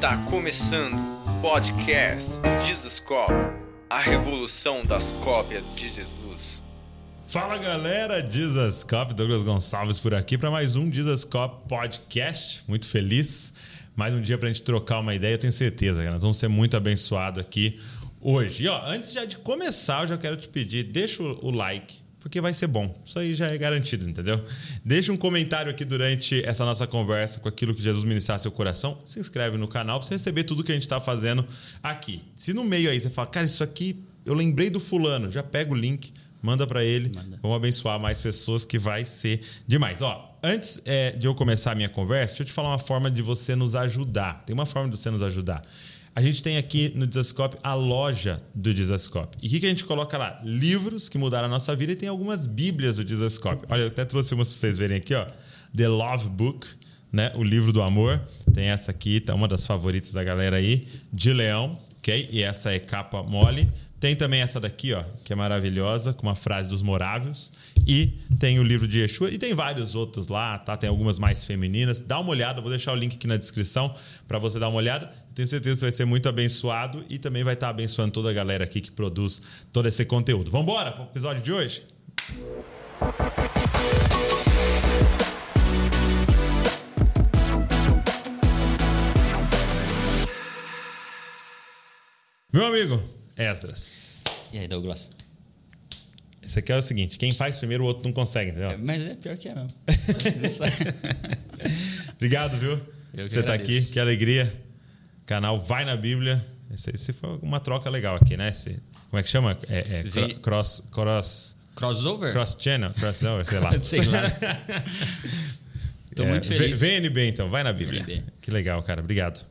Está começando o podcast Jesus Cop, a revolução das cópias de Jesus. Fala galera, Jesus Cop, Douglas Gonçalves por aqui para mais um Jesus Cop podcast. Muito feliz, mais um dia para a gente trocar uma ideia. Tenho certeza que nós vamos ser muito abençoados aqui hoje. E ó, antes já de começar, eu já quero te pedir, deixa o like porque vai ser bom. Isso aí já é garantido, entendeu? Deixa um comentário aqui durante essa nossa conversa com aquilo que Jesus ministrar seu coração. Se inscreve no canal para você receber tudo que a gente está fazendo aqui. Se no meio aí você fala, cara, isso aqui eu lembrei do fulano, já pega o link, manda para ele. Manda. Vamos abençoar mais pessoas que vai ser demais. Ó, antes é, de eu começar a minha conversa, deixa eu te falar uma forma de você nos ajudar. Tem uma forma de você nos ajudar. A gente tem aqui no Dizascope a loja do Dizascope. E o que, que a gente coloca lá? Livros que mudaram a nossa vida e tem algumas bíblias do Dizascope. Olha, eu até trouxe umas para vocês verem aqui, ó. The Love Book, né? O livro do amor. Tem essa aqui, tá uma das favoritas da galera aí, de Leão, ok? E essa é capa mole. Tem também essa daqui, ó, que é maravilhosa, com uma frase dos Morávios. E tem o livro de Yeshua. E tem vários outros lá, tá? Tem algumas mais femininas. Dá uma olhada, vou deixar o link aqui na descrição para você dar uma olhada. Tenho certeza que vai ser muito abençoado e também vai estar abençoando toda a galera aqui que produz todo esse conteúdo. Vamos embora o episódio de hoje? Meu amigo, Esdras. E aí, Douglas? Isso aqui é o seguinte: quem faz primeiro, o outro não consegue, entendeu? É, mas é pior que é mesmo. Obrigado, viu? Eu Você está aqui, que alegria. Canal Vai na Bíblia. Esse, esse foi uma troca legal aqui, né? Esse, como é que chama? É, é cross, cross. Crossover? Cross channel, crossover, sei lá. sei lá. Estou é, muito feliz. VNB, então, vai na Bíblia. VNB. Que legal, cara. Obrigado.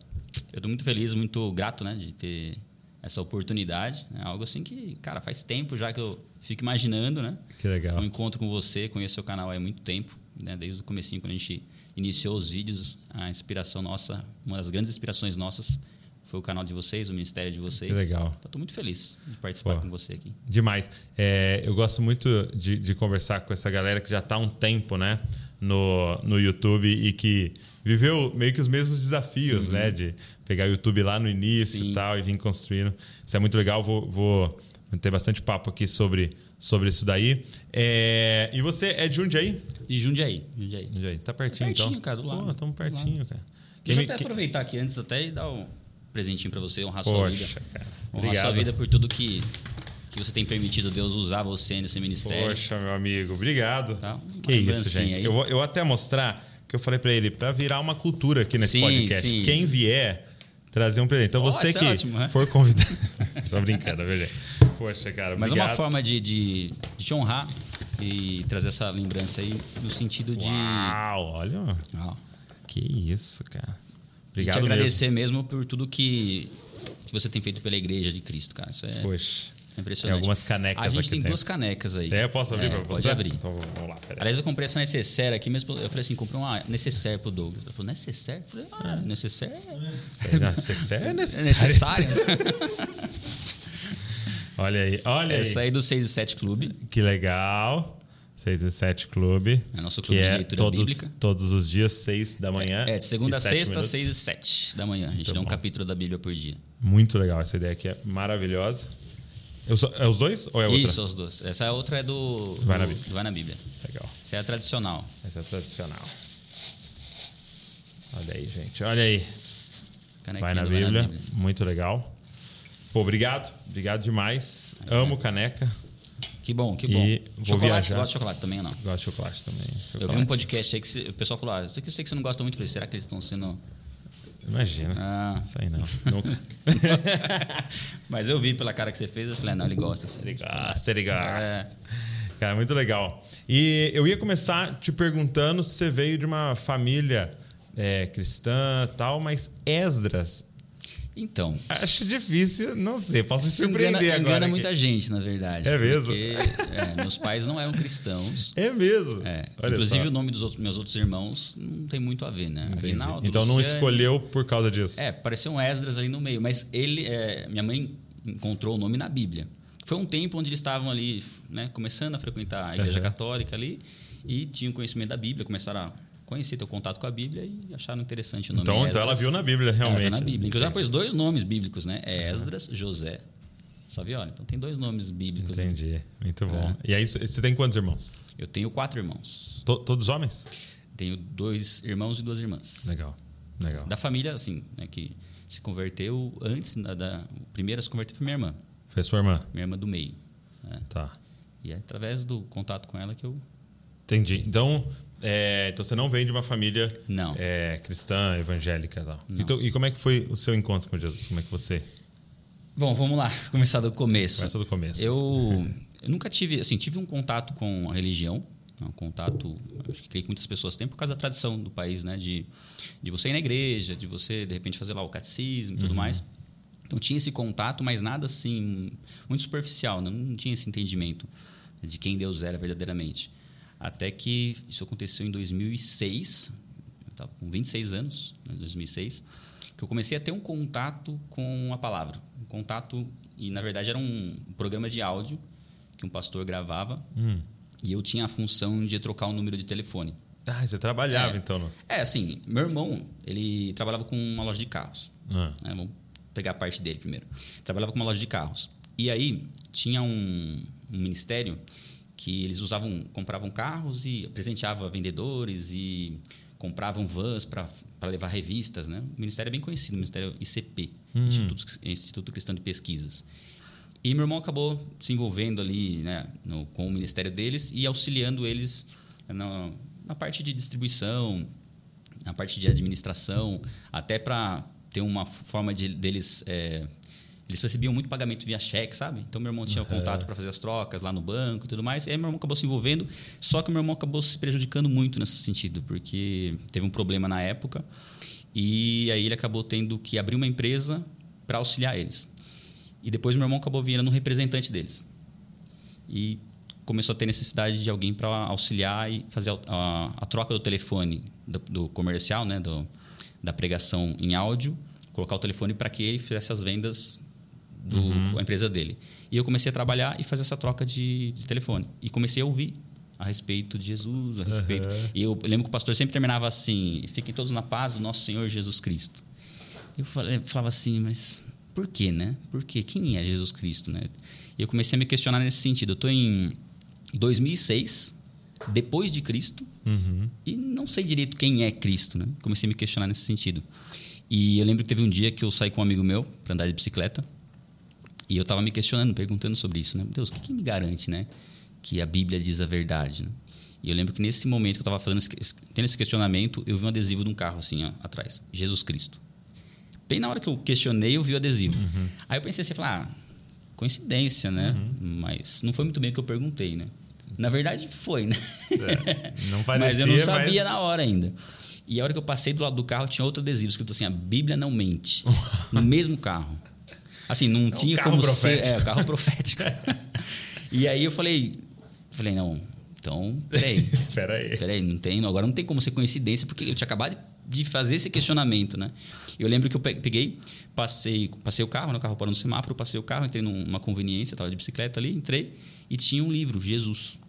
Eu estou muito feliz, muito grato, né, de ter essa oportunidade. Né? Algo assim que, cara, faz tempo já que eu fico imaginando, né? Que legal. Um encontro com você, conheço seu canal há muito tempo, né? Desde o comecinho, quando a gente iniciou os vídeos, a inspiração nossa, uma das grandes inspirações nossas foi o canal de vocês, o ministério de vocês. Que legal. Estou muito feliz de participar Pô, com você aqui. Demais. É, eu gosto muito de, de, conversar com essa galera que já está há um tempo, né? No, no YouTube e que viveu meio que os mesmos desafios, uhum. né? De pegar o YouTube lá no início Sim. e tal e vir construindo. Isso é muito legal. Vou, vou ter bastante papo aqui sobre, sobre isso daí. É, e você é de Jundiaí? De Jundiaí. Jundiaí. Jundiaí. Tá pertinho, é pertinho então? cara, do lado. Pô, estamos pertinho, cara. Deixa eu até aproveitar aqui antes até e dar um presentinho para você, honrar Poxa, sua vida. Cara. Honrar Obrigado. sua vida por tudo que, que você tem permitido Deus usar você nesse ministério. Poxa, meu amigo, obrigado. Tá? Que isso, gente. Eu vou, eu vou até mostrar que eu falei para ele, para virar uma cultura aqui nesse sim, podcast. Sim. Quem vier trazer um presente. Então oh, você que é ótimo, for convidado. Só brincando, verdade. Poxa, cara. Mas é uma forma de, de, de, te honrar e trazer essa lembrança aí no sentido de. Uau, olha. Oh. Que isso, cara. Obrigado. E te agradecer mesmo. mesmo por tudo que, que você tem feito pela igreja de Cristo, cara. Isso é. Poxa. Impressionante. Tem algumas canecas A gente tem duas canecas aí. É, eu posso abrir é, pra você? Pode abrir. Então vamos lá, peraí. Aliás, eu comprei essa necessaire aqui, mas eu falei assim, comprei uma necessaire pro Douglas. Ele falou, necessaire? Eu falei, ah, necessaire? necessaire é necessário. É necessário. olha aí, olha Essa aí. aí do 6 e 7 Clube. Que legal. 6 e 7 Clube. É nosso clube que de é leitura todos, bíblica. Todos os dias, 6 da manhã. É, de segunda a sexta, minutos. 6 e 7 da manhã. A gente dá um capítulo da Bíblia por dia. Muito legal. Essa ideia aqui é maravilhosa. É os dois ou é outra? Isso, os dois. Essa outra é do Vai, na, Bíblia. Vai na Bíblia. Legal. Essa é a tradicional. Essa é a tradicional. Olha aí, gente. Olha aí. Vai na, Bíblia. Vai na Bíblia. Muito legal. Pô, obrigado. Obrigado demais. É. Amo caneca. Que bom, que bom. E vou chocolate, viajar. gosta de chocolate também ou não? Gosto de chocolate também. Chocolate. Eu vi um podcast aí que o pessoal falou: ah, isso aqui eu sei que você não gosta muito. Eu falei, será que eles estão sendo Imagina. Ah. Isso aí não. Nunca. Mas eu vi pela cara que você fez, eu falei, ah, não, ele gosta. Assim. Ele gosta, ele gosta. É. Cara, muito legal. E eu ia começar te perguntando se você veio de uma família é, cristã tal, mas Esdras então. Acho difícil, não sei, posso me surpreender engana, agora. Engana muita gente, na verdade. É mesmo? Porque é, meus pais não eram cristãos. É mesmo? É. Inclusive, só. o nome dos outros, meus outros irmãos não tem muito a ver, né? Aguinaldo, então não escolheu por causa disso. É, pareceu um Esdras ali no meio. Mas ele, é, minha mãe encontrou o nome na Bíblia. Foi um tempo onde eles estavam ali, né, começando a frequentar a igreja uhum. católica ali e tinham conhecimento da Bíblia, começaram a conheci, ter contato com a Bíblia e acharam interessante o nome. Então, Esdras. então ela viu na Bíblia, realmente. Ela viu na Bíblia. Inclusive, ela pôs dois nomes bíblicos, né? É Esdras, José. Saviola. Então tem dois nomes bíblicos. né? Entendi. Muito bom. É. E aí, você tem quantos irmãos? Eu tenho quatro irmãos. To- todos homens? Tenho dois irmãos e duas irmãs. Legal. Legal. Da família, assim, né, que se converteu antes da, da a primeira se converter foi minha irmã, Foi sua irmã? minha irmã do meio. né? Tá. E é através do contato com ela que eu Entendi. Então, é, então você não vem de uma família Não. é, cristã, evangélica tal. Não. Então, e como é que foi o seu encontro com Jesus? Como é que você. Bom, vamos lá, começar do começo. Começa do começo. Eu, eu nunca tive, assim, tive um contato com a religião, né, um contato, acho que creio que muitas pessoas têm por causa da tradição do país, né, de, de você ir na igreja, de você de repente fazer lá o catecismo e tudo mais. Então tinha esse contato, mas nada assim muito superficial, né, não tinha esse entendimento de quem Deus era verdadeiramente. Até que isso aconteceu em 2006, eu estava com 26 anos, né, em 2006, que eu comecei a ter um contato com a palavra. Um contato, e na verdade era um programa de áudio que um pastor gravava, Hum. e eu tinha a função de trocar o número de telefone. Ah, você trabalhava É. então. No... É, assim, meu irmão, ele trabalhava com uma loja de carros. Ah. né? Vamos pegar a parte dele primeiro. Trabalhava com uma loja de carros. E aí tinha um, um ministério que eles usavam, compravam carros e presenteava vendedores e compravam vans para levar revistas, né? O ministério é bem conhecido, o ministério ICP, Instituto, Instituto Cristão de Pesquisas. E meu irmão acabou se envolvendo ali né, no- com o ministério deles e auxiliando eles na, na parte de distribuição, na parte de administração, até para ter uma forma de deles. é, eles recebiam muito pagamento via cheque, sabe? Então meu irmão tinha o contato para fazer as trocas lá no banco e tudo mais. E aí meu irmão acabou se envolvendo, só que meu irmão acabou se prejudicando muito nesse sentido, porque teve um problema na época e aí ele acabou tendo que abrir uma empresa para auxiliar eles. E depois meu irmão acabou virando um representante deles. E começou a ter necessidade de alguém para auxiliar e fazer a, a- a troca do telefone do, do comercial, né, do, da pregação em áudio, colocar o telefone para que ele fizesse as vendas da empresa dele. E eu comecei a trabalhar e fazer essa troca de, de telefone. E comecei a ouvir a respeito de Jesus, a respeito. Aham. E eu lembro que o pastor sempre terminava assim: fiquem todos na paz do nosso Senhor Jesus Cristo. Eu falava assim, mas por quê, né? Por quê? Quem é Jesus Cristo, né? E eu comecei a me questionar nesse sentido. Eu estou em 2006, depois de Cristo, Uhum. e não sei direito quem é Cristo, né? Comecei a me questionar nesse sentido. E eu lembro que teve um dia que eu saí com um amigo meu para andar de bicicleta, e eu estava me questionando, perguntando sobre isso, né? Deus, o que, que me garante, né? Que a Bíblia diz a verdade, né? E eu lembro que nesse momento que eu estava fazendo esse, tendo esse questionamento, eu vi um adesivo de um carro assim, ó, atrás, Jesus Cristo. Bem na hora que eu questionei, eu vi o adesivo. Aí eu pensei assim, falar, ah, coincidência, né? Mas não foi muito bem o que eu perguntei, né? Na verdade, foi, né? É, não parecia, mas eu não mas- sabia na hora ainda. E a hora que eu passei do lado do carro, tinha outro adesivo escrito assim: a Bíblia não mente. no mesmo carro. Assim, não um tinha carro como profético. ser. É, o carro profético. e aí eu falei, falei, não, então, peraí. Pera aí. Peraí, não tem, agora não tem como ser coincidência, porque eu tinha acabado de fazer esse questionamento, né? Eu lembro que eu pe- peguei, passei, passei o carro, né? o carro parou no semáforo, passei o carro, entrei numa conveniência, estava de bicicleta ali, entrei e tinha um livro, Jesus.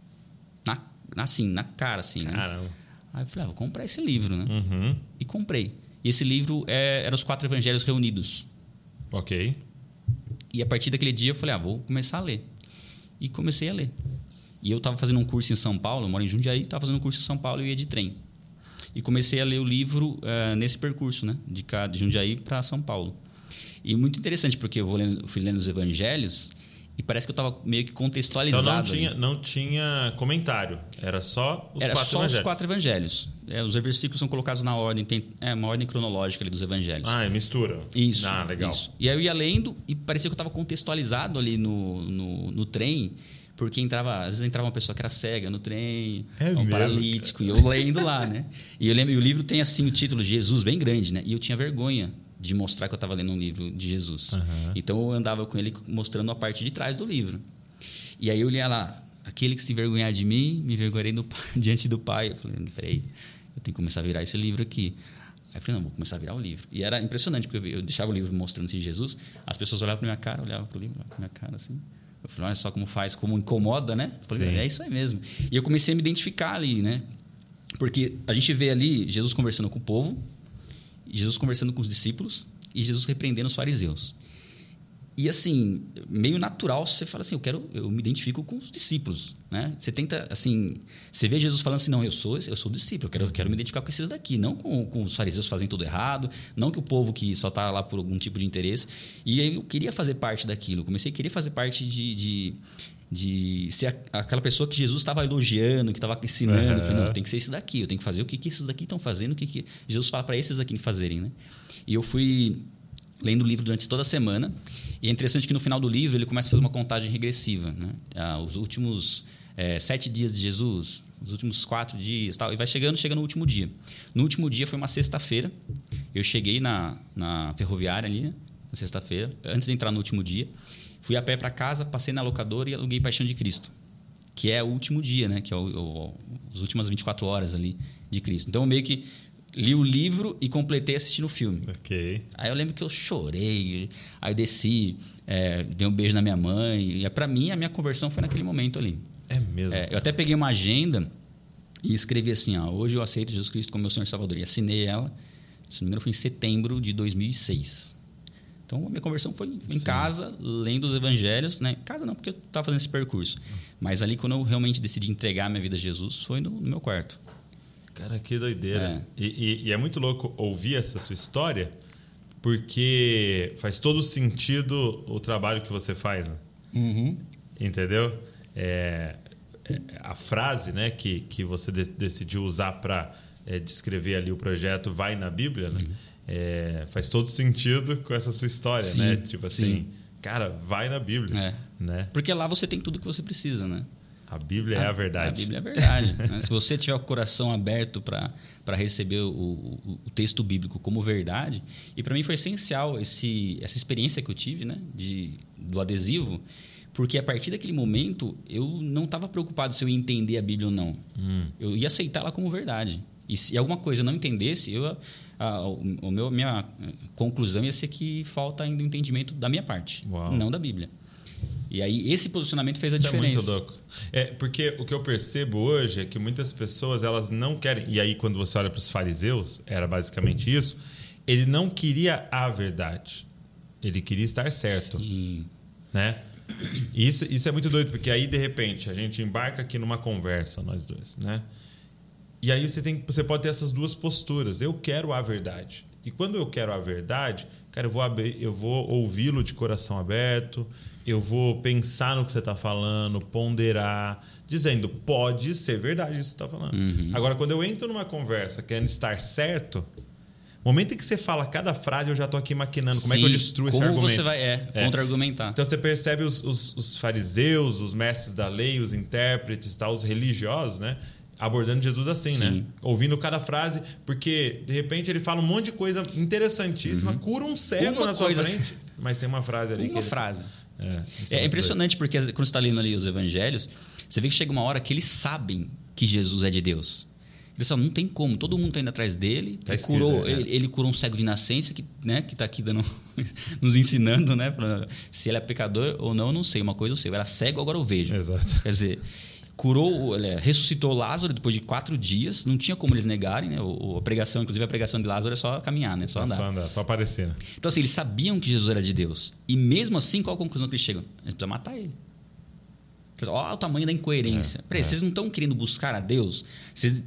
Na, assim, na cara, assim, né? Caramba. Aí eu falei, ah, vou comprar esse livro, né? Uhum. E comprei. E esse livro é, era os quatro evangelhos reunidos. Ok. E a partir daquele dia eu falei, ah, vou começar a ler. E comecei a ler. E eu estava fazendo um curso em São Paulo, eu moro em Jundiaí, estava fazendo um curso em São Paulo e eu ia de trem. E comecei a ler o livro eh, nesse percurso, né? De, cá, de Jundiaí para São Paulo. E muito interessante, porque eu vou lendo, fui lendo os evangelhos e parece que eu estava meio que Então contextualizado. não ali. tinha, não tinha comentário. Era só os Era quatro só evangelhos. os quatro evangelhos. É, os versículos são colocados na ordem, tem é, uma ordem cronológica ali dos evangelhos. Ah, é mistura. Isso. Ah, legal. isso. E aí eu ia lendo e parecia que eu estava contextualizado ali no, no, no trem, porque entrava, às vezes entrava uma pessoa que era cega no trem, É um paralítico, e eu lendo lá, né? E eu lembro, e o livro tem assim o título Jesus bem grande, né? E eu tinha vergonha de mostrar que eu estava lendo um livro de Jesus. Aham. Então eu andava com ele mostrando a parte de trás do livro. E aí eu lia lá, aquele que se envergonhar de mim, me envergonharei no- diante do Pai. Eu falei, peraí, eu tenho que começar a virar esse livro aqui. Aí eu falei, não, vou começar a virar o livro. E era impressionante, porque eu, eu deixava o livro mostrando assim, Jesus, as pessoas olhavam para minha cara, olhavam para o livro, para minha cara assim. Eu falei, olha só como faz, como incomoda, né? Eu falei, Sim. é isso aí mesmo. E eu comecei a me identificar ali, né? Porque a gente vê ali Jesus conversando com o povo, Jesus conversando com os discípulos e Jesus repreendendo os fariseus. E assim, meio natural, você fala assim, eu quero, eu me identifico com os discípulos, né? Você tenta assim, você vê Jesus falando assim, não, eu sou, eu sou discípulo, eu quero, eu quero me identificar com esses daqui, não com, com os fariseus fazendo tudo errado, não que o povo que só está lá por algum tipo de interesse. E eu queria fazer parte daquilo, comecei a querer fazer parte de, de de ser aquela pessoa que Jesus estava elogiando, que estava ensinando. Uhum. Falei, não, tem que ser esse daqui, eu tenho que fazer o que, que esses daqui estão fazendo, o que, que Jesus fala para esses daqui fazerem. Né? E eu fui lendo o livro durante toda a semana. E é interessante que no final do livro ele começa a fazer uma contagem regressiva. Né? Ah, os últimos é, sete dias de Jesus, os últimos quatro dias, tal, e vai chegando, chega no último dia. No último dia foi uma sexta-feira. Eu cheguei na, na ferroviária ali, né? na sexta-feira, antes de entrar no último dia. Fui a pé para casa, passei na locadora e aluguei Paixão de Cristo, que é o último dia, né? Que é o, o, as últimas 24 horas ali de Cristo. Então, eu meio que li o livro e completei assistindo o filme. Ok. Aí eu lembro que eu chorei, aí eu desci, é, dei um beijo na minha mãe. E para mim, a minha conversão foi naquele momento ali. É mesmo? É, eu até peguei uma agenda e escrevi assim: ó, hoje eu aceito Jesus Cristo como meu Senhor e Salvador. E assinei ela, se não me engano, foi em setembro de 2006. Então, a minha conversão foi em Sim. casa, lendo os evangelhos. Né? Casa não, porque eu estava fazendo esse percurso. Mas ali, quando eu realmente decidi entregar a minha vida a Jesus, foi no, no meu quarto. Cara, que doideira. É. E, e, e, é muito louco ouvir essa sua história, porque faz todo sentido o trabalho que você faz. Né? Uhum. Entendeu? É, é, a frase né, que, que você de, decidiu usar para é, descrever ali o projeto vai na Bíblia, né? Uhum é, faz todo sentido com essa sua história, sim, né? Tipo assim, sim. cara, vai na Bíblia, é. né? Porque lá você tem tudo que você precisa, né? A Bíblia a, é a verdade. A Bíblia é a verdade. né? Se você tiver o coração aberto para receber o, o, o, texto bíblico como verdade, e para mim foi essencial esse, essa experiência que eu tive, né, de, do adesivo, porque a partir daquele momento eu não estava preocupado se eu ia entender a Bíblia ou não. Hum. Eu ia aceitá-la como verdade. E se alguma coisa eu não entendesse, eu a, o meu, minha conclusão ia ser que falta ainda o um entendimento da minha parte, Uau. não da Bíblia. E aí esse posicionamento fez Isso a diferença. É muito louco. É, porque o que eu percebo hoje é que muitas pessoas elas não querem. E aí, quando você olha para os fariseus, era basicamente isso. Ele não queria a verdade. Ele queria estar certo. Sim. Né? Isso, isso é muito doido, porque aí, de repente, a gente embarca aqui numa conversa, nós dois, né? E aí você, tem, você pode ter essas duas posturas. Eu quero a verdade. E quando eu quero a verdade, cara, eu vou, eu vou ouvi-lo de coração aberto, eu vou pensar no que você está falando, ponderar, dizendo, pode ser verdade isso que você está falando. Uhum. Agora, quando eu entro numa conversa querendo estar certo, momento em que você fala cada frase, eu já estou aqui maquinando Sim, como é que eu destruo esse argumento. Como você vai é, é. contra-argumentar. Então você percebe os, os, os, fariseus, os mestres da lei, os intérpretes, tá, os religiosos, né? Abordando Jesus assim, né? Sim. né? Ouvindo cada frase, porque de repente ele fala um monte de coisa interessantíssima, uhum. cura um cego uma na sua coisa... frente, mas tem uma frase ali. Uma que frase. É, é, é impressionante porque quando você está lendo ali os evangelhos, você vê que chega uma hora que eles sabem que Jesus é de Deus. Eles falam, não tem como, todo mundo está indo atrás dele. Tá ele, curou, é. ele, ele, curou um cego de nascença que né, está aqui dando, nos ensinando, né? Pra, se ele é pecador ou não, eu não sei. Uma coisa eu sei, eu era cego, agora eu vejo. Exato. Quer dizer, curou, ressuscitou Lázaro depois de quatro dias. Não tinha como eles negarem, né? O, a pregação, inclusive a pregação de Lázaro é só caminhar, né? Só andar. É só andar, só aparecer. Né? Então, assim, eles sabiam que Jesus era de Deus. E mesmo assim, qual a conclusão que eles chegam? A gente precisa matar ele. Olha o tamanho da incoerência. É, Peraí, é. vocês não estão querendo buscar a Deus? Vocês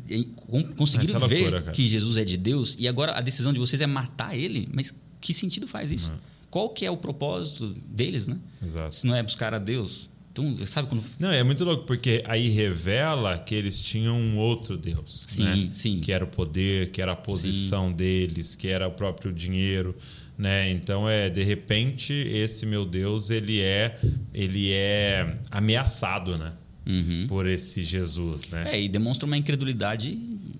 conseguiram é ver loucura, que Jesus é de Deus e agora a decisão de vocês é matar ele? Mas que sentido faz isso? Uhum. Qual que é o propósito deles, né? Exato. Se não é buscar a Deus. Então, sabe quando. Não, é muito louco, porque aí revela que eles tinham um outro Deus. Sim, né? sim. Que era o poder, que era a posição sim. deles, que era o próprio dinheiro. Né? Então é de repente esse meu Deus ele é ele é ameaçado, né? Uhum. Por esse Jesus, né? É e demonstra uma incredulidade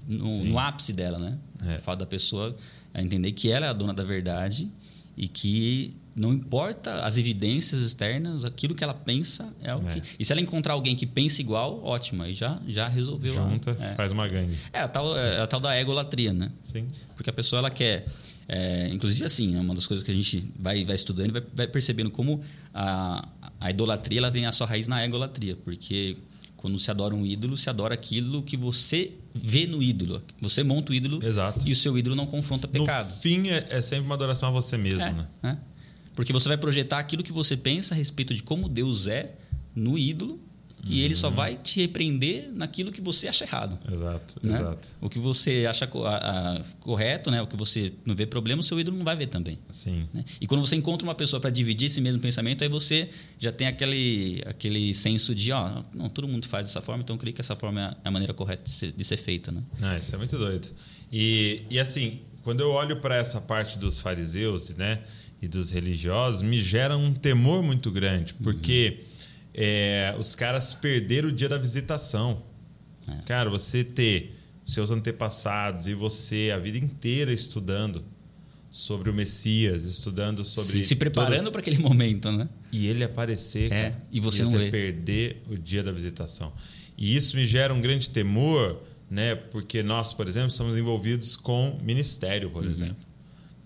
no, no ápice dela, né? É. Fala da pessoa entender que ela é a dona da verdade e que não importa as evidências externas, aquilo que ela pensa é o é. que. E se ela encontrar alguém que pensa igual, ótimo, aí já, já resolveu. Junta, é. faz uma gangue. É a tal, é a tal da egolatria, né? Sim. Porque a pessoa ela quer. É, inclusive, assim, é uma das coisas que a gente vai, vai estudando e vai, vai percebendo como a, a idolatria ela tem a sua raiz na egolatria. Porque quando se adora um ídolo, se adora aquilo que você vê no ídolo. Você monta o ídolo Exato. e o seu ídolo não confronta pecado. No fim, é, é sempre uma adoração a você mesmo, É, né? é. Porque você vai projetar aquilo que você pensa a respeito de como Deus é no ídolo e ele Uhum. só vai te repreender naquilo que você acha errado. Exato, né? exato. O que você acha co- a- a- correto, né? o que você não vê problema, o seu ídolo não vai ver também. Sim. né? E quando você encontra uma pessoa para dividir esse mesmo pensamento, aí você já tem aquele, aquele senso de, ó, não, todo mundo faz dessa forma, então eu creio que essa forma é a maneira correta de ser, de ser feita. Né? Ah, isso é muito doido. E, e assim, quando eu olho para essa parte dos fariseus né, e dos religiosos, me gera um temor muito grande, porque é, os caras perderam o dia da visitação. É. Cara, você ter seus antepassados e você a vida inteira estudando sobre o Messias, estudando sobre. se, se preparando para aquele momento, né? e ele aparecer É, cara, e você não vê. perder o dia da visitação. E isso me gera um grande temor, né? Porque nós, por exemplo, somos envolvidos com ministério, Uhum. por exemplo.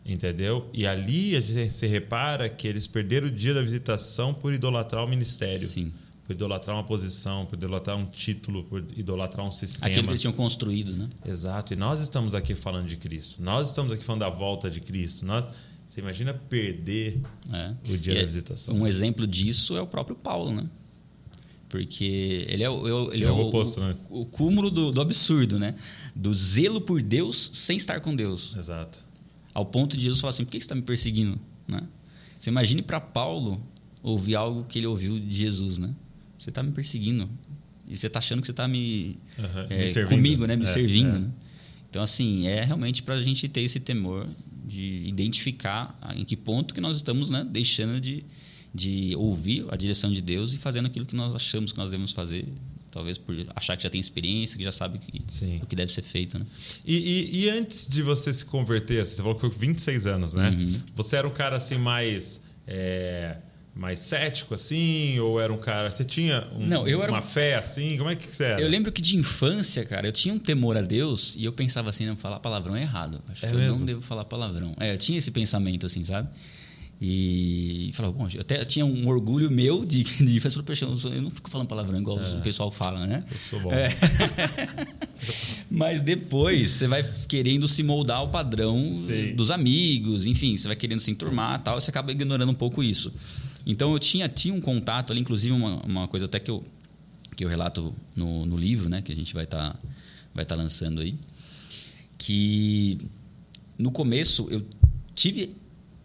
Entendeu? E ali a gente se repara que eles perderam o dia da visitação por idolatrar o ministério. Sim. Por idolatrar uma posição, por idolatrar um título, por idolatrar um sistema. Aquilo que eles tinham construído, né? Exato. E nós estamos aqui falando de Cristo. Nós estamos aqui falando da volta de Cristo. Nós, você imagina perder É. o dia E da é- visitação. Um exemplo disso é o próprio Paulo, né? Porque ele é, o- ele É é, o o, oposto, né? o, o cúmulo do, do absurdo, né? Do zelo por Deus sem estar com Deus. Exato. Ao ponto de Jesus falar assim: por que você está me perseguindo? Né? Você imagine para Paulo ouvir algo que ele ouviu de Jesus, né? Você está me perseguindo. E você está achando que você está me, Aham, é, me comigo, né? Me É, servindo. é. Né? Então, assim, é realmente para a gente ter esse temor de identificar em que ponto que nós estamos né, deixando de, de ouvir a direção de Deus e fazendo aquilo que nós achamos que nós devemos fazer. Talvez por achar que já tem experiência, que já sabe que, Sim. o que deve ser feito, né? E, e- e antes de você se converter, você falou que foi com 26 anos, né? Uhum. Você era um cara assim mais. é, mais cético, assim? Ou era um cara. Você tinha um- Não, eu era uma um- fé assim? Como é que você era? Eu lembro que de infância, cara, eu tinha um temor a Deus e eu pensava assim, não, falar palavrão é errado. Acho É que eu mesmo? não devo falar palavrão. É, eu tinha esse pensamento, assim, sabe? E falava, bom, eu até tinha um orgulho meu de, de falar, "Poxa, eu não fico falando palavrão igual o pessoal fala, né? Eu sou bom. É. Mas depois você vai querendo se moldar ao padrão Sim. dos amigos, enfim, você vai querendo se enturmar e tal, e você acaba ignorando um pouco isso. Então eu tinha, tinha um contato ali, inclusive uma, uma coisa até que eu, que eu relato no, no livro, né, que a gente vai estar vai tá lançando aí, que no começo eu tive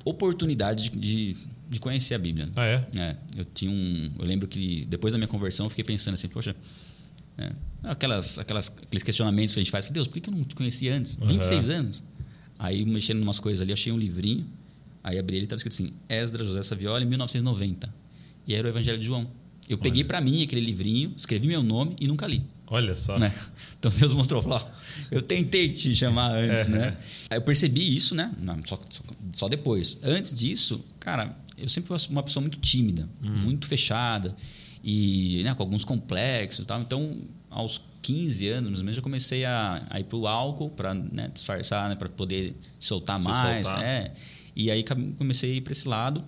oportunidade de, de, conhecer a Bíblia. Ah, é? É, eu tinha um. Eu lembro que depois da minha conversão eu fiquei pensando assim, poxa, é, aquelas, aquelas, aqueles questionamentos que a gente faz, Deus, por que eu não te conhecia antes? Uhum. 26 anos. Aí, mexendo em umas coisas ali, achei um livrinho, aí abri ele e estava escrito assim: Esdras José Saviola, 1990. E era o Evangelho de João. Eu peguei para mim aquele livrinho, escrevi meu nome e nunca li. Olha só. Né? Então Deus mostrou, falou, eu tentei te chamar antes, É. né? Aí eu percebi isso, né? Não, só, só, só depois. Antes disso, cara, eu sempre fui uma pessoa muito tímida, muito fechada e né, com alguns complexos e tal. Então, aos 15 anos, mais ou menos, eu comecei a, a ir pro álcool para né, disfarçar, né, para poder soltar Se mais. soltar. É. E aí comecei a ir para esse lado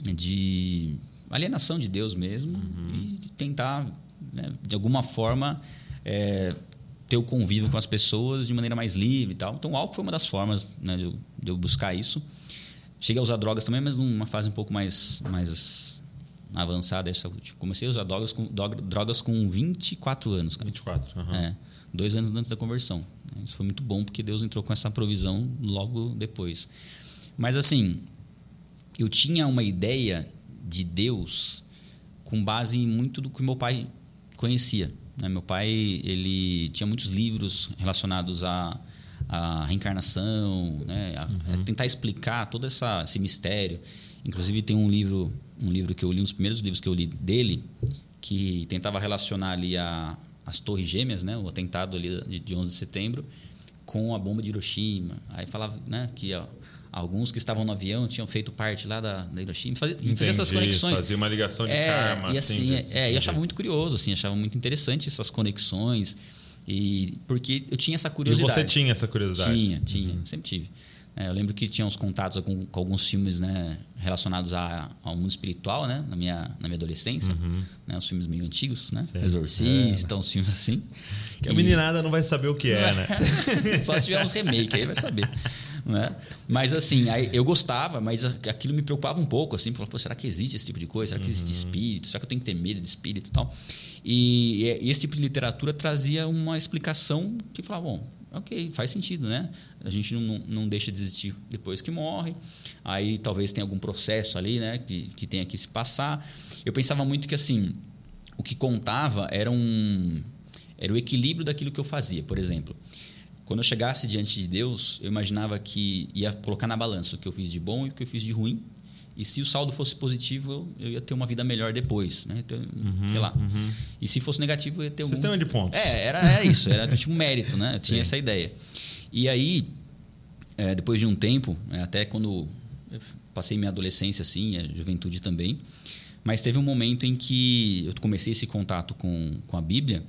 de alienação de Deus mesmo e de tentar, né, de alguma forma, é, ter o convívio com as pessoas de maneira mais livre e tal. Então, o álcool foi uma das formas né, de, eu, de eu buscar isso. Cheguei a usar drogas também, mas numa fase um pouco mais, mais avançada. Eu comecei a usar drogas com, drogas com 24 anos. Cara. 24. aham. É, dois anos antes da conversão. Isso foi muito bom porque Deus entrou com essa provisão logo depois. Mas assim, eu tinha uma ideia de Deus com base em muito do que meu pai conhecia. né? Meu pai ele tinha muitos livros relacionados à, reencarnação, né? a, a tentar explicar todo essa, esse mistério. Inclusive tem um livro, um livro que eu li, um dos primeiros livros que eu li dele, que tentava relacionar ali a, as torres gêmeas, né? o atentado ali de, de 11 de setembro, com a bomba de Hiroshima. Aí falava né, que ó, alguns que estavam no avião tinham feito parte lá da, da Hiroshima. Fazia, fazia essas Entendi, conexões. Fazia uma ligação de é, karma. E assim, de- é, é, e achava muito curioso, assim, achava muito interessante essas conexões. E porque eu tinha essa E curiosidade. você tinha essa curiosidade? Tinha, tinha, sempre tive. É, eu lembro que tinha uns contatos com, com alguns filmes né, relacionados a, ao mundo espiritual, né? Na minha, na minha adolescência. Uhum. Né, os filmes meio antigos, né? Sim. Exorcista, uns filmes assim. Que a E- meninada não vai saber o que é, né? Só se tiver uns remake, aí vai saber. Né? Mas assim, eu gostava, mas aquilo me preocupava um pouco, assim, falava, será que existe esse tipo de coisa? Será que existe espírito? Será que eu tenho que ter medo de espírito e tal? E, e esse tipo de literatura trazia uma explicação que falava, bom, ok, faz sentido, né? A gente não, não deixa de existir depois que morre, aí talvez tenha algum processo ali, né, que, que tenha que se passar. Eu pensava muito que, assim, o que contava era um era o equilíbrio daquilo que eu fazia. Por exemplo, quando eu chegasse diante de Deus, eu imaginava que ia colocar na balança o que eu fiz de bom e o que eu fiz de ruim. E se o saldo fosse positivo, eu ia ter uma vida melhor depois, né? Então, sei lá. E se fosse negativo, eu ia ter algum... Sistema de pontos. É, era, era isso, era tipo um mérito, né? Eu tinha Sim. essa ideia. E aí, é, depois de um tempo, é, até quando eu passei minha adolescência, assim, a juventude também, mas teve um momento em que eu comecei esse contato com, com a Bíblia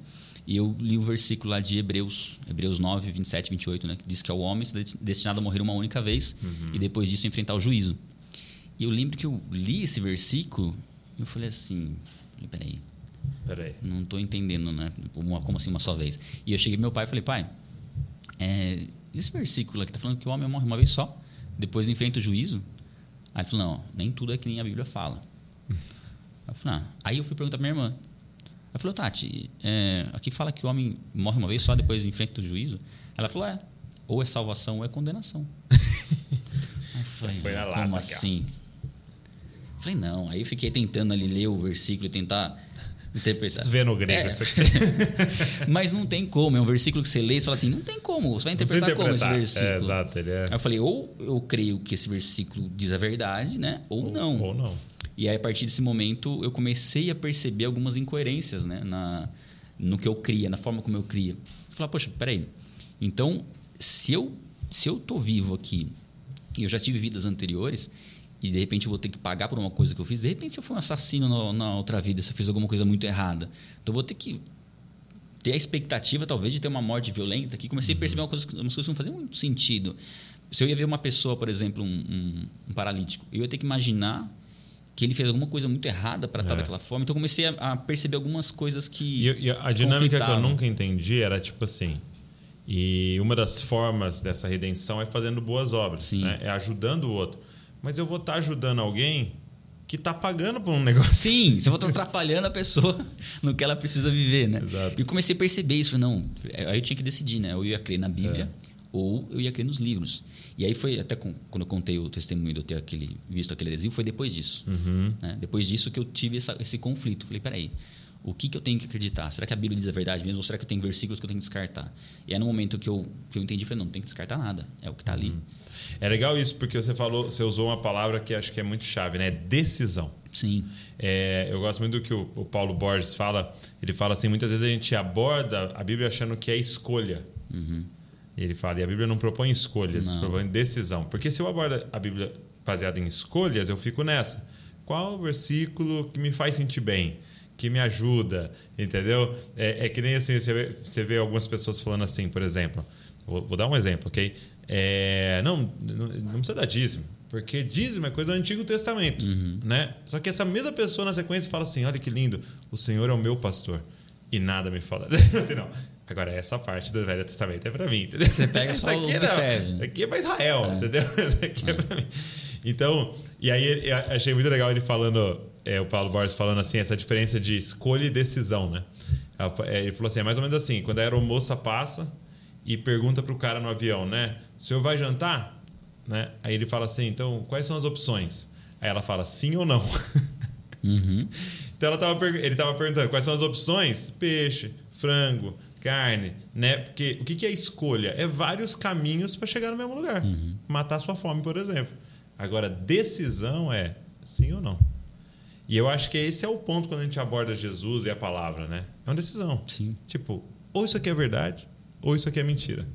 e eu li o versículo lá de Hebreus, Hebreus 9, 27 28, né? Que diz que é o homem destinado a morrer uma única vez e depois disso enfrentar o juízo. E eu lembro que eu li esse versículo e eu falei assim, peraí, Peraí. não estou entendendo, né? Uma- como assim uma só vez? E eu cheguei pro meu pai e falei, pai, é, esse versículo aqui tá falando que o homem morre uma vez só, depois enfrenta o juízo. Aí ele falou, não, nem tudo é que nem a Bíblia fala. Eu falei, ah. Aí eu fui perguntar pra minha irmã. Ela falou, Tati, é, aqui fala que o homem morre uma vez só, depois enfrenta o juízo. Ela falou, é, ou é salvação ou é condenação. Aí falei, Foi na como lata aqui, ó. assim? Falei, não. Aí eu fiquei tentando ali ler o versículo e tentar interpretar. Vê no grego É. isso aqui. Mas não tem como. É um versículo que você lê e você fala assim, não tem como. Você vai precisa interpretar, como esse interpretar. versículo? É, exato, ele é. Aí eu falei, ou eu creio que esse versículo diz a verdade, né? Ou, não. Ou não. E aí, a partir desse momento, eu comecei a perceber algumas incoerências né? Na, no que eu cria, na forma como eu cria. Falei, poxa, peraí. Então, se eu, se eu tô vivo aqui e eu já tive vidas anteriores e de repente eu vou ter que pagar por uma coisa que eu fiz, de repente se eu fui um assassino na, na outra vida, se eu fiz alguma coisa muito errada, então eu vou ter que ter a expectativa talvez de ter uma morte violenta que comecei a perceber uma coisa, umas coisas que não faziam muito sentido. Se eu ia ver uma pessoa, por exemplo, um, um- um paralítico, eu ia ter que imaginar que ele fez alguma coisa muito errada para estar É. daquela forma. Então eu comecei a, a perceber algumas coisas que. E, e a dinâmica que eu nunca entendi era tipo assim. E uma das formas dessa redenção é fazendo boas obras, né? é ajudando o outro. Mas eu vou estar ajudando alguém que está pagando por um negócio. Sim, você vai estar atrapalhando a pessoa no que ela precisa viver, né? Exato. E eu comecei a perceber isso. Não, aí eu tinha que decidir, né? Eu ia crer na Bíblia É. ou eu ia crer nos livros. E aí foi até com- quando eu contei o testemunho de eu ter aquele, visto aquele adesivo, foi depois disso. Uhum. né? Depois disso que eu tive essa- esse conflito. Falei, peraí, o que, que eu tenho que acreditar? Será que a Bíblia diz a verdade mesmo? Ou será que eu tenho versículos que eu tenho que descartar? E aí no momento que eu, que eu entendi, falei, não, não tem que descartar nada. É o que está ali. Uhum. É legal isso, porque você falou, você usou uma palavra que acho que é muito chave, né? Decisão. Sim. É, eu gosto muito do que o, o Paulo Borges fala. Ele fala assim: muitas vezes a gente aborda a Bíblia achando que é escolha. E ele fala: e a Bíblia não propõe escolhas, Não. propõe decisão. Porque se eu abordo a Bíblia baseada em escolhas, eu fico nessa. Qual o versículo que me faz sentir bem? Que me ajuda, entendeu? É, é que nem assim, você vê, você vê algumas pessoas falando assim, por exemplo. Vou, vou dar um exemplo, ok? É, não, não, não precisa dar dízimo, porque dízimo é coisa do Antigo Testamento, né? Só que essa mesma pessoa na sequência fala assim: olha que lindo, o Senhor é o meu pastor e nada me fala. assim, não. Agora, essa parte do Velho Testamento é para mim, entendeu? Você pega só aqui não. Aqui é para Israel, entendeu? Essa aqui é, para mim. Então, e aí eu achei muito legal ele falando, é, o Paulo Borges falando assim, essa diferença de escolha e decisão, né? É, Ele falou assim, é mais ou menos assim, quando a aeromoça passa e pergunta pro cara no avião, né? O senhor vai jantar? Né? Aí ele fala assim, então, quais são as opções? Aí ela fala sim ou não. Uhum. Então ela tava, ele estava perguntando quais são as opções? Peixe, frango, carne, né? Porque o que, que é escolha? É vários caminhos para chegar no mesmo lugar. Matar sua fome, por exemplo. Agora, decisão é sim ou não. E eu acho que esse é o ponto quando a gente aborda Jesus e a palavra, né? É uma decisão. Sim. Tipo, ou isso aqui é verdade, ou isso aqui é mentira.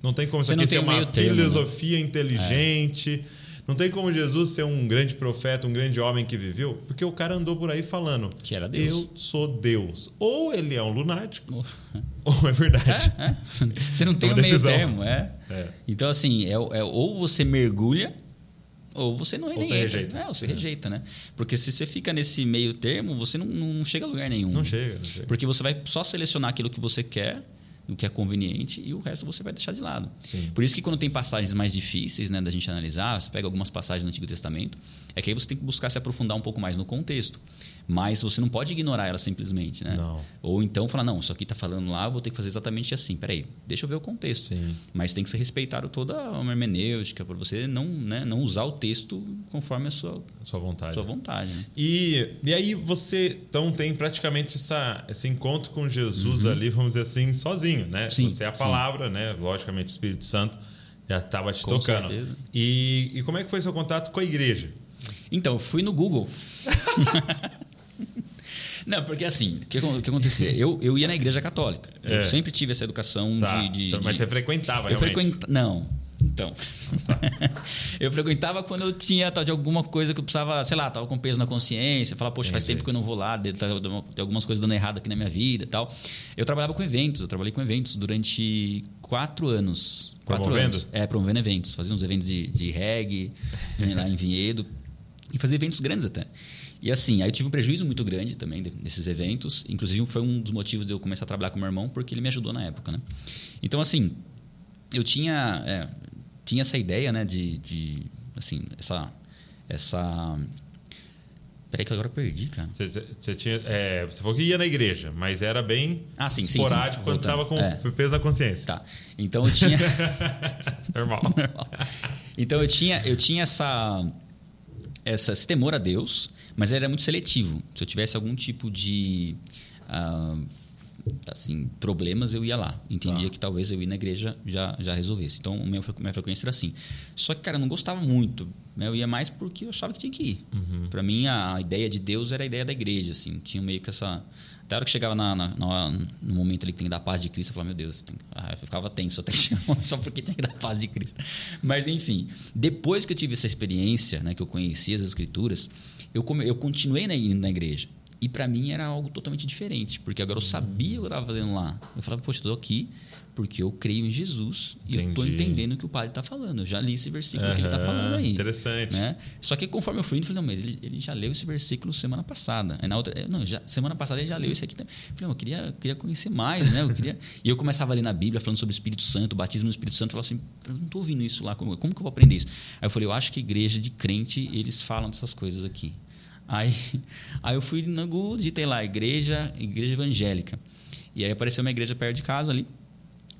Não tem como isso Você aqui ser uma meio termo, né? filosofia inteligente. Não tem como Jesus ser um grande profeta, um grande homem que viveu, porque o cara andou por aí falando que era Deus. Eu sou Deus. Ou ele é um lunático, ou é verdade. É, é. Você não tem o meio termo, é. é. Então, assim, é, é, ou você mergulha ou você não é ou você rejeita. É, ou você é. rejeita, né? Porque se você fica nesse meio termo, você não, não chega a lugar nenhum. Não chega, não chega. Porque você vai só selecionar aquilo que você quer do que é conveniente e o resto você vai deixar de lado. Sim. Por isso que quando tem passagens mais difíceis né, da gente analisar, você pega algumas passagens do Antigo Testamento, é que aí você tem que buscar se aprofundar um pouco mais no contexto. Mas você não pode ignorar ela simplesmente, né? Não. Ou então falar, não, isso aqui está falando lá, eu vou ter que fazer exatamente assim. Peraí, deixa eu ver o contexto. Sim. Mas tem que ser respeitado toda a hermenêutica, para você não, né, não usar o texto conforme a sua, a sua vontade. Sua vontade né? e, e aí você então tem praticamente essa, esse encontro com Jesus uhum. ali, vamos dizer assim, sozinho, né? Sim, você é a palavra, sim. né? Logicamente, o Espírito Santo já estava te com tocando. Certeza. E, e como é que foi seu contato com a igreja? Então, eu fui no Google. Não, porque assim, o que, que acontecia? Eu, eu ia na igreja católica. É. Eu sempre tive essa educação tá. de, de, então, Mas de... você frequentava, eu realmente? Frequenta... Não. Então. eu frequentava quando eu tinha tal, de alguma coisa que eu precisava, sei lá, tava com peso na consciência, falar, poxa, faz tempo que eu não vou lá, tem algumas coisas dando errado aqui na minha vida e tal. Eu trabalhava com eventos, eu trabalhei com eventos durante quatro anos. Quatro promovendo? anos. É, promovendo eventos. Fazia uns eventos de, de reggae né, lá em Vinhedo. E fazia eventos grandes até. E assim, aí eu tive um prejuízo muito grande também desses eventos. Inclusive, foi um dos motivos de eu começar a trabalhar com meu irmão, porque ele me ajudou na época, né? Então, assim, eu tinha, é, tinha essa ideia, né, de, de assim, essa... essa Peraí que agora eu perdi, cara. Você, você, tinha, é, você falou que ia na igreja, mas era bem ah, sim, esporádico sim, sim. quando estava com é. peso na consciência. Tá. Então eu tinha. Normal. Normal. Então eu tinha, eu tinha essa, essa, esse temor a Deus, mas era muito seletivo. Se eu tivesse algum tipo de. Uh, assim, problemas, eu ia lá. Entendia Tá. que talvez eu ir na igreja já, já resolvesse. Então, minha, minha frequência era assim. Só que, cara, eu não gostava muito. né? Eu ia mais porque eu achava que tinha que ir. Uhum. Para mim, a, a ideia de Deus era a ideia da igreja. Assim. Tinha meio que essa... Até a hora que chegava na, na- na- no momento ali que tem que dar paz de Cristo, eu falava, meu Deus, tem- ah, eu ficava tenso até que só porque tinha que dar paz de Cristo. Mas, enfim, depois que eu tive essa experiência, né, que eu conheci as Escrituras, eu, come, eu continuei na, na igreja. E para mim era algo totalmente diferente, porque agora eu sabia o que eu estava fazendo lá. Eu falava, poxa, eu estou aqui porque eu creio em Jesus e eu estou Entendi. entendendo o que o padre está falando. Eu já li esse versículo que ele está falando aí. interessante. Né? Só que conforme eu fui indo, eu falei, não, mas ele, ele já leu esse versículo semana passada. Aí na outra, eh, não, já, semana passada ele já leu esse aqui também. Eu falei, não, eu queria, eu queria conhecer mais, né? Eu queria... e eu começava a ler na Bíblia falando sobre o Espírito Santo, o batismo no Espírito Santo. Eu falava assim, eu não estou ouvindo isso lá, como, como que eu vou aprender isso? Aí eu falei, eu acho que igreja de crente, eles falam dessas coisas aqui. Aí, aí eu fui no Google, digitei lá, igreja, igreja evangélica. E aí apareceu uma igreja perto de casa ali,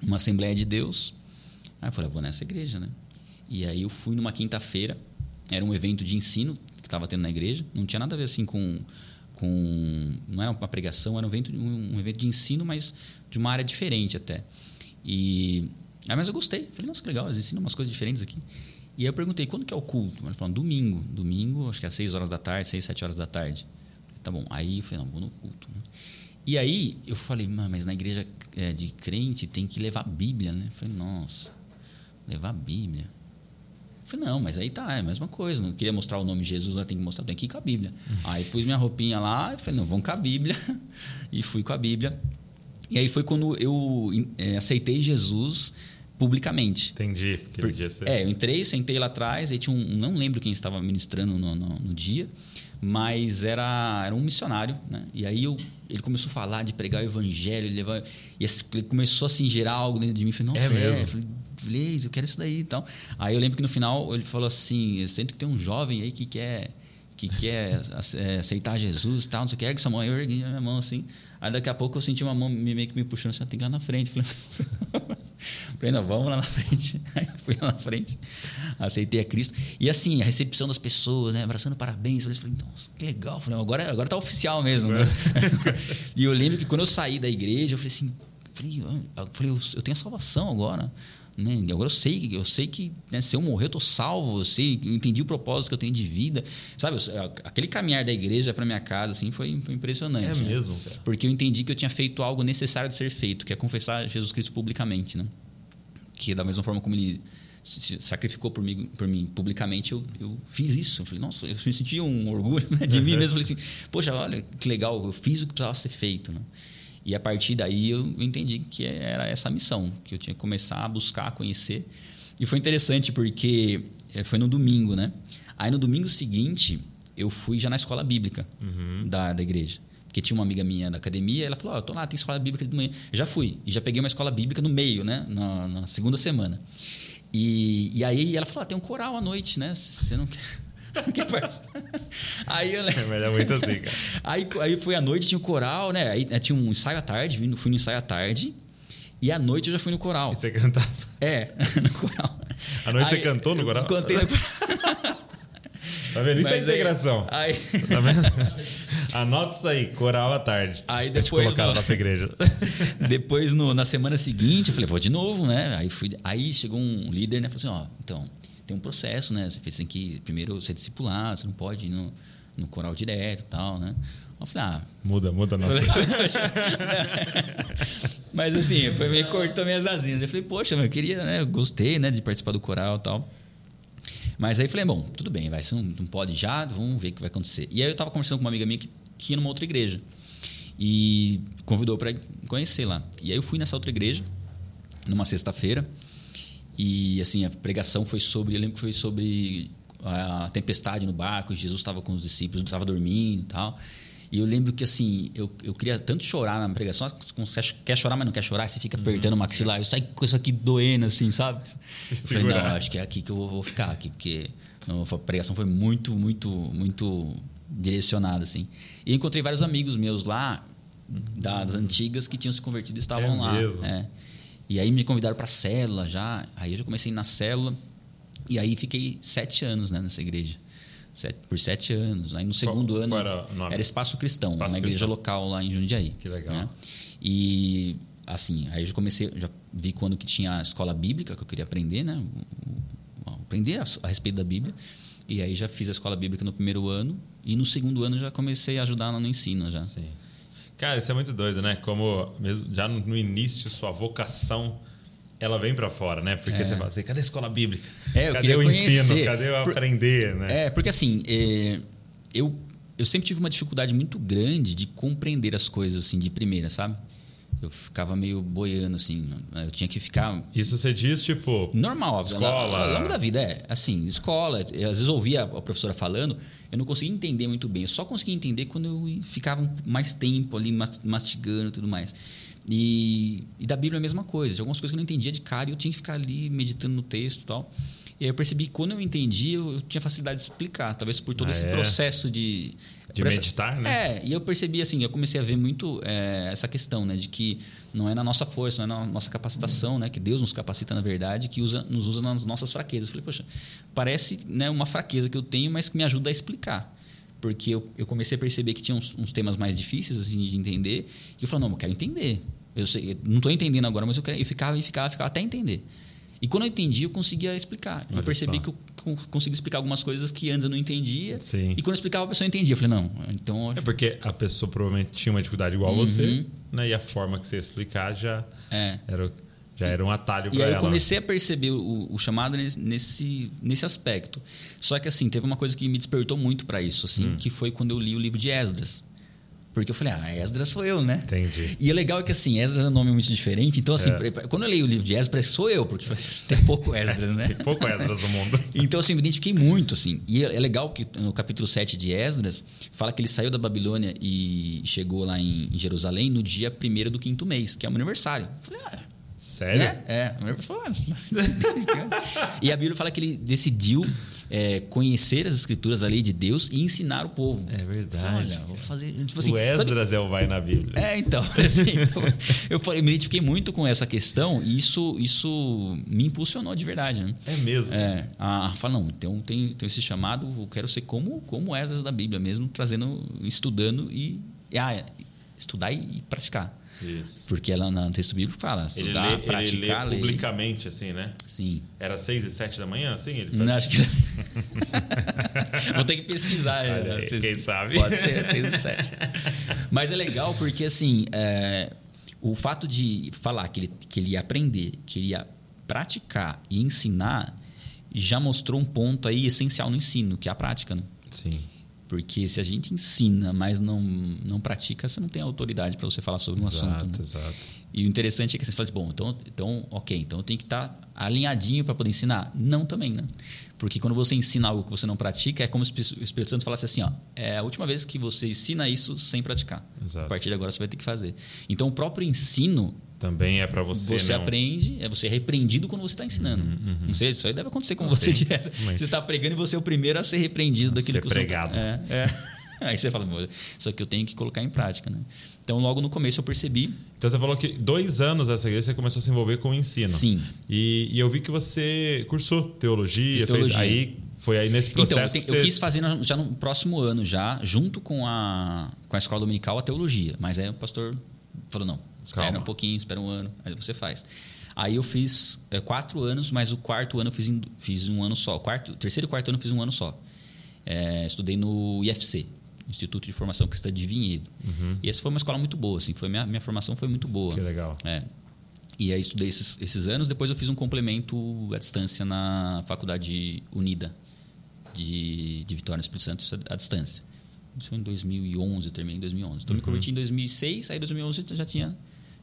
uma Assembleia de Deus. Aí eu falei, eu vou nessa igreja, né? E aí eu fui numa quinta-feira, era um evento de ensino que estava tendo na igreja, não tinha nada a ver assim com. com não era uma pregação, era um evento, um, um evento de ensino, mas de uma área diferente até. E. Aí, mas eu gostei, falei, nossa, que legal, eles ensinam umas coisas diferentes aqui. E aí eu perguntei, quando que é o culto? Ele falou, domingo. Domingo, acho que é às 6 horas da tarde, 6, 7 horas da tarde. Tá bom. Aí eu falei, não, vou no culto. né? E aí eu falei, "Mano, mas na igreja é, de crente tem que levar a Bíblia, né? Eu falei, nossa, levar a Bíblia. Eu falei, não, mas aí tá, é a mesma coisa. Não queria mostrar o nome de Jesus, lá tem que mostrar, tem que ir com a Bíblia. aí pus minha roupinha lá e falei, não, vamos com a Bíblia. e fui com a Bíblia. E aí foi quando eu é, aceitei Jesus publicamente. Entendi. Aquele dia você... É, eu entrei, sentei lá atrás, aí tinha um. Não lembro quem estava ministrando no, no, no dia, mas era, era um missionário, né? E aí eu, ele começou a falar de pregar o evangelho, e ele começou assim, a gerar algo dentro de mim. Eu falei, nossa, É é, mesmo? Eu falei, Blaze, eu quero isso daí e tal. Aí eu lembro que no final ele falou assim: eu sinto que tem um jovem aí que quer. Que quer é, aceitar Jesus e tal, não sei o que, ergue sua mão. Eu ergui a minha mão assim. Aí daqui a pouco eu senti uma mão me- meio que me puxando assim, tem que ir lá na frente. Falei, Falei, não, vamos lá na frente. Aí fui lá na frente, aceitei a Cristo. E assim, a recepção das pessoas, né, abraçando parabéns. Eu falei, nossa, que legal. Falei, agora, agora tá oficial mesmo. Né? e eu lembro que quando eu saí da igreja, eu falei assim, falei, eu, falei, eu, eu tenho a salvação agora. Né? Agora eu sei, eu sei que né, se eu morrer eu tô salvo, eu sei, eu entendi o propósito que eu tenho de vida, sabe? Eu- aquele caminhar da igreja para minha casa assim foi, foi impressionante. É né? mesmo, cara. Porque eu entendi que eu tinha feito algo necessário de ser feito, que é confessar Jesus Cristo publicamente, né? Que da mesma forma como ele se sacrificou por mim, por mim publicamente, eu, eu fiz isso. Eu falei, nossa, eu me senti um orgulho né, de mim mesmo. Eu falei assim, poxa, olha que legal, eu fiz o que precisava ser feito. Né? E a partir daí eu entendi que era essa missão, que eu tinha que começar a buscar, conhecer. E foi interessante porque eh, foi no domingo, né? Aí no domingo seguinte, eu fui já na escola bíblica uhum. da, da igreja. Porque tinha uma amiga minha da academia, ela falou: oh, eu tô lá, tem escola bíblica de manhã. Eu já fui, e já peguei uma escola bíblica no meio, né? Na, na segunda semana. E, e aí ela falou: ah, tem um coral à noite, né? Você não quer. que aí eu lembro. Mas é muito assim, cara. Aí, aí foi à noite, tinha o coral, né? Aí né, tinha um ensaio à tarde, fui no ensaio à tarde. E à noite eu já fui no coral. E você cantava? É, no coral. À noite aí, você cantou no coral? Cantei no coral. Tá vendo? Isso é Mas é integração. Aí, Tá vendo? Anota isso aí, coral à tarde. Aí depois. Colocar no, na nossa igreja. Depois, no, na semana seguinte, eu falei, vou de novo, né? Aí, fui, aí chegou um líder, né? Falou assim: ó, então, tem um processo, né? Você tem que primeiro ser discipulado, você não pode ir no, no coral direto e tal, né? Eu falei, ah. Muda, muda a nossa. Mas assim, foi meio cortou minhas asinhas. Eu falei, poxa, eu queria, né? Eu gostei, né, de participar do coral e tal. Mas aí falei, bom, tudo bem, vai, você não, não pode já, vamos ver o que vai acontecer. E aí eu estava conversando com uma amiga minha que, que ia numa outra igreja. E convidou para conhecer lá. E aí eu fui nessa outra igreja, numa sexta-feira. E assim, a pregação foi sobre, eu lembro que foi sobre a tempestade no barco, Jesus estava com os discípulos, estava dormindo e tal. E eu lembro que, assim, eu, eu queria tanto chorar na pregação. Você quer chorar, mas não quer chorar, você fica apertando uhum. o maxilar. Eu saio com isso aqui doendo, assim, sabe? Eu falei, não, acho que é aqui que eu vou ficar, aqui, porque a pregação foi muito, muito, muito direcionada, assim. E encontrei vários amigos meus lá, das antigas, que tinham se convertido e estavam é lá. Mesmo? É. E aí me convidaram para célula já. Aí eu já comecei na célula. E aí fiquei sete anos né, nessa igreja. Sete, por sete anos. Aí no segundo qual, ano qual era, era, Espaço Cristão, Espaço uma igreja local lá em Jundiaí. Que legal. Né? E assim, aí eu já comecei, já vi quando que tinha a escola bíblica que eu queria aprender, né? Aprender a, a respeito da Bíblia. E aí já fiz a escola bíblica no primeiro ano e no segundo ano já comecei a ajudar no ensino já. Sim. Cara, isso é muito doido, né? Como mesmo já no início sua vocação ela vem para fora, né? Porque é. você fala assim, cadê a escola bíblica? É, eu cadê o conhecer. ensino? Cadê o Por... aprender, né? É, porque assim, é... eu, eu sempre tive uma dificuldade muito grande de compreender as coisas assim de primeira, sabe? Eu ficava meio boiando, assim. Eu tinha que ficar. Isso você diz, tipo. Normal, escola. Ao longo da vida, é. Assim, escola. Às vezes ouvia a professora falando, eu não conseguia entender muito bem. Eu só conseguia entender quando eu ficava mais tempo ali mastigando e tudo mais. E, e da Bíblia é a mesma coisa. De algumas coisas que eu não entendia de cara e eu tinha que ficar ali meditando no texto e tal. E aí eu percebi que quando eu entendi, eu, eu tinha facilidade de explicar. Talvez por todo ah, esse é? processo de. De meditar, né? É, e eu percebi assim, eu comecei a ver muito é, essa questão, né? De que não é na nossa força, não é na nossa capacitação, uhum. né? Que Deus nos capacita, na verdade, que usa, nos usa nas nossas fraquezas. Eu falei, poxa, parece né, uma fraqueza que eu tenho, mas que me ajuda a explicar porque eu, eu, comecei a perceber que tinha uns, uns, temas mais difíceis assim, de entender. E eu falei, não, eu quero entender. Eu, sei, eu não estou entendendo agora, mas eu, quero, eu ficava e ficava, ficava até entender. E quando eu entendi, eu conseguia explicar. Olha eu percebi só. que eu consegui explicar algumas coisas que antes eu não entendia. Sim. E quando eu explicava, a pessoa entendia. Eu falei, não, então. É porque a pessoa provavelmente tinha uma dificuldade igual uhum. você, né? E a forma que você ia explicar já é. era, já era um atalho para ela. E aí eu comecei a perceber o, o, chamado nesse, nesse aspecto. Só que assim, teve uma coisa que me despertou muito para isso, assim, hum. que foi quando eu li o livro de Esdras. Porque eu falei, ah, Esdras sou eu, né? Entendi. E o legal é que assim, Esdras é um nome muito diferente. Então, assim, é. quando eu leio o livro de Esdras, sou eu, porque tem pouco Esdras, né? tem pouco Esdras no mundo. então, assim, me identifiquei muito, assim. E é, é legal que no capítulo 7 de Esdras, fala que ele saiu da Babilônia e chegou lá em Jerusalém no dia 1 do quinto mês, que é o aniversário. Eu falei, ah. Sério? É, é. e a Bíblia fala que ele decidiu é, conhecer as escrituras, a lei de Deus e ensinar o povo. É verdade. Olha, vou fazer. Tipo assim, o Esdras é o vai na Bíblia. É, então. Assim, eu, eu, me identifiquei muito com essa questão e isso, isso me impulsionou de verdade. Né? É mesmo? É. A, fala, não, então tem, tem esse chamado, eu quero ser como, como Esdras da Bíblia mesmo, trazendo, estudando e. Ah, estudar e, e praticar. Isso. Porque ela no texto bíblico fala estudar, ele lê, praticar, ele lê publicamente, assim, né? Sim. Era seis e sete da manhã, assim? Ele faz... Não, acho que... Vou ter que pesquisar. Olha, né? Quem sabe? Pode ser seis e sete. Mas é legal porque, assim, é, o fato de falar que ele, que ele ia aprender, que ele ia praticar e ensinar já mostrou um ponto aí essencial no ensino, que é a prática, né? Sim. Porque se a gente ensina, mas não, não pratica, você não tem autoridade para você falar sobre um exato, assunto. Né? Exato. E o interessante é que você fala assim, bom, então, então ok, então eu tenho que estar tá alinhadinho para poder ensinar. Não também, né? Porque quando você ensina algo que você não pratica, é como se o Espírito Santo falasse assim, ó, é a última vez que você ensina isso sem praticar. Exato. A partir de agora você vai ter que fazer. Então o próprio ensino também é para você. Você não... aprende, é você é repreendido quando você está ensinando. Uhum, uhum. Não sei, isso aí deve acontecer com você direto. Você está pregando e você é o primeiro a ser repreendido daquilo ser que você pregado. É, é. Aí você fala, isso aqui eu tenho que colocar em prática, né? Então, logo no começo eu percebi. Então, você falou que dois anos essa igreja você começou a se envolver com o ensino. Sim. E, e eu vi que você cursou teologia. Teologia. Fez, aí foi aí nesse processo. Então, eu, te, você... eu, quis fazer já no próximo ano, já, junto com a, com a escola dominical, a teologia. Mas aí o pastor falou: não, espera Calma. um pouquinho, espera um ano, aí você faz. Aí eu fiz é, quatro anos, mas o quarto ano eu fiz, fiz um ano só. O quarto, terceiro e quarto ano eu fiz um ano só. É, estudei no IFC, Instituto de Formação Cristã de Vinhedo. Uhum. E essa foi uma escola muito boa, assim, foi minha, minha formação foi muito boa. Que legal. É. E aí estudei esses, esses anos, depois eu fiz um complemento à distância na Faculdade Unida de, de Vitória no Espírito Santo, à distância. Isso foi em 2011, eu terminei em 2011. Então, uhum. me converti em 2006, aí em 2011 eu já tinha,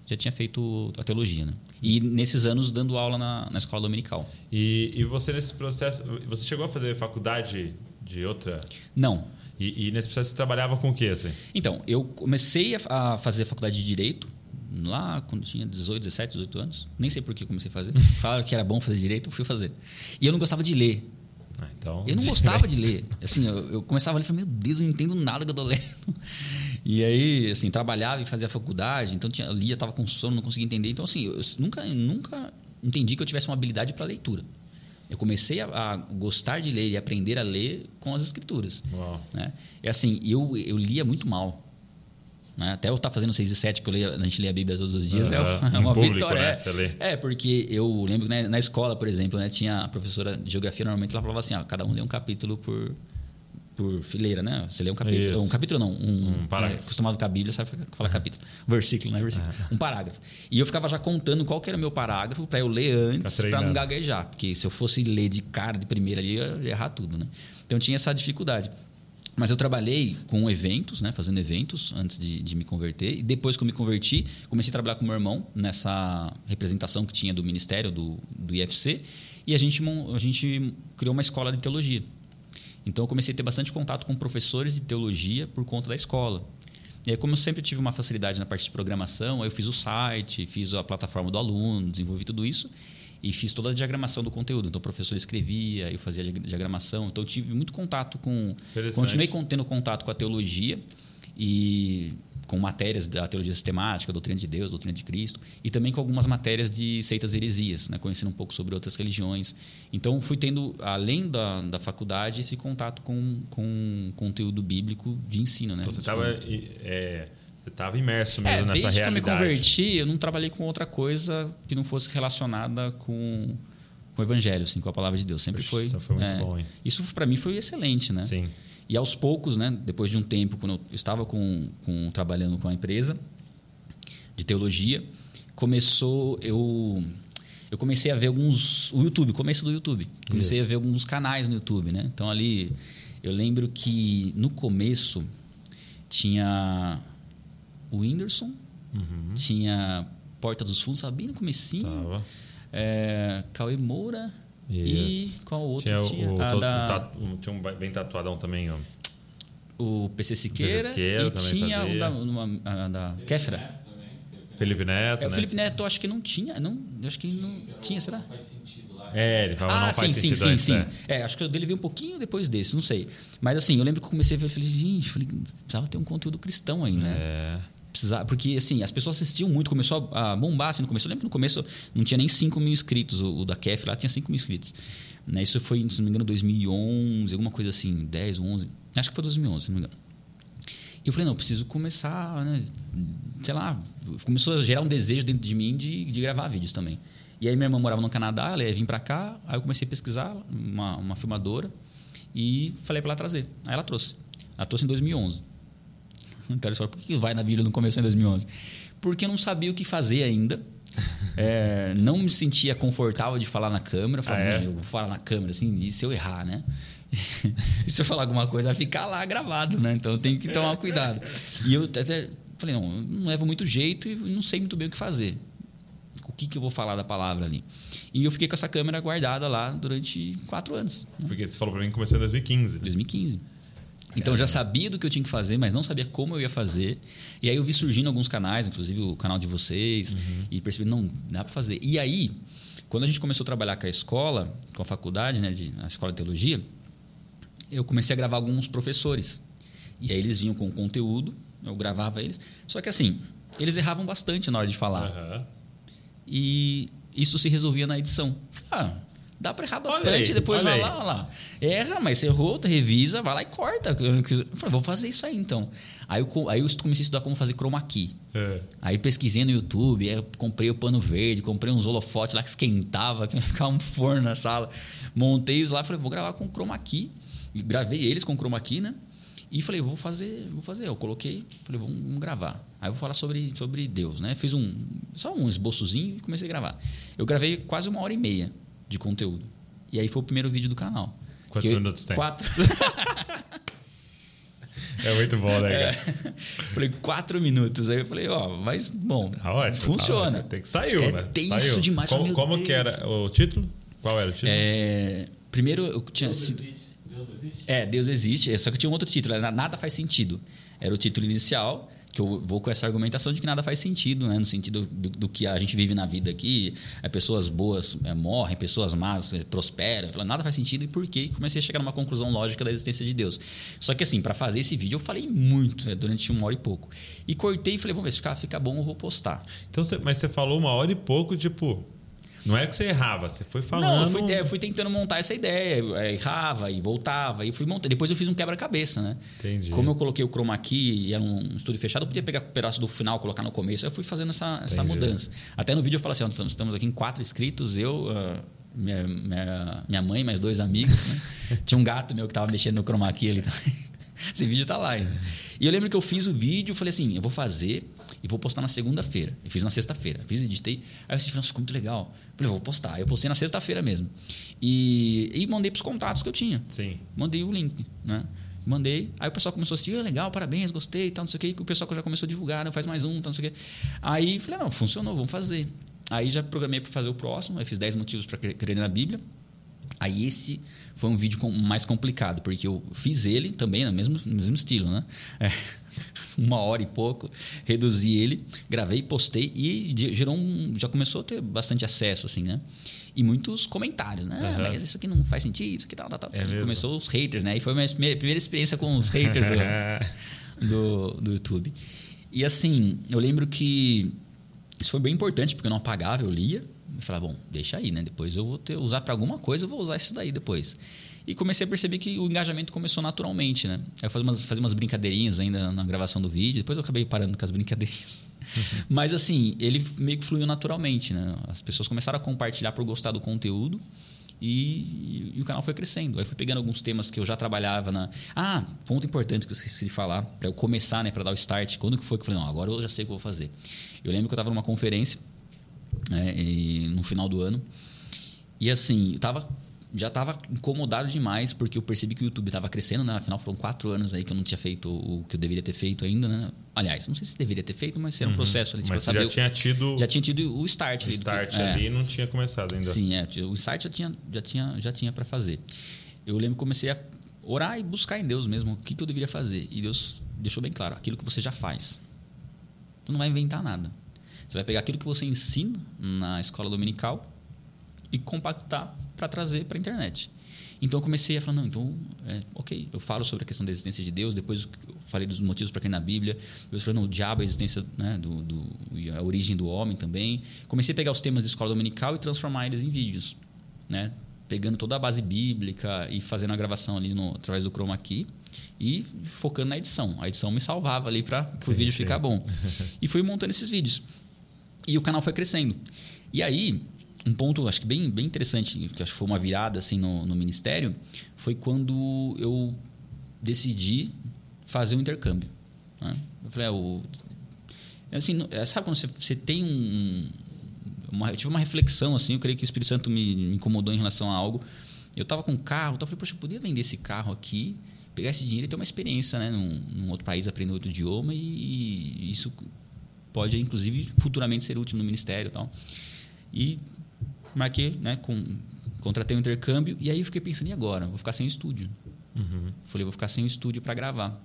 já tinha feito a teologia. Né? E nesses anos dando aula na, na escola dominical. E, e você nesse processo, você chegou a fazer faculdade de outra? Não. E, e nesse processo você trabalhava com o quê? Assim? Então, eu comecei a fazer faculdade de Direito lá quando tinha 18, 17, 18 anos. Nem sei por que comecei a fazer. Falaram que era bom fazer Direito, fui fazer. E eu não gostava de ler. Ah, então, eu não gostava de ler. Assim, eu, eu começava a ler e falei, meu Deus, eu não entendo nada que eu tô lendo. E aí, assim, trabalhava e fazia faculdade, então tinha, lia, estava com sono, não conseguia entender. Então, assim, eu nunca, nunca entendi que eu tivesse uma habilidade para leitura. Eu comecei a, a, gostar de ler e aprender a ler com as escrituras. Uau. Né? É assim, eu, eu lia muito mal. Né? Até eu estar tá fazendo 6 e 7, que eu leio, a gente lê a Bíblia todos os dias, uhum. é uma público, vitória. Né? É, porque eu lembro que né, na escola, por exemplo, né, tinha a professora de geografia, normalmente ela falava assim: ó, cada um lê um capítulo por, por fileira, né? Você lê um capítulo. Isso. Um capítulo não, um, Um parágrafo. É, acostumado com a Bíblia, sabe falar capítulo. Versículo, né? Versículo. Um parágrafo. E eu ficava já contando qual que era o meu parágrafo para eu ler antes, para não gaguejar. Porque se eu fosse ler de cara, de primeira ali, eu ia errar tudo, né? Então tinha essa dificuldade. Mas eu trabalhei com eventos, né? Fazendo eventos antes de, de me converter. E depois que eu me converti, comecei a trabalhar com meu irmão nessa representação que tinha do ministério, do, do IFC. E a gente, a gente criou uma escola de teologia. Então eu comecei a ter bastante contato com professores de teologia por conta da escola. E aí, como eu sempre tive uma facilidade na parte de programação, aí eu fiz o site, fiz a plataforma do aluno, desenvolvi tudo isso e fiz toda a diagramação do conteúdo. Então o professor escrevia, eu fazia diagramação. Então eu tive muito contato com. Continuei con- tendo contato com a teologia e com matérias da teologia sistemática, doutrina de Deus, doutrina de Cristo, e também com algumas matérias de seitas heresias, né? conhecendo um pouco sobre outras religiões. Então, fui tendo, além da, da faculdade, esse contato com, com conteúdo bíblico de ensino. Né? Então você estava é, você imerso mesmo É, nessa desde que eu me realidade. converti, eu não trabalhei com outra coisa que não fosse relacionada com, com o evangelho, assim, com a palavra de Deus. Sempre Poxa, foi. isso foi muito é, bom, hein? Isso para mim foi excelente, né? Sim. E aos poucos, né, depois de um tempo, quando eu estava com, com trabalhando com a empresa de teologia, começou eu eu comecei a ver alguns o YouTube, começo do YouTube. Comecei Isso. a ver alguns canais no YouTube, né? Então ali eu lembro que no começo tinha o Whindersson, tinha Porta dos Fundos, sabe bem no comecinho. Tava. É, Cauê Moura E qual outro Tinha, tinha? o, A todo- da- o tatu- um- tinha um bem tatuadão também, ó. o PC Siqueira, Siqueira e também tinha fazia. o da, uma- a da Kéfera. Felipe Neto, É, o né? Felipe Neto eu acho que não tinha, não, eu acho que não tinha, será? É, ele falava Ah, não sim, faz sim, sentido sim, antes, sim. né? É, acho que o dele veio um pouquinho depois desse, não sei. Mas assim, eu lembro que eu comecei a ver, eu falei, gente, falei, precisava ter um conteúdo cristão aí, né? É. Porque assim, as pessoas assistiam muito, começou a bombar assim no começo. Eu lembro que no começo não tinha nem 5 mil inscritos, o, o da Kef lá tinha 5 mil inscritos. Né? Isso foi, se não me engano, 2011, alguma coisa assim, 10, 11. Acho que foi 2011, se não me engano. E eu falei, não, preciso começar, né? Sei lá, começou a gerar um desejo dentro de mim de, de gravar vídeos também. E aí minha irmã morava no Canadá, ela ia vir para cá, aí eu comecei a pesquisar uma, uma filmadora e falei para ela trazer. Aí ela trouxe. Ela trouxe em 2011. Então eles falaram, por que vai na Bíblia não começou em 2011? Porque eu não sabia o que fazer ainda. É, não me sentia confortável de falar na câmera. Falei, Ah, é? eu vou falar na câmera assim, e se eu errar, né? e se eu falar alguma coisa, vai ficar lá gravado, né? Então eu tenho que tomar cuidado. E eu até falei, não, eu não levo muito jeito e não sei muito bem o que fazer. O que, que eu vou falar da palavra ali? E eu fiquei com essa câmera guardada lá durante quatro anos. Porque você falou pra mim que começou em 2015. 2015. Então eu já sabia do que eu tinha que fazer, mas não sabia como eu ia fazer. E aí eu vi surgindo alguns canais, inclusive o canal de vocês, e percebi, não, dá para fazer. E aí, quando a gente começou a trabalhar com a escola, com a faculdade, né, de, a escola de teologia, eu comecei a gravar alguns professores. E aí eles vinham com conteúdo, eu gravava eles. Só que assim, eles erravam bastante na hora de falar. Aham. E isso se resolvia na edição. Ah, dá para errar bastante, depois vai lá, vai lá. Erra, mas você errou, revisa, vai lá e corta. Eu falei, vou fazer isso aí então. Aí eu, aí eu comecei a estudar como fazer chroma key. É. Aí pesquisei no YouTube, comprei o pano verde, comprei uns holofotes lá que esquentava, que ficava um forno na sala. Montei isso lá, falei, vou gravar com chroma key. E gravei eles com chroma key, né? E falei, vou fazer, vou fazer. Eu coloquei, falei, vamos, vamos gravar. Aí eu vou falar sobre, sobre Deus, né? Fiz um, só um esboçozinho e comecei a gravar. Eu gravei quase uma hora e meia de conteúdo. E aí foi o primeiro vídeo do canal. Quantos Que eu- minutos tem? Quatro. É muito bom, né, cara? falei, quatro minutos. Aí eu falei, ó, mas, bom, Tá ótimo. funciona. tá ótimo. Tem que saiu, É né? tenso Saiu. demais, Como, meu como Deus. que era o título? Qual era o título? É, primeiro eu tinha Deus sido. existe. Deus existe. É, Deus existe, é, só que tinha um outro título, era Nada Faz Sentido. Era o título inicial, que eu vou com essa argumentação de que nada faz sentido, né? no sentido do, do que a gente vive na vida aqui. É, pessoas boas é, morrem, pessoas más é, prosperam. Falei, nada faz sentido e por quê? E comecei a chegar numa conclusão lógica da existência de Deus. Só que assim, para fazer esse vídeo eu falei muito, né? durante uma hora e pouco. E cortei e falei, vamos ver, se ficar, fica bom eu vou postar. Então, mas você falou uma hora e pouco, tipo. Não é que você errava, você foi falando. Não, eu fui, eu fui tentando montar essa ideia. Eu errava e voltava e fui montando. Depois eu fiz um quebra-cabeça, né? Entendi. Como eu coloquei o chroma key e era um estúdio fechado, eu podia pegar um pedaço do final, colocar no começo. Eu fui fazendo essa, essa Entendi. mudança. Até no vídeo eu falo assim: ó, nós estamos aqui em quatro inscritos, eu, ah, minha, minha, minha mãe, mais dois amigos. Né? Tinha um gato meu que tava mexendo no chroma key ali também. Esse vídeo tá lá ainda. E eu lembro que eu fiz o vídeo falei assim: eu vou fazer e vou postar na segunda-feira. Eu fiz na sexta-feira. Fiz, editei. Aí eu assisti, nossa, ficou muito legal. Falei, vou postar. Aí eu postei na sexta-feira mesmo. E, e mandei pros contatos que eu tinha. Sim. Mandei o link, né? Mandei. Aí o pessoal começou a assistir, ah, legal, parabéns, gostei, tal, não sei o quê. E o pessoal já começou a divulgar, né? faz mais um, tal, não sei o quê. Aí falei, não, funcionou, vamos fazer. Aí já programei para fazer o próximo, aí fiz 10 motivos para crer na Bíblia. Aí esse foi um vídeo mais complicado, porque eu fiz ele também no mesmo, no mesmo estilo, né? É, uma hora e pouco, reduzi ele, gravei, postei e gerou um, já começou a ter bastante acesso, assim, né? E muitos comentários, né? Ah, Aham. mas isso aqui não faz sentido, isso aqui tal, tal, tal. É e começou os haters, né? E foi a minha primeira, primeira experiência com os haters do, do, do YouTube. E assim, eu lembro que isso foi bem importante, porque eu não apagava, eu lia. E falava, bom, deixa aí, né? Depois eu vou ter, usar para alguma coisa, eu vou usar isso daí depois. E comecei a perceber que o engajamento começou naturalmente, né? Eu fazia umas, fazia umas brincadeirinhas ainda na gravação do vídeo, depois eu acabei parando com as brincadeirinhas. Mas assim, ele meio que fluiu naturalmente, né? As pessoas começaram a compartilhar por gostar do conteúdo e, e o canal foi crescendo. Aí eu fui pegando alguns temas que eu já trabalhava na. Ah, ponto importante que eu esqueci de falar, para eu começar, né, para dar o start. Quando que foi que eu falei, não, agora eu já sei o que eu vou fazer. Eu lembro que eu estava numa conferência né, e no final do ano. E assim, eu tava, já estava incomodado demais, porque eu percebi que o YouTube estava crescendo, né? Afinal, foram quatro anos aí que eu não tinha feito o que eu deveria ter feito ainda, né? Aliás, não sei se deveria ter feito, mas era um processo ali Uhum. pra Mas você saber. já tinha tido já tinha tido o start o ali. do que- start é. ali e não tinha começado ainda. Sim, é. O insight já tinha, já tinha, já tinha para fazer. Eu lembro que comecei a orar e buscar em Deus mesmo o que, que eu deveria fazer. E Deus deixou bem claro: aquilo que você já faz. Você não vai inventar nada. Você vai pegar aquilo que você ensina na escola dominical e compactar para trazer para a internet. Então eu comecei a falar, não, então, é, ok, eu falo sobre a questão da existência de Deus, depois eu falei dos motivos para crer na Bíblia, depois eu falei, não, o diabo, a existência, né, do, do, e a origem do homem também. Comecei a pegar os temas de escola dominical e transformar eles em vídeos, né? Pegando toda a base bíblica e fazendo a gravação ali no, através do chroma key e focando na edição. A edição me salvava ali para o vídeo sim. ficar bom. e fui montando esses vídeos. E o canal foi crescendo. E aí, um ponto acho que bem, bem interessante, que acho que foi uma virada assim no, no ministério, foi quando eu decidi fazer um intercâmbio. né? Eu falei, ah, o, assim, não- é, sabe quando você, você tem um. uma, eu tive uma reflexão, assim, eu creio que o Espírito Santo me, me incomodou em relação a algo. Eu estava com um carro, então eu falei, poxa, eu podia vender esse carro aqui, pegar esse dinheiro e ter uma experiência né, num, num outro país, aprender outro idioma e, e isso pode, inclusive, futuramente ser útil no ministério e tal. E marquei, né, com, contratei um intercâmbio e aí eu fiquei pensando, e agora? Vou ficar sem estúdio. Uhum. Falei, vou ficar sem estúdio para gravar.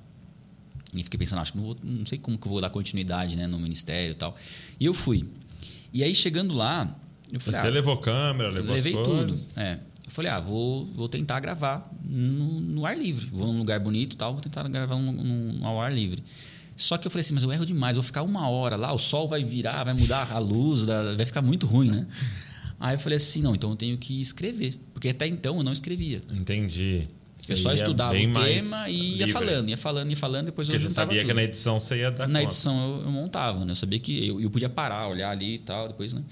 E fiquei pensando, acho que não, vou, não sei como que eu vou dar continuidade né, no ministério e tal. E eu fui. E aí, chegando lá, eu falei... Você ah, levou câmera, levou levei as coisas? tudo. É. Eu falei, ah, vou, vou tentar gravar no, no ar livre. Vou num lugar bonito e tal, vou tentar gravar no, no, ao ar livre. Só que eu falei assim, mas eu erro demais, vou ficar uma hora lá, o sol vai virar, vai mudar a luz, vai ficar muito ruim, né? Aí eu falei assim, não, então eu tenho que escrever. Porque até então eu não escrevia. Entendi. Eu só estudava o tema e ia livre. falando, ia falando, ia falando, depois Porque eu você juntava sabia tudo. que na edição você ia dar Na conta. edição eu, eu montava, né? Eu sabia que eu, eu podia parar, olhar ali e tal, depois, né?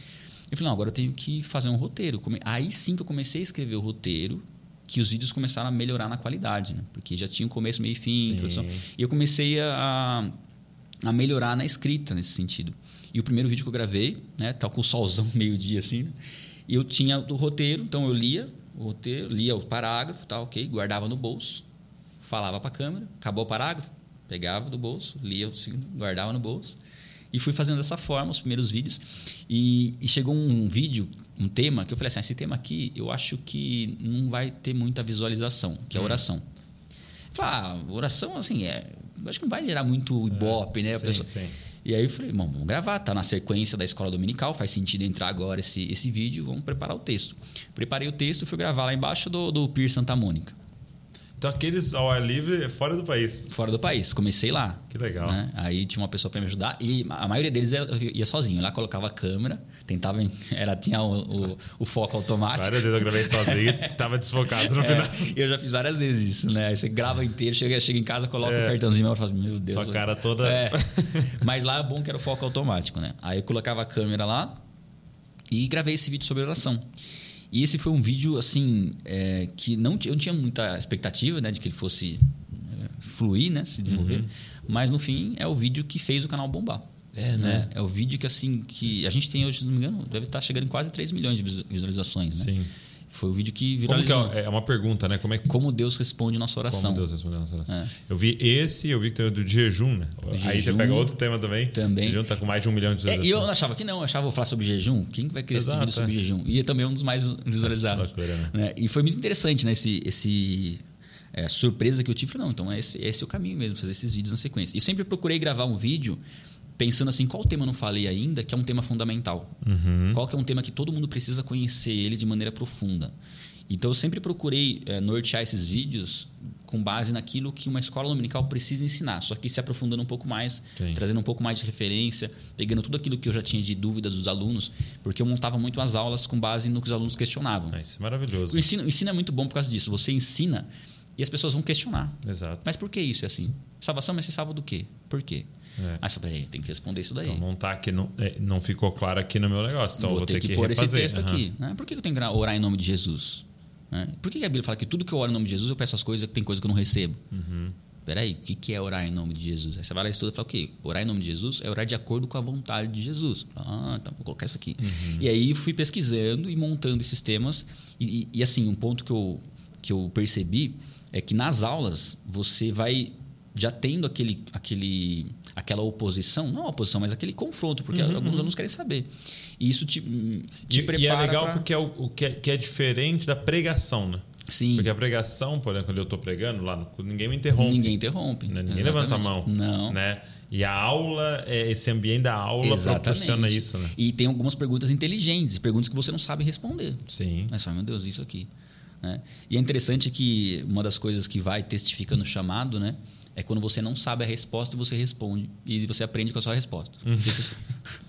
Eu falei, não, agora eu tenho que fazer um roteiro. Aí sim que eu comecei a escrever o roteiro, que os vídeos começaram a melhorar na qualidade, né? Porque já tinha um começo, meio e fim, introdução. E eu comecei a, a melhorar na escrita nesse sentido. E o primeiro vídeo que eu gravei, né? Tá com o solzão meio-dia assim, né? Eu tinha o roteiro, então eu lia o roteiro, lia o parágrafo, tá ok, guardava no bolso, falava para a câmera, acabou o parágrafo, pegava do bolso, lia o segundo, guardava no bolso e fui fazendo dessa forma os primeiros vídeos. E, e chegou um vídeo, um tema que eu falei assim, "Ah, esse tema aqui eu acho que não vai ter muita visualização, que é a oração. Eu falei, ah, oração assim é, acho que não vai gerar muito ibope, né? A sim, pessoa- sim. E aí eu falei, bom, vamos gravar, tá na sequência da escola dominical, faz sentido entrar agora esse, esse vídeo, vamos preparar o texto. Preparei o texto e fui gravar lá embaixo do, do Pier Santa Mônica, Então aqueles ao ar livre é fora do país. fora do país. Comecei lá. Que legal. né? Aí tinha uma pessoa para me ajudar e a maioria deles ia, ia sozinho. Lá colocava a câmera, tentava, era, tinha o, o, o foco automático. Várias vezes eu gravei sozinho e tava desfocado no final. É, eu já fiz várias vezes isso, né? Aí você grava inteiro, chega, chega em casa, coloca É. o cartãozinho e fala, meu Deus. Sua cara toda. É. Mas lá é bom que era o foco automático, né? Aí eu colocava a câmera lá e gravei esse vídeo sobre oração. E esse foi um vídeo, assim, é, que não, eu não tinha muita expectativa, né? De que ele fosse é, fluir, né? Se desenvolver. Mas, no fim, é o vídeo que fez o canal bombar. É, né? É o vídeo que, assim, que a gente tem hoje, se não me engano, deve estar chegando em quase 3 milhões de visu- visualizações, né? Sim. Foi o vídeo que Como que viralizou. é? É uma pergunta, né? Como é que Como Deus responde nossa oração. Como Deus respondeu a nossa oração. É. Eu vi esse, eu vi que tem o do jejum, né? Aí você pega outro tema também. Também. Jejum tá com mais de um milhão de É, e eu visualizações. achava que não, eu achava que vou falar sobre jejum. Quem que vai querer esse Exato, vídeo sobre é. jejum? E é também um dos mais visualizados. Loucura, né? né? E foi muito interessante, né? Esse, esse é, surpresa que eu tive. Falei, não, então esse, esse é o caminho mesmo, fazer esses vídeos na sequência. E sempre procurei gravar um vídeo pensando assim, qual tema eu não falei ainda, que é um tema fundamental? Uhum. Qual que é um tema que todo mundo precisa conhecer ele de maneira profunda? Então eu sempre procurei é, nortear esses vídeos com base naquilo que uma escola dominical precisa ensinar, só que se aprofundando um pouco mais, Sim. trazendo um pouco mais de referência, pegando tudo aquilo que eu já tinha de dúvidas dos alunos, porque eu montava muito as aulas com base no que os alunos questionavam. Ah, isso é maravilhoso. O ensino, o ensino é muito bom por causa disso. Você ensina e as pessoas vão questionar. Exato. Mas por que isso é assim? Salvação, mas você salva do quê? Por quê? É. Ah, só peraí, tem que responder isso daí. Então não tá aqui, não, é, não ficou claro aqui no meu negócio. Então eu vou vou ter que, pôr refazer. esse texto Aham. aqui. Né? Por que eu tenho que orar em nome de Jesus? Né? Por que que a Bíblia fala que tudo que eu oro em nome de Jesus eu peço as coisas que tem coisa que eu não recebo? Uhum. Peraí, o que que é orar em nome de Jesus? Aí você vai lá e estuda e fala, ok, orar em nome de Jesus é orar de acordo com a vontade de Jesus. Ah, então vou colocar isso aqui. Uhum. E aí fui pesquisando e montando esses temas. E, e- e, assim, um ponto que eu, que eu percebi é que nas aulas você vai já tendo aquele, aquele, aquela oposição, não oposição, mas aquele confronto, porque alguns alunos querem saber. E isso te, te Uhum, E, prepara e é legal pra- porque é o, o que, é, que é diferente da pregação, né? Sim. Porque a pregação, por exemplo, quando eu tô pregando lá, ninguém me interrompe. Ninguém interrompe. né? Ninguém Exatamente. levanta a mão. Não. Né? E a aula, é, esse ambiente da aula proporciona isso, né? E tem algumas perguntas inteligentes, perguntas que você não sabe responder. Sim. Mas fala, meu Deus, isso aqui. né? E é interessante que uma das coisas que vai testifica no chamado, né? É quando você não sabe a resposta, você responde. E você aprende com a sua resposta. Uhum.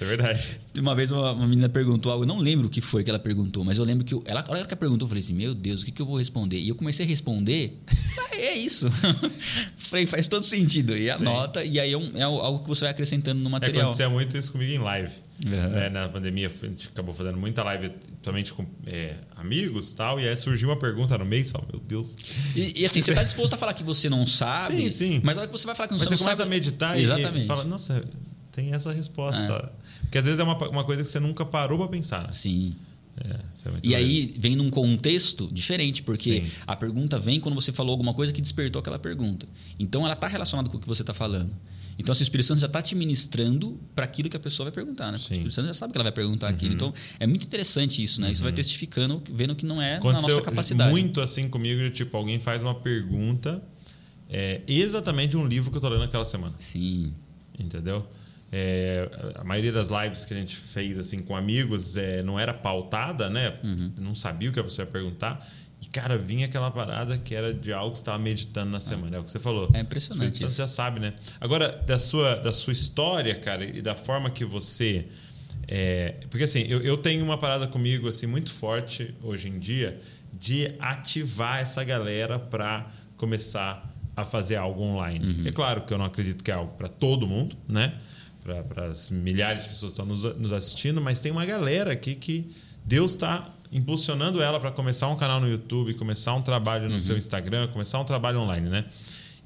É verdade. Uma vez uma, uma menina perguntou algo, eu não lembro o que foi que ela perguntou, mas eu lembro que eu- ela, a hora que ela perguntou, eu falei assim: Meu Deus, o que, que eu vou responder? E eu comecei a responder, ah, é isso. falei, faz todo sentido. E anota, e aí é, um- é algo que você vai acrescentando no É, material. acontecia muito isso comigo em live. Uhum. Né, na pandemia, a gente acabou fazendo muita live, somente com é, amigos e tal, e aí surgiu uma pergunta no meio, e fala, meu Deus. E, e assim, você está disposto a falar que você não sabe, Sim, sim. mas na hora que você vai falar que Mas você você não começa sabe. a meditar e- Exatamente. e fala, nossa, tem essa resposta. Porque às vezes é uma, uma coisa que você nunca parou para pensar, né? Sim. É, é E aí vem num contexto diferente, porque Sim. a pergunta vem quando você falou alguma coisa que despertou aquela pergunta. Então ela está relacionada com o que você está falando. Então assim, o Espírito Santo já está te ministrando para aquilo que a pessoa vai perguntar, né? Sim. O Espírito Santo já sabe que ela vai perguntar aquilo. Então é muito interessante isso, né? Isso vai testificando, vendo que não é na Aconteceu nossa capacidade. muito assim comigo, tipo, alguém faz uma pergunta é, exatamente um livro que eu tô lendo naquela semana. Sim. Entendeu? É, a maioria das lives que a gente fez assim com amigos é, não era pautada, né? Uhum. Não sabia o que a pessoa ia perguntar. E, cara, vinha aquela parada que era de algo que você estava meditando na semana. É o que você falou. É impressionante isso. já sabe, né? Agora, da sua, da sua história, cara, e da forma que você. é, porque assim, eu, eu tenho uma parada comigo assim muito forte hoje em dia de ativar essa galera para começar a fazer algo online. Uhum. É claro que eu não acredito que é algo para todo mundo, né? Para as milhares de pessoas que estão nos, nos assistindo, mas tem uma galera aqui que Deus está impulsionando ela para começar um canal no YouTube, começar um trabalho no seu Instagram, começar um trabalho online, né?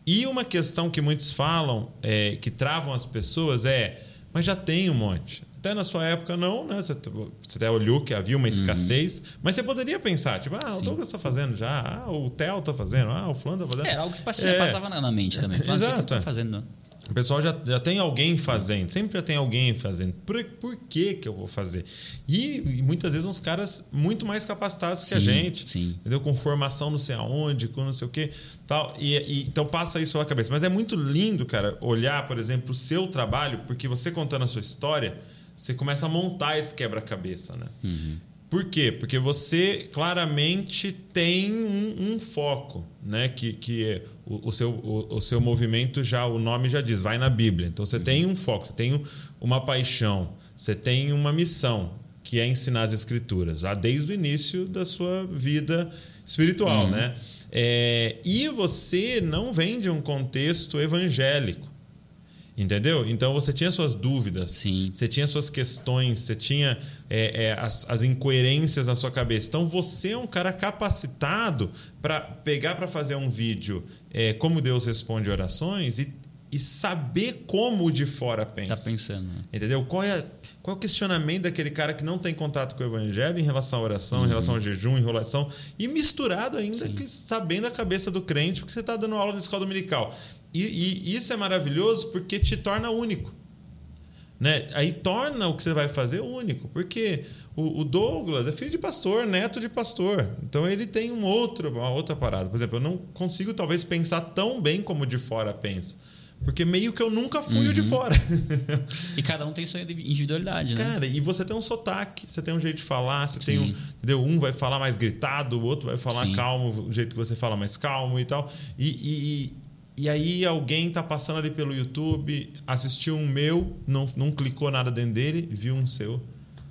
E uma questão que muitos falam, é, que travam as pessoas, é: mas já tem um monte. Até na sua época, não, né? Você, você até olhou que havia uma escassez, mas você poderia pensar, tipo, ah, o. Douglas está fazendo já, ah, o Theo está fazendo, ah, o Fulano está fazendo. É algo que É. passava na na mente também. Tô Exato. fazendo? O pessoal já, já tem alguém fazendo, sempre já tem alguém fazendo. Por, por que, que eu vou fazer? E, e muitas vezes uns caras muito mais capacitados que a Sim, gente. sim. Entendeu? Com formação não sei aonde, com não sei o quê. Tal. E, e- então passa isso pela cabeça. Mas é muito lindo, cara, olhar, por exemplo, o seu trabalho, porque você contando a sua história, você começa a montar esse quebra-cabeça, né? Por quê? Porque você claramente tem um, um foco, né? Que, que é o, o seu, o, o seu movimento já, o nome já diz, vai na Bíblia. Então você tem um foco, você tem um- uma paixão, você tem uma missão, que é ensinar as escrituras, lá desde o início da sua vida espiritual, né? É, e você não vem de um contexto evangélico. Entendeu? Então você tinha suas dúvidas, Sim. você tinha suas questões, você tinha é, é, as, as incoerências na sua cabeça. Então você é um cara capacitado para pegar para fazer um vídeo é, como Deus responde orações e, e saber como o de fora pensa. Tá pensando. né? Entendeu? Qual é, qual é o questionamento daquele cara que não tem contato com o evangelho em relação à oração, Uhum. em relação ao jejum, em relação. E misturado ainda que sabendo a cabeça do crente, porque você está dando aula na escola dominical. E, e isso é maravilhoso porque te torna único. Né? Aí torna o que você vai fazer único. Porque o, o Douglas é filho de pastor, neto de pastor. Então ele tem um outro, uma outra parada. Por exemplo, eu não consigo talvez pensar tão bem como o de fora pensa. Porque meio que eu nunca fui o de fora. E cada um tem sua individualidade, né? Cara, e você tem um sotaque, você tem um jeito de falar, você tem um. Sim. Entendeu? Um vai falar mais gritado, o outro vai falar Sim. calmo, o jeito que você fala mais calmo e tal. E, e, e, aí alguém tá passando ali pelo YouTube, assistiu um meu, não, não clicou nada dentro dele, viu um seu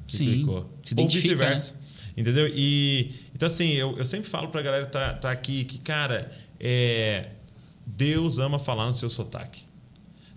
e Sim, clicou. se Ou identifica, né? vice-versa. Entendeu? E então assim, eu, eu sempre falo pra galera que tá, tá aqui que, cara, é, Deus ama falar no seu sotaque.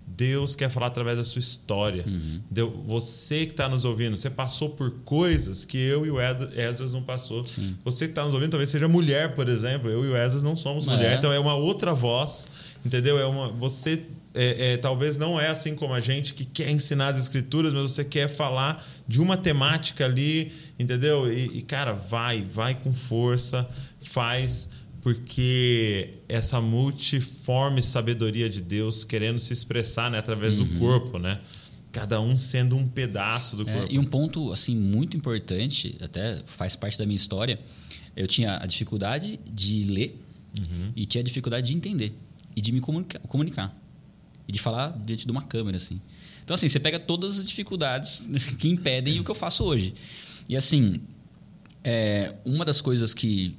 Deus quer falar através da sua história. Uhum. Você que está nos ouvindo, você passou por coisas que eu e o Esdras não passou. Sim. Você que está nos ouvindo talvez seja mulher, por exemplo. Eu e o Esdras não somos É. mulher, então é uma outra voz, entendeu? É uma você é, é, talvez não é assim como a gente que quer ensinar as escrituras, mas você quer falar de uma temática ali, entendeu? E, e, cara, vai, vai com força, faz porque essa multiforme sabedoria de Deus querendo se expressar né, através do corpo, né? Cada um sendo um pedaço do É, corpo. e um ponto assim muito importante, até faz parte da minha história, eu tinha a dificuldade de ler Uhum. e tinha a dificuldade de entender e de me comunica- comunicar e de falar diante de uma câmera assim. Então assim, você pega todas as dificuldades que impedem o que eu faço hoje. E assim, é, uma das coisas que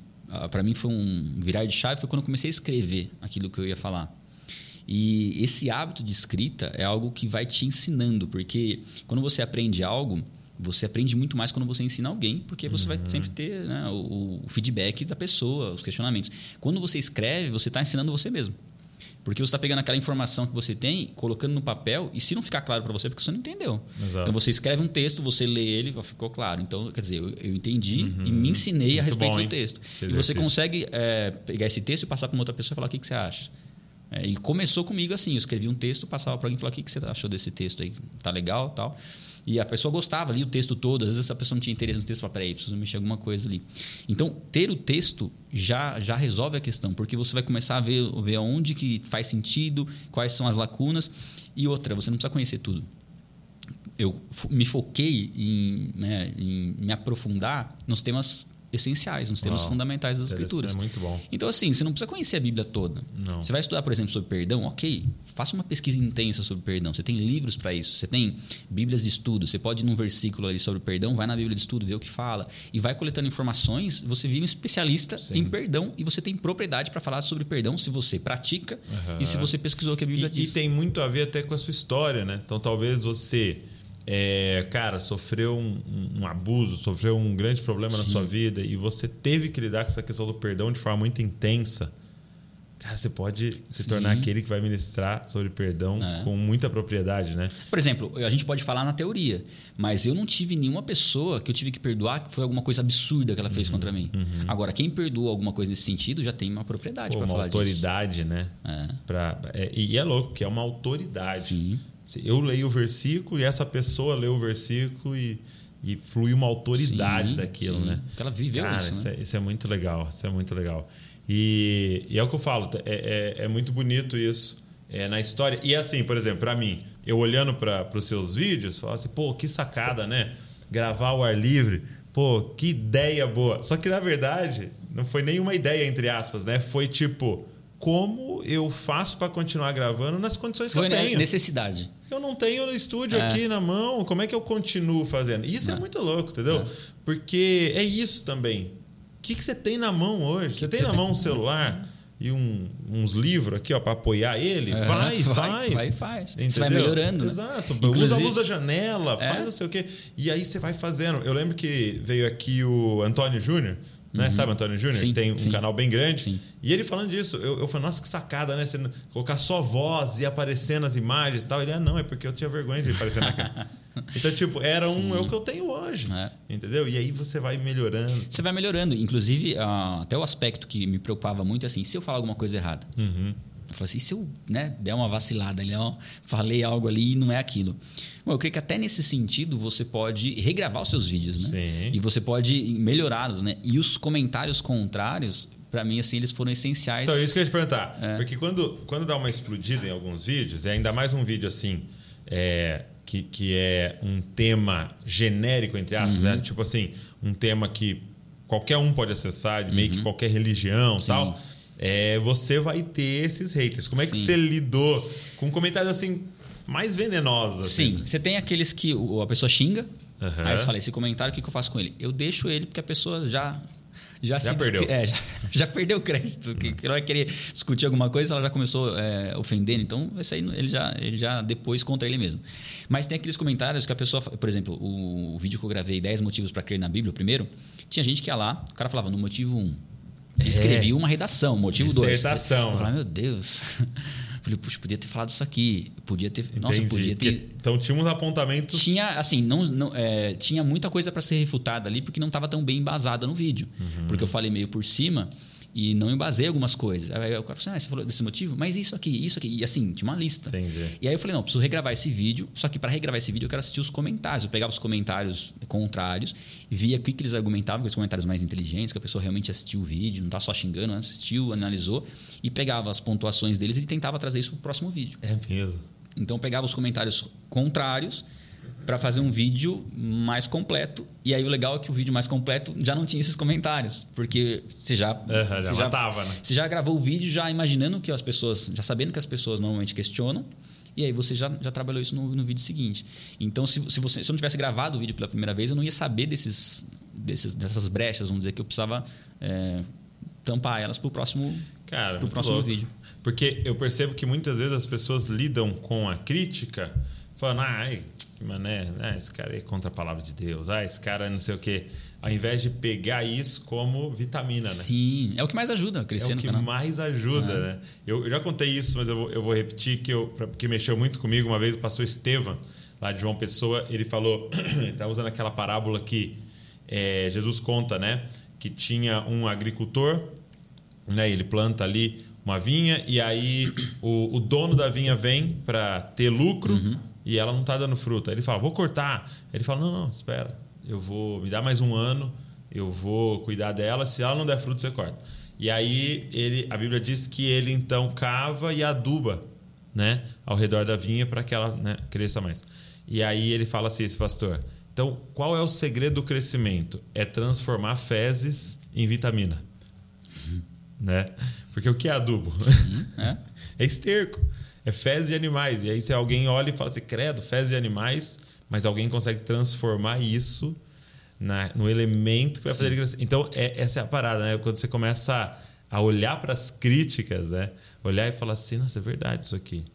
para mim foi um virar de chave foi quando eu comecei a escrever aquilo que eu ia falar. E esse hábito de escrita é algo que vai te ensinando, porque quando você aprende algo, você aprende muito mais quando você ensina alguém, porque você vai sempre ter né, o, o feedback da pessoa, os questionamentos. Quando você escreve, você está ensinando você mesmo. Porque você está pegando aquela informação que você tem, colocando no papel, e se não ficar claro para você, porque você não entendeu. Exato. Então você escreve um texto, você lê ele, ficou claro. Então, quer dizer, eu, eu entendi e me ensinei a Muito respeito bom, do texto. Esse E você consegue é, pegar esse texto e passar para uma outra pessoa e falar o que, que você acha. É, e começou comigo assim, eu escrevi um texto, passava para alguém e falava, o que, que você achou desse texto aí? Tá legal tal? E a pessoa gostava, lia o texto todo. Às vezes a pessoa não tinha interesse no texto, falava, peraí, preciso mexer alguma coisa ali. Então, ter o texto já, já resolve a questão, porque você vai começar a ver, ver onde que faz sentido, quais são as lacunas. E outra, você não precisa conhecer tudo. Eu me foquei em, né, em me aprofundar nos temas essenciais, nos temas fundamentais das escrituras. É muito bom. Então, assim, você não precisa conhecer a Bíblia toda. Não. Você vai estudar, por exemplo, sobre perdão, ok. Faça uma pesquisa intensa sobre perdão. Você tem livros para isso. Você tem Bíblias de estudo. Você pode ir num versículo ali sobre perdão, vai na Bíblia de estudo, vê o que fala. E vai coletando informações. Você vira um especialista Sim. em perdão e você tem propriedade para falar sobre perdão se você pratica uhum. e se você pesquisou o que a Bíblia e, diz. E tem muito a ver até com a sua história, né? Então, talvez você é, cara, sofreu um, um, abuso, sofreu um grande problema Sim. na sua vida e você teve que lidar com essa questão do perdão de forma muito intensa, cara, você pode se Sim. tornar aquele que vai ministrar sobre perdão é. com muita propriedade, né? Por exemplo, a gente pode falar na teoria, mas eu não tive nenhuma pessoa que eu tive que perdoar que foi alguma coisa absurda que ela fez uhum. contra mim. Uhum. Agora, quem perdoa alguma coisa nesse sentido já tem uma propriedade para falar disso. Uma autoridade, né? É. Pra, é, e é louco, que é uma autoridade. Sim. Eu leio o versículo e essa pessoa lê o versículo e, e flui uma autoridade sim, daquilo, sim. né? Porque ela viveu Cara, isso, isso, né? é, isso é muito legal. Isso é muito legal. E, e é o que eu falo, é, é, é muito bonito isso é, na história. E assim, por exemplo, para mim, eu olhando para os seus vídeos, falo assim, pô, que sacada, né? Gravar o ar livre, pô, que ideia boa. Só que na verdade, não foi nenhuma ideia, entre aspas, né? Foi tipo, como eu faço para continuar gravando nas condições foi que eu tenho? necessidade. Eu não tenho o estúdio é. aqui na mão, como é que eu continuo fazendo? Isso é, é muito louco, entendeu? É. Porque é isso também. O que, que você tem na mão hoje? Que você tem na mão um celular e um, uns livros aqui ó para apoiar ele? É. Vai, faz. Vai, faz. Entendeu? Você vai melhorando. Né? Exato. Inclusive, Usa a luz da janela, é. faz não sei o quê. E aí você vai fazendo. Eu lembro que veio aqui o Antônio Júnior né? Uhum. Sabe Antônio Júnior? Tem um sim. canal bem grande. Sim. E ele falando disso, eu, eu falei, nossa, que sacada, né? Você colocar só voz e aparecendo as imagens e tal. Ele, ah, não, é porque eu tinha vergonha de aparecer na cara. Então, tipo, era um, é o que eu tenho hoje. É. Entendeu? E aí você vai melhorando. Você vai melhorando. Inclusive, uh, até o aspecto que me preocupava muito é assim, se eu falar alguma coisa errada. Uhum. Eu falei assim, se eu né, der uma vacilada ali, ó, falei algo ali e não é aquilo. Bom, eu creio que até nesse sentido você pode regravar os seus vídeos, né? Sim. E você pode melhorá-los, né? E os comentários contrários, para mim, assim, eles foram essenciais. Então, isso que eu ia te perguntar. É. Porque quando, quando dá uma explodida em alguns vídeos, e ainda mais um vídeo assim, é, que, que é um tema genérico, entre aspas, uhum. né? Tipo assim, um tema que qualquer um pode acessar, de meio uhum. que qualquer religião e tal é, você vai ter esses haters. Como é que Sim. você lidou com comentários assim mais venenosos? Assim? Sim, você tem aqueles que a pessoa xinga. Uhum. Aí você fala, esse comentário, o que eu faço com ele? Eu deixo ele porque a pessoa já já, já perdeu. É, já, já, perdeu o crédito. Que, que vai querer discutir alguma coisa, ela já começou é, ofendendo. Então, isso aí ele já, ele já depois contra ele mesmo. Mas tem aqueles comentários que a pessoa, por exemplo, o, o vídeo que eu gravei, 10 motivos para crer na Bíblia, o primeiro, tinha gente que ia lá, o cara falava no motivo 1, escrevi é. uma redação, motivo 2. Dissertação. Eu falei, meu Deus. Falei, puxa, podia ter falado isso aqui. Podia ter. Entendi. Nossa, podia ter. Então tinha uns apontamentos. Tinha, assim, não, não é, tinha muita coisa para ser refutada ali, porque não estava tão bem embasada no vídeo. Uhum. Porque eu falei meio por cima e não embasei algumas coisas. Aí o cara falou assim: ah, você falou desse motivo? Mas isso aqui, isso aqui. E assim, tinha uma lista. Entendi. E aí eu falei: não, preciso regravar esse vídeo. Só que para regravar esse vídeo eu quero assistir os comentários. Eu pegava os comentários contrários, via o que, que eles argumentavam, os comentários mais inteligentes, que a pessoa realmente assistiu o vídeo, não tá só xingando, né? assistiu, analisou, e pegava as pontuações deles e tentava trazer isso pro próximo vídeo. É mesmo. Então eu pegava os comentários contrários para fazer um vídeo mais completo. E aí o legal é que o vídeo mais completo já não tinha esses comentários, porque você já uhum, já, você, matava, já né? você já gravou o vídeo já imaginando que as pessoas, já sabendo que as pessoas normalmente questionam. E aí você já, já trabalhou isso no, no vídeo seguinte. Então, se, se, você, se eu não tivesse gravado o vídeo pela primeira vez, eu não ia saber desses, desses, dessas brechas, vamos dizer, que eu precisava é, tampar elas para o próximo, Cara, pro próximo louco. vídeo. Porque eu percebo que muitas vezes as pessoas lidam com a crítica falando, ah, ai, mané, ah, esse cara é contra a palavra de Deus, ah, esse cara não sei o quê. Ao invés de pegar isso como vitamina, né? Sim, é o que mais ajuda a crescer é no o que canal. mais ajuda, É. né? Eu, eu já contei isso, mas eu vou, eu vou repetir que eu, pra- porque mexeu muito comigo. Uma vez o pastor Estevam, lá de João Pessoa, ele falou, ele estava usando aquela parábola que é, Jesus conta, né? Que tinha um agricultor, né? Ele planta ali uma vinha e aí o, o dono da vinha vem para ter lucro Uhum. E ela não tá dando fruta. Aí Ele fala, vou cortar. Ele fala, não, não, espera, eu vou me dar mais um ano, eu vou cuidar dela. Se ela não der fruto, você corta. E aí ele, a Bíblia diz que ele então cava e aduba, né, ao redor da vinha para que ela né, cresça mais. E aí ele fala assim, esse pastor. Então, qual é o segredo do crescimento? É transformar fezes em vitamina né? Porque o que é adubo? É. é esterco, é fezes de animais. E aí se alguém olha e fala assim, credo, fezes de animais, mas alguém consegue transformar isso na, no elemento que vai fazer ele crescer. Então, é, essa é a parada, né? Quando você começa a, a olhar para as críticas, né? Olhar e falar assim, nossa, é verdade isso aqui.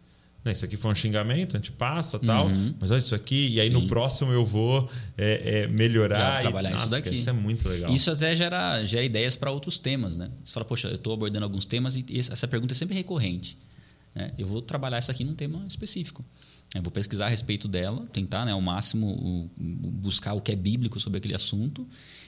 Não, isso aqui foi um xingamento, a gente passa tal, mas olha isso aqui, e aí no Sim. próximo eu vou é, é, melhorar. Já trabalhar e, isso nossa, daqui. cara, Isso é muito legal. Isso até gera, gera ideias para outros temas, né? Você fala, poxa, eu estou abordando alguns temas e essa pergunta é sempre recorrente. Né? Eu vou trabalhar isso aqui num tema específico. Eu vou pesquisar a respeito dela, tentar né, ao máximo o- buscar o que é bíblico sobre aquele assunto.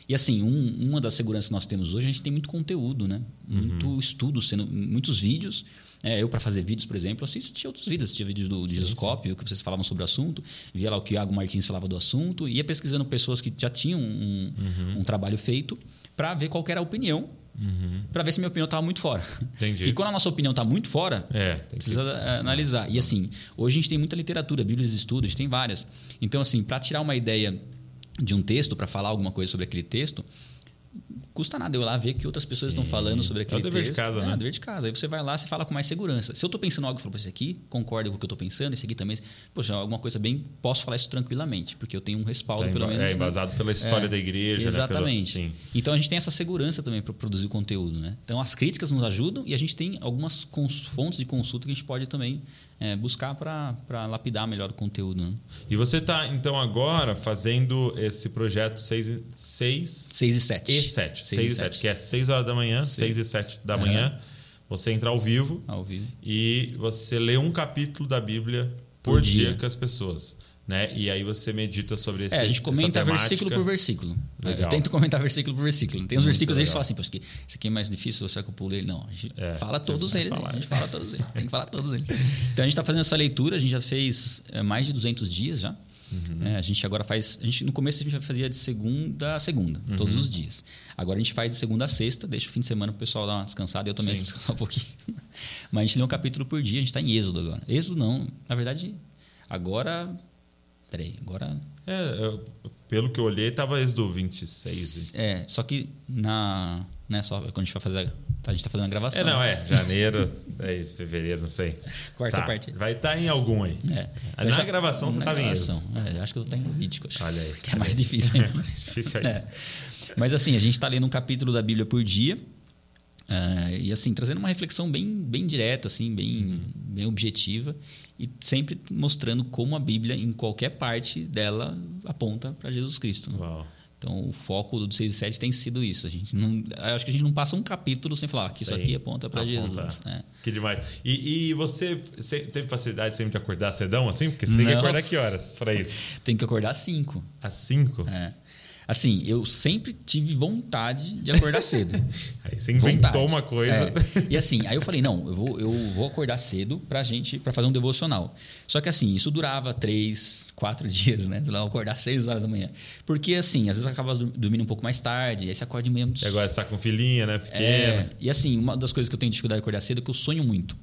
E assim, um- uma das seguranças que nós temos hoje, a gente tem muito conteúdo, né? Muito estudo, sendo, muitos vídeos. É, eu, para fazer vídeos, por exemplo, assistia outros vídeos. Assistia vídeos do Digiscope, o que vocês falavam sobre o assunto. Via lá o que o Iago Martins falava do assunto. Ia pesquisando pessoas que já tinham um, um trabalho feito para ver qual era a opinião. Para ver se minha opinião estava muito fora. Entendi. E quando a nossa opinião está muito fora, É, tem que precisa eh, analisar. E assim, hoje a gente tem muita literatura, bíblias de estudo, a gente tem várias. Então, assim, para tirar uma ideia de um texto, para falar alguma coisa sobre aquele texto, custa nada eu ir lá ver que outras pessoas estão falando sobre aquele É o dever de texto. casa, é, né? o dever de casa. Aí você vai lá, você fala com mais segurança. Se eu estou pensando algo, eu falo, "Pô, esse aqui concorda com o que eu estou pensando, esse aqui também. Poxa, alguma coisa bem, posso falar isso tranquilamente, porque eu tenho um respaldo, Tá pelo menos. é né? embasado pela história É, da igreja, né? Exatamente. Pela- sim. Então a gente tem essa segurança também para produzir o conteúdo, né? Então as críticas nos ajudam e a gente tem algumas cons- fontes de consulta que a gente pode também é, buscar para lapidar melhor o conteúdo. Né? E você está, então, agora fazendo esse projeto 6 e 6 6 e 7. e 7. 6 e 7, que é 6 horas da manhã, 6 e 7 da manhã. Você entra ao vivo Ao vivo. e você lê um capítulo da Bíblia por, Por dia. dia. com as pessoas. Né? E aí você medita sobre esse É, a gente comenta versículo por versículo. Legal. Eu tento comentar versículo por versículo. Tem uns Muito versículos que você legal. fala assim, "Poxa, esse aqui é mais difícil, será que eu pulo ele? Não, a gente É, fala todos eles. falar. A gente fala todos eles. Tem que falar todos eles. Então a gente está fazendo essa leitura, a gente já fez é, mais de 200 dias já. Uhum. É, a gente agora faz. A gente, no começo a gente fazia de segunda a segunda, Uhum. todos os dias. Agora a gente faz de segunda a sexta, deixa o fim de semana pro pessoal dar uma descansada e eu também Sim. descansar um pouquinho. Mas a gente lê um capítulo por dia, a gente está em Êxodo agora. Êxodo não, na verdade, agora. Peraí, agora É, eu- pelo que eu olhei, estava Êxodo 26. É, só que na. Né, só quando a gente vai fazer. A gente tá fazendo a gravação. É, não, é. Janeiro, é isso, fevereiro, não sei. Quarta Tá, parte. Vai estar em algum aí. É. Na já- gravação você na em gravação. É, eu acho que eu tô em vídeo. acho. Olha aí. Que é mais difícil ainda. Mais difícil ainda. É. Mas assim, a gente está lendo um capítulo da Bíblia por dia. é, e assim, trazendo uma reflexão bem, bem direta, assim, bem, bem objetiva. E sempre mostrando como a Bíblia, em qualquer parte dela, aponta para Jesus Cristo. né? Uau. Então, o foco do 6 e 7 tem sido isso. A gente não, eu acho que a gente não passa um capítulo sem falar que isso Sei. aqui aponta para Aponta. Jesus. né? Que demais. E, e você se- teve facilidade sempre de acordar cedão assim? Porque você tem que Não. acordar que horas para isso? Tem que acordar às 5. Às 5? É. Assim, eu sempre tive vontade de acordar cedo. Aí você inventou Vontade. uma coisa. É. E assim, aí eu falei, não, eu vou, eu vou acordar cedo pra gente, pra fazer um devocional. Só que assim, isso durava três, quatro dias, né? Lá acordar seis horas da manhã. Porque assim, às vezes eu acaba dormindo um pouco mais tarde, aí você acorda muito E agora você tá com filhinha, né? Pequena. É, e assim, uma das coisas que eu tenho dificuldade de acordar cedo é que eu sonho muito.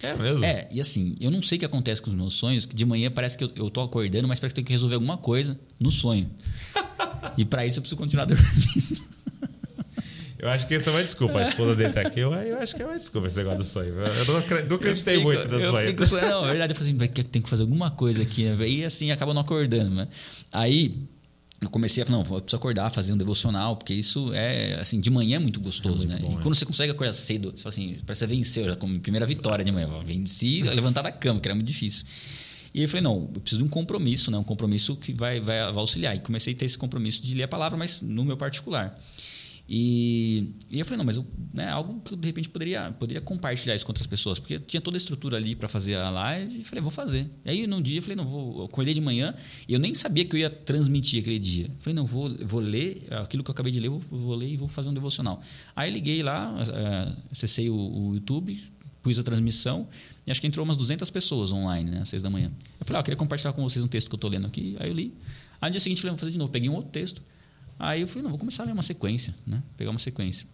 É, mesmo? É, e assim, eu não sei o que acontece com os meus sonhos, que de manhã parece que eu, eu tô acordando, mas parece que eu tenho que resolver alguma coisa no sonho. e pra isso eu preciso continuar dormindo. Eu acho que essa é uma desculpa. A esposa dele tá aqui. Eu, eu acho que é uma desculpa esse negócio do sonho. Eu não, não acreditei Eu fico- muito no sonho. fico não, na verdade, eu falei assim, tem que fazer alguma coisa aqui, né? E assim, acaba não acordando, né? Aí eu comecei a falar, não, eu preciso acordar, fazer um devocional, porque isso é, assim, de manhã é muito gostoso, muito né? bom, e é. quando você consegue acordar cedo, você fala assim, parece que você venceu, já como primeira vitória de manhã, venci levantar da cama, que era muito difícil. E eu falei, não, eu preciso de um compromisso, né? Um compromisso que vai, vai, vai auxiliar. E comecei a ter esse compromisso de ler a palavra, mas no meu particular. E, e eu falei, não, mas eu, né, algo que eu de repente poderia, poderia compartilhar isso com outras pessoas, porque eu tinha toda a estrutura ali para fazer a live e falei, vou fazer. E aí num dia eu falei, não, vou, eu acordei de manhã e eu nem sabia que eu ia transmitir aquele dia. Eu falei, não, vou, vou ler aquilo que eu acabei de ler, vou, vou ler e vou fazer um devocional. Aí liguei lá, eh, acessei o, o YouTube, pus a transmissão e acho que entrou umas 200 pessoas online, né? Às 6 da manhã. Eu falei, ah, eu queria compartilhar com vocês um texto que eu tô lendo aqui. Aí eu li. Aí no dia seguinte, eu falei, vou fazer de novo. Peguei um outro texto. Aí eu falei, não, vou começar a ler uma sequência, né? Pegar uma sequência.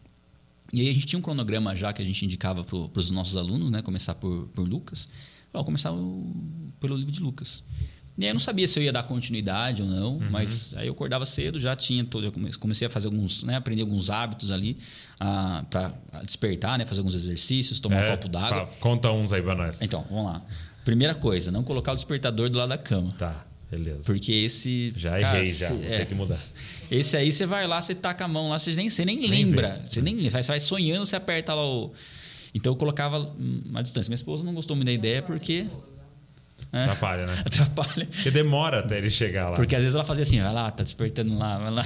E aí a gente tinha um cronograma já que a gente indicava para os nossos alunos, né? Começar por, por Lucas. Vou começar o, pelo livro de Lucas. E aí eu não sabia se eu ia dar continuidade ou não, uhum. mas aí eu acordava cedo, já tinha todo, eu comecei a fazer alguns, né, aprender alguns hábitos ali ah, para despertar, né, fazer alguns exercícios, tomar é, um copo d'água. Conta uns aí para nós. Então, vamos lá. Primeira coisa, não colocar o despertador do lado da cama. Tá, beleza. Porque esse já cara, errei já, é, tem que mudar. Esse aí você vai lá, você taca a mão lá, você nem, você nem, nem lembra, vê. você nem você vai sonhando, você aperta lá o então eu colocava uma distância. Minha esposa não gostou muito da ideia porque é. Atrapalha, né? Atrapalha. Porque demora até ele chegar lá. Porque às vezes ela fazia assim, vai lá, tá despertando lá, vai lá.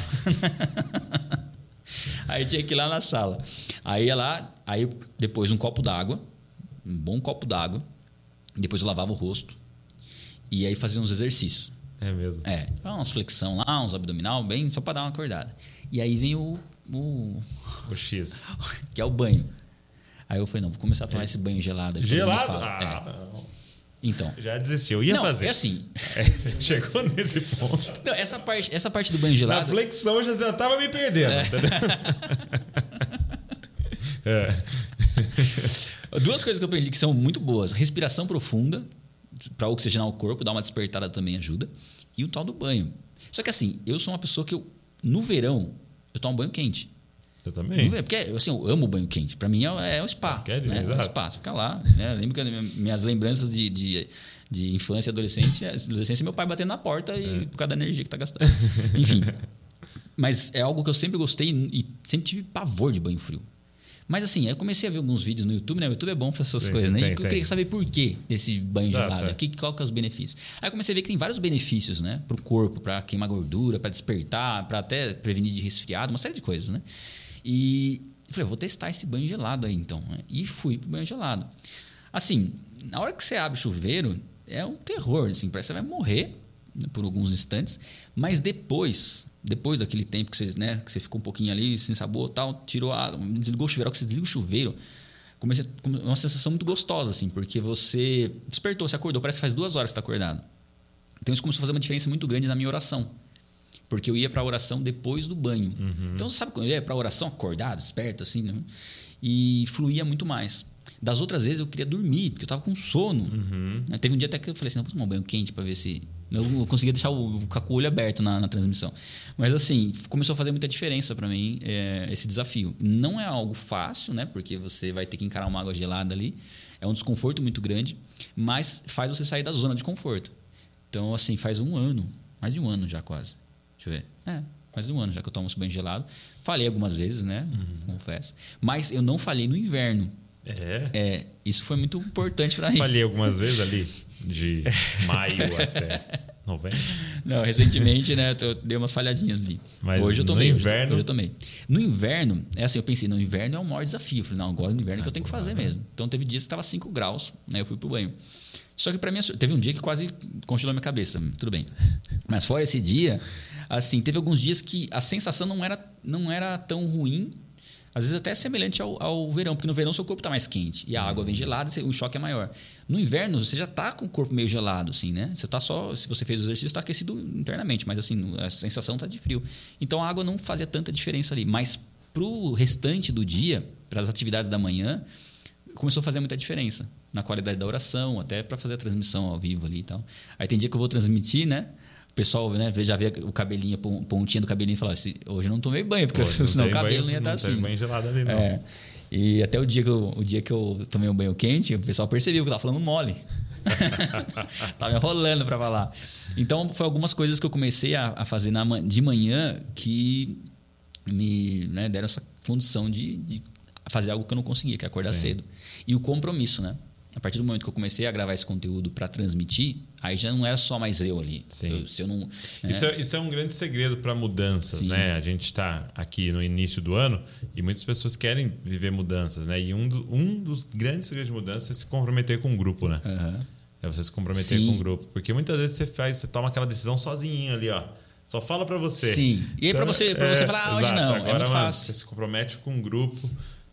aí tinha que ir lá na sala. Aí ia lá, aí depois um copo d'água, um bom copo d'água. Depois eu lavava o rosto. E aí fazia uns exercícios. É mesmo? É. Umas flexão lá, uns abdominal, bem, só para dar uma acordada. E aí vem o. O, o X. que é o banho. Aí eu falei, não, vou começar a tomar é. esse banho gelado. Gelado? Ah, é. não. Então. Já desistiu. Ia não, fazer. É assim. É, chegou nesse ponto. Não, essa parte, essa parte do banho gelado. Na flexão eu já estava me perdendo. É. é. Duas coisas que eu aprendi que são muito boas: respiração profunda, para oxigenar o corpo, dar uma despertada também ajuda. E o tal do banho. Só que assim, eu sou uma pessoa que eu, no verão, eu tomo banho quente. Eu também. Porque assim, eu amo banho quente. Para mim é, é um spa. Quer né? É um spa. Você fica lá. Né? Lembro que minhas lembranças de, de, de infância e adolescente, adolescência, meu pai batendo na porta e é. por causa da energia que tá gastando. Enfim. Mas é algo que eu sempre gostei e sempre tive pavor de banho frio. Mas assim, eu comecei a ver alguns vídeos no YouTube, né? O YouTube é bom para essas sim, coisas, né? Tem, e eu queria saber por que desse banho Exato, gelado. É. Que, qual que é os benefícios? Aí eu comecei a ver que tem vários benefícios, né? Para o corpo, para queimar gordura, para despertar, para até prevenir de resfriado, uma série de coisas, né? E falei, vou testar esse banho gelado aí então. E fui pro banho gelado. Assim, na hora que você abre o chuveiro, é um terror, assim, parece que você vai morrer né, por alguns instantes, mas depois, depois daquele tempo que você, né, que você ficou um pouquinho ali, sem sabor tal, tirou a desligou o chuveiro, que você desliga o chuveiro, comecei uma sensação muito gostosa, assim, porque você despertou, você acordou, parece que faz duas horas que está acordado. Então isso começou a fazer uma diferença muito grande na minha oração. Porque eu ia para a oração depois do banho. Uhum. Então, sabe quando eu ia para a oração acordado, esperto, assim, né? E fluía muito mais. Das outras vezes eu queria dormir, porque eu estava com sono. Uhum. Né? Teve um dia até que eu falei assim: não, vou tomar um banho quente para ver se. Eu conseguia deixar o, o olho aberto na, na, transmissão. Mas assim, começou a fazer muita diferença para mim é, esse desafio. Não é algo fácil, né? Porque você vai ter que encarar uma água gelada ali. É um desconforto muito grande, mas faz você sair da zona de conforto. Então, assim, faz um ano, mais de um ano já quase, Deixa eu ver. É, mais um ano já que eu tomo esse banho gelado. Falei algumas vezes, né? Uhum. Confesso. Mas eu não falei no inverno. É? É, isso foi muito importante para mim. Falei algumas vezes ali, de maio até novembro. Não, recentemente, né, eu dei umas falhadinhas ali. Mas hoje eu tomei. No inverno? Hoje eu tomei. No inverno, é assim, eu pensei, no inverno é o maior desafio. Eu falei, não, agora no inverno é que eu tenho que fazer mesmo. Então teve dias que estava 5 graus, né? Eu fui pro banho. Só que para mim, teve um dia que quase congelou minha cabeça. Tudo bem. Mas fora esse dia, assim, teve alguns dias que a sensação não era, não era tão ruim, às vezes até semelhante ao, ao verão, porque no verão seu corpo está mais quente e a água vem gelada, o choque é maior. No inverno você já está com o corpo meio gelado, assim, né? Você tá só, se você fez o exercício, está aquecido internamente, mas assim a sensação está de frio. Então a água não fazia tanta diferença ali, mas para o restante do dia, para as atividades da manhã, começou a fazer muita diferença na qualidade da oração, até para fazer a transmissão ao vivo ali e tal. Aí tem dia que eu vou transmitir, né? pessoal né, já vê o cabelinho, a pontinha do cabelinho e fala: assim, hoje eu não tomei banho, porque Pô, senão o cabelo banho, não ia estar tá assim. banho gelado ali, não. É. E até o dia, que eu, o dia que eu tomei um banho quente, o pessoal percebeu que eu estava falando mole. tava enrolando para falar. Então, foi algumas coisas que eu comecei a, a fazer na, de manhã que me né, deram essa função de, de, fazer algo que eu não conseguia, que é acordar Sim. cedo. E o compromisso, né? A partir do momento que eu comecei a gravar esse conteúdo para transmitir, aí já não era só mais eu ali. Eu, se eu não, né? isso, é, isso, é, um grande segredo para mudanças, Sim. né? A gente está aqui no início do ano e muitas pessoas querem viver mudanças, né? E um, do, um dos grandes segredos de mudança é se comprometer com um grupo, né? Uhum. É você se comprometer Sim. com um grupo, porque muitas vezes você faz, você toma aquela decisão sozinho ali, ó. Só fala para você. Sim. E aí então, para você, pra é, você falar, ah, hoje não, Agora, é muito mano, fácil. Você se compromete com um grupo,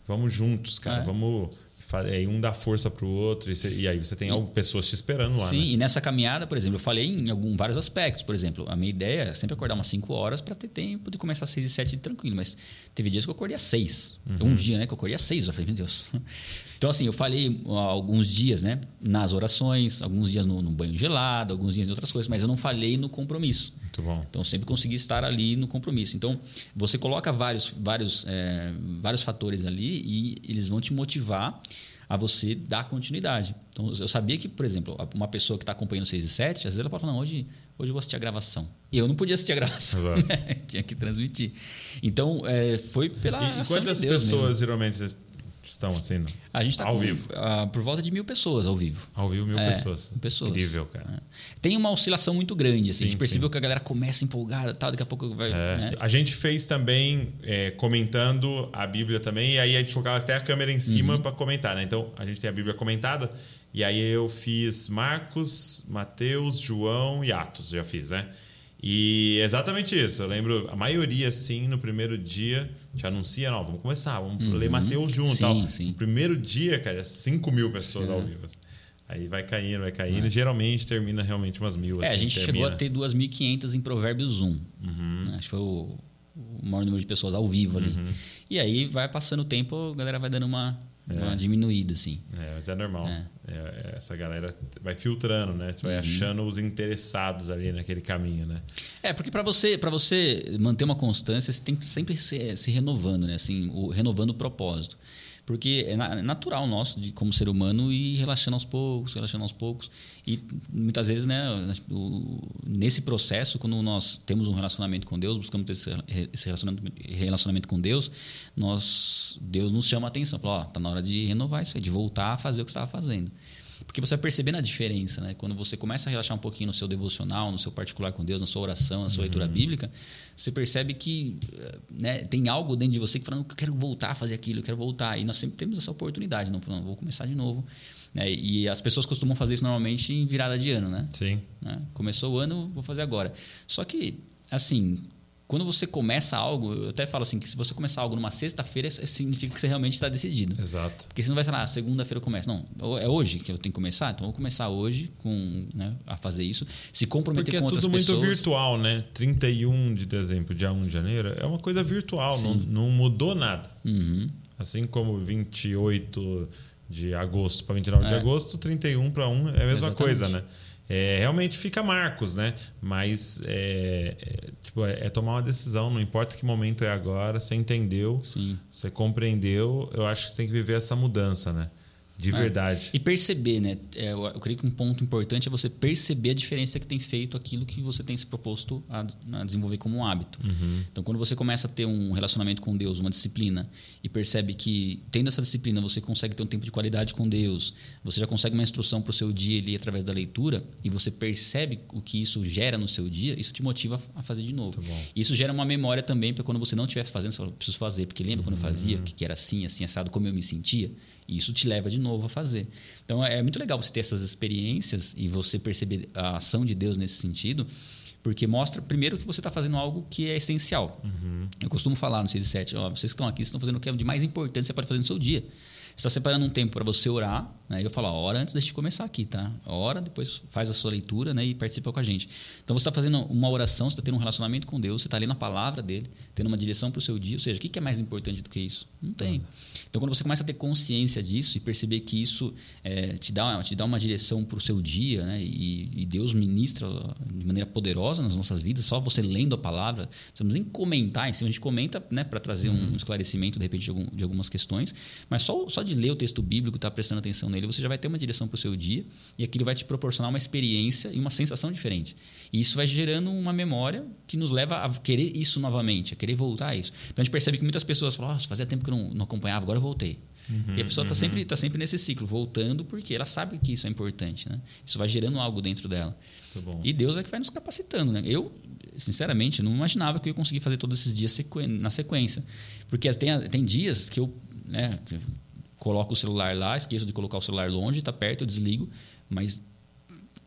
vamos juntos, cara, é. vamos aí um dá força pro outro e, você, e aí você tem e, pessoas te esperando lá. Sim, né? e nessa caminhada, por exemplo, eu falei em algum, vários aspectos. Por exemplo, a minha ideia é sempre acordar umas 5 horas para ter tempo de começar às 6 e 7 tranquilo. Mas teve dias que eu acordei às 6. Uhum. Um dia, né, que eu acordei às 6. Eu falei, meu Deus. Então, assim, eu falei alguns dias, né, nas orações, alguns dias no, no banho gelado, alguns dias em outras coisas, mas eu não falei no compromisso. Muito bom. Então, sempre consegui estar ali no compromisso. Então, você coloca vários, vários, é, vários fatores ali e eles vão te motivar a você dar continuidade. Então, eu sabia que, por exemplo, uma pessoa que está acompanhando 6 e 7, às vezes ela pode falar, não, hoje, hoje eu vou assistir a gravação. E eu não podia assistir a gravação. Né? Tinha que transmitir. Então, é, foi pela e, e quantas de pessoas mesmo. geralmente estão assim? No, a gente está ao vivo. Uh, por volta de mil pessoas ao vivo. Ao vivo, mil é, pessoas. Pessoas. Incrível, cara. É. Tem uma oscilação muito grande. Assim, sim, a gente percebeu sim. que a galera começa empolgada tal, daqui a pouco vai. É. Né? A gente fez também é, comentando a Bíblia também, e aí a gente colocava até a câmera em cima uhum. para comentar, né? Então a gente tem a Bíblia comentada, e aí eu fiz Marcos, Mateus, João e Atos, já fiz, né? E exatamente isso. Eu lembro, a maioria, sim, no primeiro dia, te anuncia, não, vamos começar, vamos uhum. ler Mateus junto. Sim, tal. sim. No primeiro dia, cara, 5 mil pessoas ao vivo. Aí vai caindo, vai caindo. É. Geralmente termina realmente umas mil. É, assim, a gente termina. chegou a ter 2.500 em Provérbios 1. Uhum. Acho que foi o, o maior número de pessoas ao vivo ali. Uhum. E aí vai passando o tempo, a galera vai dando uma, é. uma diminuída, assim. É, mas é normal. É. É, essa galera vai filtrando, né? Você vai uhum. achando os interessados ali naquele caminho, né? É, porque para você, para você manter uma constância, você tem que sempre se, se renovando, né? Assim, o, renovando o propósito. Porque é natural nosso, de, como ser humano, ir relaxando aos poucos, relaxando aos poucos. E muitas vezes, né, nesse processo, quando nós temos um relacionamento com Deus, buscamos ter esse relacionamento, relacionamento com Deus, nós, Deus nos chama a atenção. Fala, ó, tá na hora de renovar isso aí, de voltar a fazer o que estava fazendo. Porque você vai percebendo a diferença, né? Quando você começa a relaxar um pouquinho no seu devocional, no seu particular com Deus, na sua oração, na sua uhum. leitura bíblica, você percebe que né, tem algo dentro de você que fala, eu quero voltar a fazer aquilo, eu quero voltar. E nós sempre temos essa oportunidade, não falando, vou começar de novo. Né? E as pessoas costumam fazer isso normalmente em virada de ano, né? Sim. Né? Começou o ano, vou fazer agora. Só que, assim, quando você começa algo, eu até falo assim, que se você começar algo numa sexta-feira, significa que você realmente está decidido. Exato. Porque você não vai falar, ah, segunda-feira eu começo. Não, é hoje que eu tenho que começar, então eu vou começar hoje com, né, a fazer isso. Se comprometer Porque com é outras pessoas. pessoas. tudo muito virtual, né? 31 de dezembro, dia 1 de janeiro, é uma coisa virtual, não, não, mudou nada. Uhum. Assim como 28 de agosto para 29 é. de agosto, 31 para 1 é a mesma Exatamente. coisa, né? É, realmente fica marcos, né? Mas é, é, tipo, é, é, tomar uma decisão, não importa que momento é agora, você entendeu, Sim. você compreendeu, eu acho que você tem que viver essa mudança, né? De é. verdade. E perceber, né? É, eu, eu, creio que um ponto importante é você perceber a diferença que tem feito aquilo que você tem se proposto a, a desenvolver como um hábito. Uhum. Então, quando você começa a ter um relacionamento com Deus, uma disciplina, e percebe que, tendo essa disciplina, você consegue ter um tempo de qualidade com Deus, você já consegue uma instrução para o seu dia ali através da leitura, e você percebe o que isso gera no seu dia, isso te motiva a fazer de novo. Isso gera uma memória também para quando você não estiver fazendo, você fala, preciso fazer, porque lembra uhum. quando eu fazia, que era assim, assim, assado, como eu me sentia? E isso te leva de novo a fazer. Então é muito legal você ter essas experiências e você perceber a ação de Deus nesse sentido, porque mostra primeiro que você está fazendo algo que é essencial. Uhum. Eu costumo falar no 6 e 7, ó, vocês que estão aqui estão fazendo o que é de mais importante que você pode fazer no seu dia está separando um tempo para você orar, né? eu falo, hora antes de começar aqui, tá? Hora, depois faz a sua leitura né? e participa com a gente. Então você está fazendo uma oração, você está tendo um relacionamento com Deus, você está lendo a palavra dele, tendo uma direção para o seu dia. Ou seja, o que é mais importante do que isso? Não tem. Então quando você começa a ter consciência disso e perceber que isso é, te, dá, te dá uma direção para o seu dia, né? E, e, Deus ministra de maneira poderosa nas nossas vidas, só você lendo a palavra, não precisamos nem comentar em cima, a gente comenta né? para trazer um, um esclarecimento, de repente, de, algum, de algumas questões, mas só, só de ler o texto bíblico, estar tá prestando atenção nele, você já vai ter uma direção para o seu dia e aquilo vai te proporcionar uma experiência e uma sensação diferente. E isso vai gerando uma memória que nos leva a querer isso novamente, a querer voltar a isso. Então a gente percebe que muitas pessoas falam: oh, fazia tempo que eu não, não acompanhava, agora eu voltei. Uhum, e a pessoa está uhum. sempre, tá sempre nesse ciclo, voltando, porque ela sabe que isso é importante. Né? Isso vai gerando algo dentro dela. E Deus é que vai nos capacitando. Né? Eu, sinceramente, não imaginava que eu ia conseguir fazer todos esses dias na sequência. Porque tem, tem dias que eu né, coloco o celular lá, esqueço de colocar o celular longe, está perto, eu desligo, mas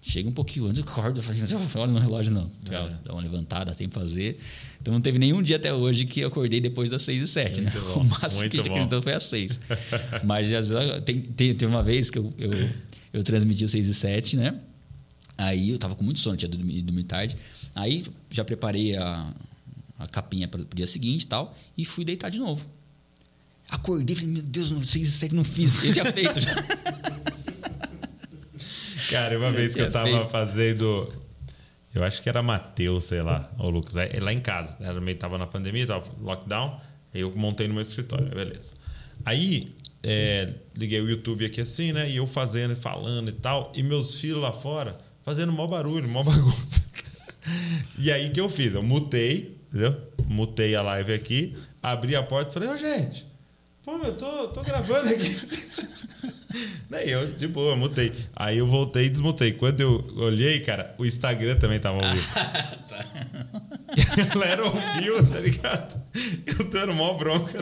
Chega um pouquinho antes, eu acordo, eu falo, não olha no relógio, não. É. Dá uma levantada, tem que fazer. Então não teve nenhum dia até hoje que eu acordei depois das 6 e 7, né? Bom, o máximo que a gente acreditou foi às 6. Mas às vezes, tem, tem, tem uma vez que eu, eu, eu transmiti o 6 e 7, né? Aí eu tava com muito sono, tinha dormido, dormido tarde. Aí já preparei a, a capinha para o dia seguinte e tal, e fui deitar de novo. Acordei e falei, meu Deus, não, 6 e 7 não fiz, eu tinha feito já. Cara, uma vez que eu tava feito. fazendo. Eu acho que era Matheus, sei lá, ou Lucas, é, lá em casa. Era meio tava na pandemia, tava lockdown. Aí eu montei no meu escritório, beleza. Aí é, liguei o YouTube aqui assim, né? E eu fazendo e falando e tal. E meus filhos lá fora fazendo mó barulho, mó bagunça. e aí que eu fiz? Eu mutei, entendeu? Mutei a live aqui, abri a porta e falei, ô oh, gente, pô, eu tô, tô gravando aqui. Nem eu, de boa, mutei. Aí eu voltei e desmutei. Quando eu olhei, cara, o Instagram também tava ao vivo. tá. E a galera ouviu, tá ligado? Eu dando mó bronca.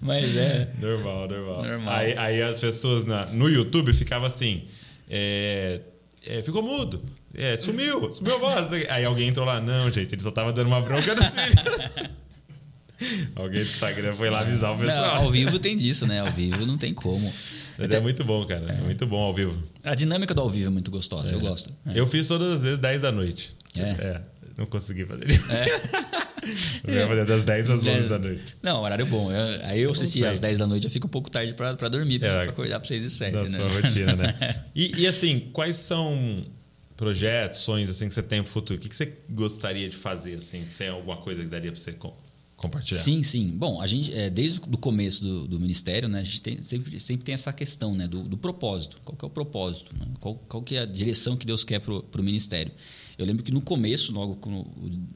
Mas é. Normal, normal. normal. Aí, aí as pessoas na, no YouTube ficavam assim. É, é, ficou mudo. É, sumiu, sumiu a voz. Aí alguém entrou lá, não, gente, ele só tava dando uma bronca nos filhos. Alguém do Instagram foi lá avisar o pessoal. Não, ao vivo tem disso, né? Ao vivo não tem como. Até... É muito bom, cara. É. muito bom ao vivo. A dinâmica do ao vivo é muito gostosa, é. eu gosto. É. Eu fiz todas as vezes 10 da noite. É. é não consegui fazer. É. Eu ia fazer das 10 às 11 da noite. Não, horário bom. Eu, aí eu assisti às 10 da noite, eu fico um pouco tarde para dormir, para é, acordar para 6 e 7. Da né? sua rotina, né? E, e, assim, quais são projetos, sonhos assim, que você tem para o futuro? O que, que você gostaria de fazer? Assim? Se tem alguma coisa que daria para você compartilhar? Sim, sim. Bom, a gente, é, desde o começo do, do Ministério, né, a gente tem, sempre, sempre tem essa questão né, do, do propósito. Qual que é o propósito? Né? Qual, qual que é a direção que Deus quer para o Ministério? Eu lembro que no começo, logo quando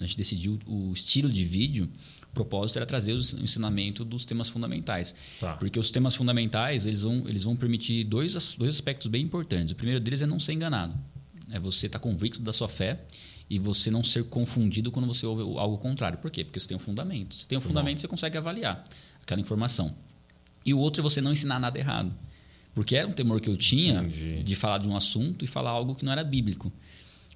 a gente decidiu o estilo de vídeo, o propósito era trazer o ensinamento dos temas fundamentais. Tá. Porque os temas fundamentais eles vão, eles vão permitir dois, dois aspectos bem importantes. O primeiro deles é não ser enganado. É você estar tá convicto da sua fé e você não ser confundido quando você ouve algo contrário. Por quê? Porque você tem um fundamento. Você tem um fundamento, você consegue avaliar aquela informação. E o outro é você não ensinar nada errado. Porque era um temor que eu tinha Entendi. de falar de um assunto e falar algo que não era bíblico.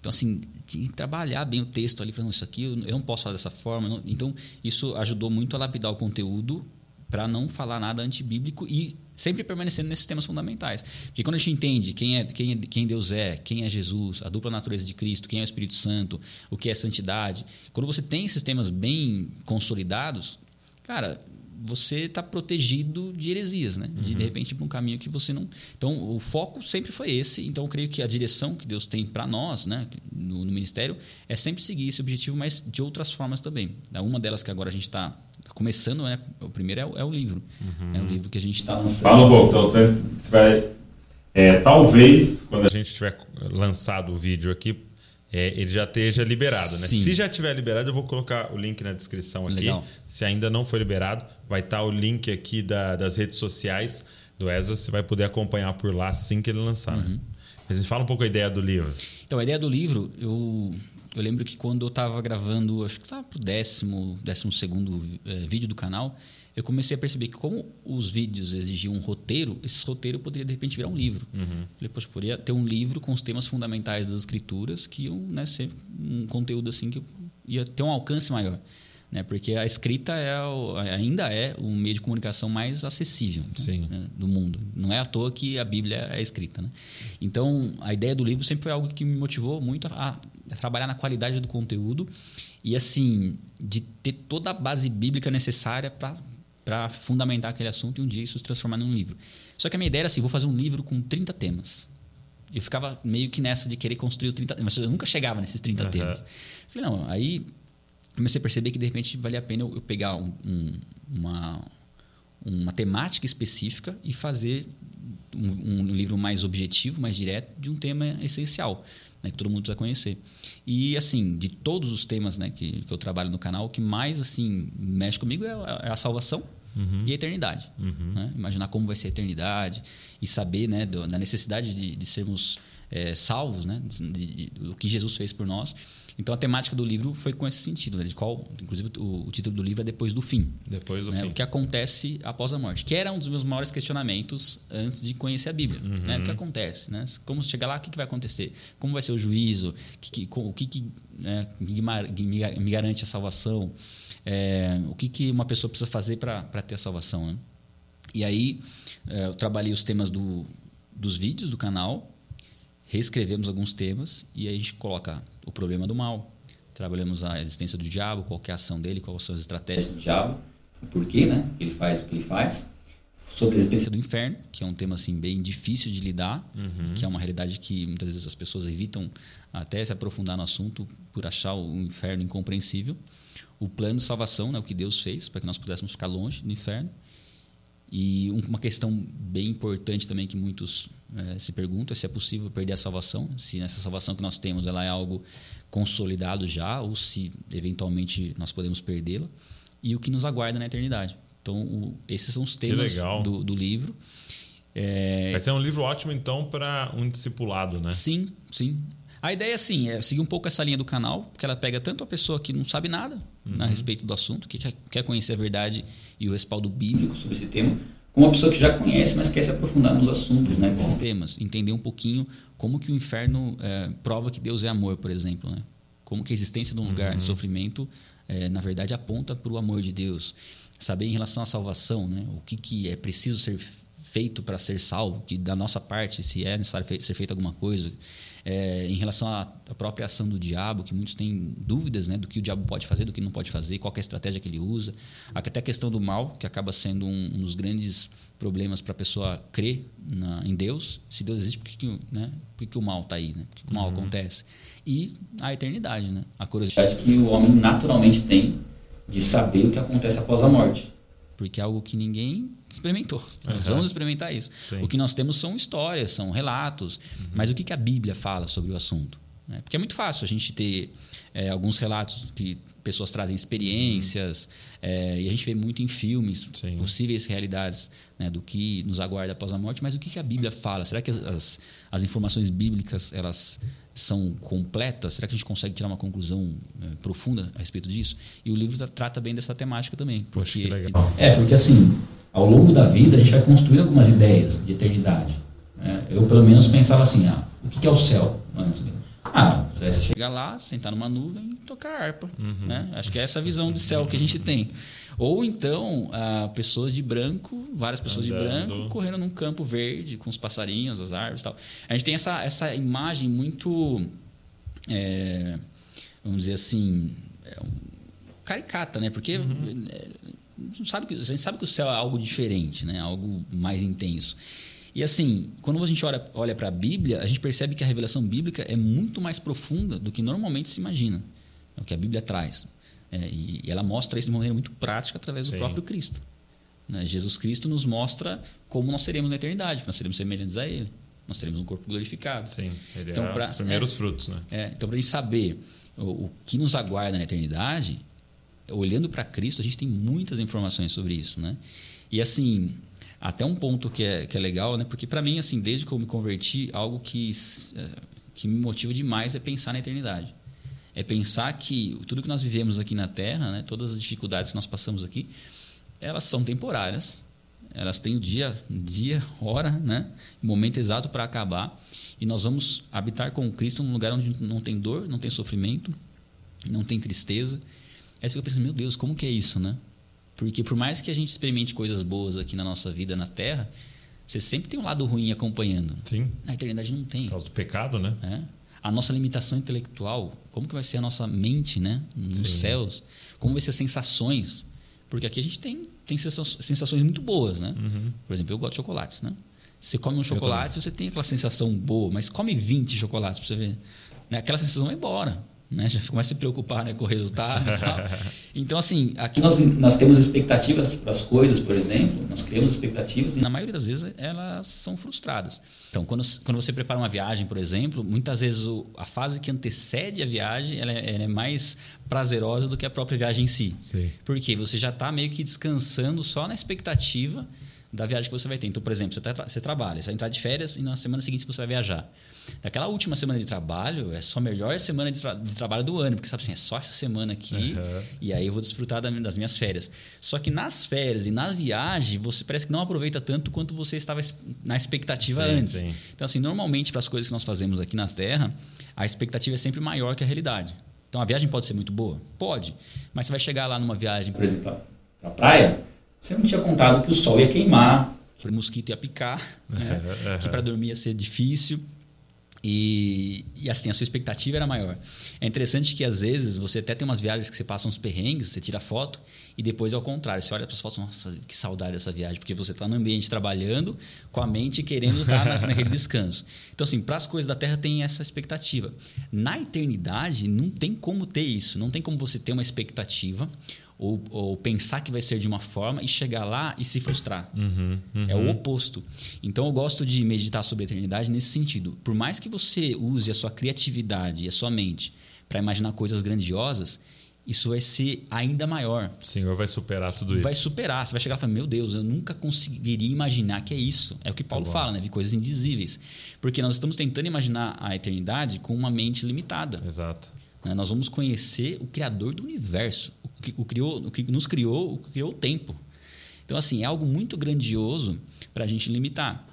Então, assim, tinha que trabalhar bem o texto ali, falando, isso aqui eu não posso falar dessa forma. Não. Então, isso ajudou muito a lapidar o conteúdo para não falar nada antibíblico e sempre permanecendo nesses temas fundamentais. Porque quando a gente entende quem, é, quem, é, quem Deus é, quem é Jesus, a dupla natureza de Cristo, quem é o Espírito Santo, o que é santidade, quando você tem esses temas bem consolidados, cara, você está protegido de heresias, né? De, uhum. de repente, para um caminho que você não. Então, o foco sempre foi esse. Então, eu creio que a direção que Deus tem para nós, né, no, no, ministério, é sempre seguir esse objetivo, mas de outras formas também. Uma delas que agora a gente está começando, né? O primeiro é, é o livro. Uhum. É o livro que a gente está lançando. Fala um pouco, então você vai. É, talvez, quando a gente tiver lançado o vídeo aqui, é, ele já esteja liberado, né? Se já tiver liberado, eu vou colocar o link na descrição aqui. Legal. Se ainda não foi liberado, vai estar o link aqui da, das redes sociais do Ezra. Você vai poder acompanhar por lá assim que ele lançar. Né? Uhum. Né? A gente fala um pouco a ideia do livro. Então, a ideia do livro, eu, eu lembro que quando eu estava gravando, acho que estava para o décimo, décimo segundo é, vídeo do canal, eu comecei a perceber que como os vídeos exigiam um roteiro, esse roteiro poderia de repente virar um livro. Uhum. Falei, poxa, poderia ter um livro com os temas fundamentais das escrituras que iam né, ser um conteúdo assim que ia ter um alcance maior. Né? Porque a escrita é ainda é o meio de comunicação mais acessível né, do mundo. Não é à toa que a Bíblia é escrita. Né? Então, a ideia do livro sempre foi algo que me motivou muito a trabalhar na qualidade do conteúdo e, assim, de ter toda a base bíblica necessária para para fundamentar aquele assunto e um dia isso se transformar num livro. Só que a minha ideia era assim, vou fazer um livro com 30 temas. Eu ficava meio que nessa de querer construir 30 temas, mas eu nunca chegava nesses 30 uhum. temas. Falei, não, aí comecei a perceber que de repente valia a pena eu, pegar um, um, uma, uma temática específica e fazer um, um, livro mais objetivo, mais direto, de um tema essencial, né, que todo mundo precisa conhecer. E, assim, de todos os temas né, que, que eu trabalho no canal, o que mais assim mexe comigo é, é a salvação uhum. e a eternidade. Uhum. Né? Imaginar como vai ser a eternidade e saber né, do, da necessidade de, de sermos é, salvos, né, de, de, do que Jesus fez por nós. Então a temática do livro foi com esse sentido, né? de qual, inclusive o, o, título do livro é depois do fim. Depois do né? fim. O que acontece após a morte, que era um dos meus maiores questionamentos antes de conhecer a Bíblia. Uhum. Né? O que acontece, né? Como chegar lá, o que, que vai acontecer? Como vai ser o juízo? Que, que, o que, que, né, me, garante a salvação? É, o que, que uma pessoa precisa fazer para ter a salvação? Né? E aí é, eu trabalhei os temas do, dos vídeos do canal, reescrevemos alguns temas e aí a gente coloca o problema do mal, trabalhamos a existência do diabo, qual é a ação dele, quais são as estratégias do diabo, o porquê, né? Ele faz o que ele faz. Sobre a existência do inferno, que é um tema assim bem difícil de lidar, uhum. que é uma realidade que muitas vezes as pessoas evitam até se aprofundar no assunto por achar o inferno incompreensível. O plano de salvação, né, o que Deus fez para que nós pudéssemos ficar longe do inferno. E uma questão bem importante também que muitos é, se perguntam é se é possível perder a salvação, se essa salvação que nós temos ela é algo consolidado já ou se eventualmente nós podemos perdê-la e o que nos aguarda na eternidade. Então, o, esses são os temas do, do, livro. É... Vai ser um livro ótimo, então, para um discipulado, né? Sim, sim. A ideia, assim, é seguir um pouco essa linha do canal, porque ela pega tanto a pessoa que não sabe nada uhum. a respeito do assunto, que quer conhecer a verdade e o respaldo bíblico sobre esse tema, com uma pessoa que já conhece, mas quer se aprofundar nos assuntos né, desses temas, entender um pouquinho como que o inferno é, prova que Deus é amor, por exemplo, né? como que a existência de um lugar uhum. de sofrimento, é, na verdade, aponta para o amor de Deus. Saber em relação à salvação, né? o que, que é preciso ser feito para ser salvo, que da nossa parte, se é necessário ser feita alguma coisa, é, em relação à, à, própria ação do diabo, que muitos têm dúvidas né, do que o diabo pode fazer, do que não pode fazer, qual é a estratégia que ele usa. Até a questão do mal, que acaba sendo um, um dos grandes problemas para a pessoa crer na, em Deus. Se Deus existe, por que, que, né, por que, que o mal está aí? Né? Por que, que o mal uhum. acontece? E a eternidade, né? a curiosidade que o homem naturalmente tem de saber o que acontece após a morte. Porque é algo que ninguém experimentou. Uhum. Nós vamos experimentar isso. Sim. O que nós temos são histórias, são relatos, uhum. mas o que, que a Bíblia fala sobre o assunto? Né? Porque é muito fácil a gente ter é, alguns relatos que pessoas trazem experiências, uhum. é, e a gente vê muito em filmes Sim. possíveis realidades né, do que nos aguarda após a morte, mas o que, que a Bíblia fala? Será que as, as informações bíblicas elas são completas? Será que a gente consegue tirar uma conclusão é, profunda a respeito disso? E o livro trata bem dessa temática também. Porque, é, porque assim, ao longo da vida a gente vai construir algumas ideias de eternidade. Né? Eu, pelo menos, pensava assim: ah, o que é o céu? Antes ah, você vai chegar lá, sentar numa nuvem e tocar harpa. Uhum. Né? Acho que é essa visão de céu que a gente tem. Ou então, ah, pessoas de branco, várias pessoas Andando. de branco, correndo num campo verde com os passarinhos, as árvores e tal. A gente tem essa, essa imagem muito, é, vamos dizer assim, é um, caricata, né? Porque uhum. É, sabe que, a gente sabe que o céu é algo diferente, né? algo mais intenso. E assim, quando a gente olha, olha para a Bíblia, a gente percebe que a revelação bíblica é muito mais profunda do que normalmente se imagina. É o que a Bíblia traz. É, e, ela mostra isso de maneira muito prática através do Sim. próprio Cristo. Né? Jesus Cristo nos mostra como nós seremos na eternidade, nós seremos semelhantes a Ele. Nós teremos um corpo glorificado. Sim, ele então, é pra, os primeiros é, frutos. Né? É, então, para a gente saber o, o que nos aguarda na eternidade, olhando para Cristo, a gente tem muitas informações sobre isso, né? E assim, até um ponto que é, que é legal, né? Porque para mim, assim, desde que eu me converti, algo que, é, que me motiva demais é pensar na eternidade. É pensar que tudo que nós vivemos aqui na Terra, né? Todas as dificuldades que nós passamos aqui, elas são temporárias. Elas têm dia, dia, hora, né? Momento exato para acabar. E nós vamos habitar com Cristo num lugar onde não tem dor, não tem sofrimento, não tem tristeza Aí você fica pensando, meu Deus, como que é isso, né? Porque por mais que a gente experimente coisas boas aqui na nossa vida na Terra, você sempre tem um lado ruim acompanhando. Sim. Na eternidade não tem. Por causa do pecado, né? É. A nossa limitação intelectual, como que vai ser a nossa mente, né? Nos Sim. céus. Como vai ser as sensações. Porque aqui a gente tem, tem sensações muito boas, né? Uhum. Por exemplo, eu gosto de chocolates, né? Você come um chocolate, você tem aquela sensação boa, mas come 20 chocolates para você ver. Né? Aquela sensação vai embora né? Já começa a se preocupar né, com o resultado. então, assim, aqui nós, nós temos expectativas para as coisas, por exemplo, nós criamos expectativas e na maioria das vezes elas são frustradas. Então, quando, quando você prepara uma viagem, por exemplo, muitas vezes o, a fase que antecede a viagem ela é, ela é, mais prazerosa do que a própria viagem em si. Sim. Porque você já está meio que descansando só na expectativa da viagem que você vai ter. Então, por exemplo, você, tá, você trabalha, você vai entrar de férias e na semana seguinte você vai viajar. Daquela última semana de trabalho é sua melhor semana de, tra de trabalho do ano, porque sabe assim, é só essa semana aqui uhum. e aí eu vou desfrutar das minhas férias. Só que nas férias e na viagem, você parece que não aproveita tanto quanto você estava na expectativa sim, antes. Sim. Então, assim, normalmente para as coisas que nós fazemos aqui na Terra, a expectativa é sempre maior que a realidade. Então, a viagem pode ser muito boa? Pode. Mas você vai chegar lá numa viagem, por exemplo, para a praia, você não tinha contado que o sol ia queimar, que o mosquito ia picar, né? que para dormir ia ser difícil. E, e, assim, a sua expectativa era maior. É interessante que às vezes você até tem umas viagens que você passa uns perrengues, você tira foto e depois é o contrário. Você olha para as fotos, nossa, que saudade dessa viagem, porque você está no ambiente trabalhando com a mente querendo estar tá naquele descanso. Então, assim, para as coisas da Terra tem essa expectativa. Na eternidade, não tem como ter isso. Não tem como você ter uma expectativa ou, ou, pensar que vai ser de uma forma e chegar lá e se frustrar. Uhum, uhum. É o oposto. Então eu gosto de meditar sobre a eternidade nesse sentido. Por mais que você use a sua criatividade e a sua mente para imaginar coisas grandiosas, isso vai ser ainda maior. O Senhor vai superar tudo isso. Vai superar. Você vai chegar e falar: Meu Deus, eu nunca conseguiria imaginar que é isso. É o que Paulo tá fala, né? Vi coisas indizíveis. Porque nós estamos tentando imaginar a eternidade com uma mente limitada. Exato. Né? Nós vamos conhecer o Criador do universo, o que, o criou, o que nos criou, o que criou o tempo. Então, assim, é algo muito grandioso para a gente limitar.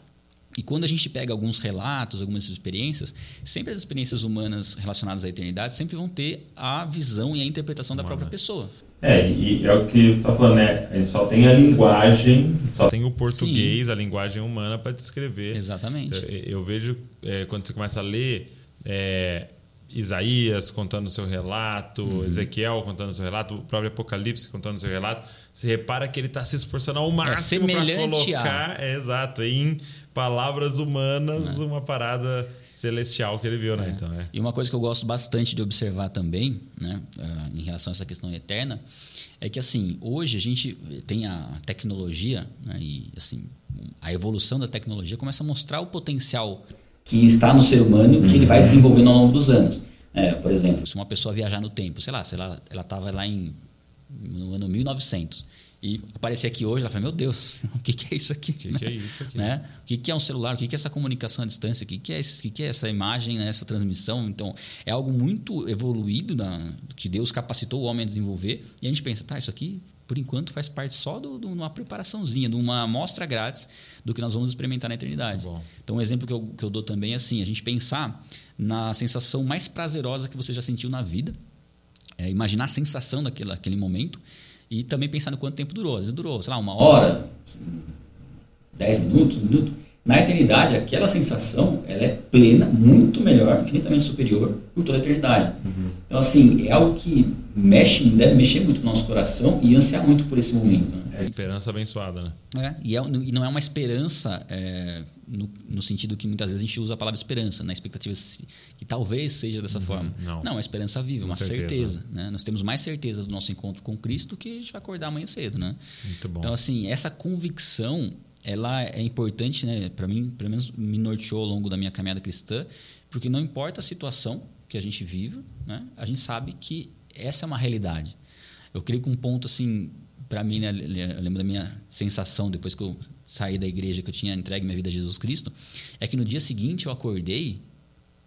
E quando a gente pega alguns relatos, algumas experiências, sempre as experiências humanas relacionadas à eternidade sempre vão ter a visão e a interpretação da própria pessoa. É, e é o que você está falando, né? A gente só tem a linguagem. Só tem o português, Sim. a linguagem humana para descrever. Exatamente. Eu, eu vejo é, quando você começa a ler. É, Isaías contando o seu relato, uhum. Ezequiel contando o seu relato, o próprio Apocalipse contando o seu relato, você repara que ele está se esforçando ao é máximo é para colocar, a... é, exato, em palavras humanas, é. uma parada celestial que ele viu, né? É. Então, é. E uma coisa que eu gosto bastante de observar também, né, ah, em relação a essa questão eterna, é que assim hoje a gente tem a tecnologia né, e assim a evolução da tecnologia começa a mostrar o potencial que está no ser humano que ele vai uhum. desenvolvendo ao longo dos anos. É, por exemplo, se uma pessoa viajar no tempo, sei lá, se ela estava lá em, no ano 1900 e aparecer aqui hoje, ela fala, meu Deus, o que, que é isso aqui? O que, que, é isso aqui? Né? O que, que é um celular? O que, que é essa comunicação à distância? O que, que, é, esse, o que, que é essa imagem, né? essa transmissão? Então, é algo muito evoluído na, que Deus capacitou o homem a desenvolver e a gente pensa, tá, isso aqui por enquanto faz parte só de uma preparaçãozinha, de uma amostra grátis do que nós vamos experimentar na eternidade. Então, um exemplo que eu, que eu dou também é assim: a gente pensar na sensação mais prazerosa que você já sentiu na vida, é, imaginar a sensação daquele, daquele momento e também pensar no quanto tempo durou. Às vezes durou, sei lá, uma hora, dez minutos, um minuto. Na eternidade, aquela sensação ela é plena, muito melhor, infinitamente superior por toda a eternidade. Uhum. Então, assim, é algo que mexe, deve mexer muito no nosso coração e ansiar muito por esse momento. Né? É esperança abençoada, né? É, e, é, e não é uma esperança é, no, no, sentido que muitas vezes a gente usa a palavra esperança, na expectativa que talvez seja dessa uhum. forma. Não. não, é esperança viva, uma certeza. certeza né? Nós temos mais certeza do nosso encontro com Cristo do que a gente vai acordar amanhã cedo, né? Muito bom. Então, assim, essa convicção ela é importante, né? Para mim, pelo menos me norteou ao longo da minha caminhada cristã, porque não importa a situação que a gente vive, né? A gente sabe que essa é uma realidade. Eu creio que um ponto assim, para mim, né? eu lembro da minha sensação depois que eu saí da igreja que eu tinha entregue minha vida a Jesus Cristo, é que no dia seguinte eu acordei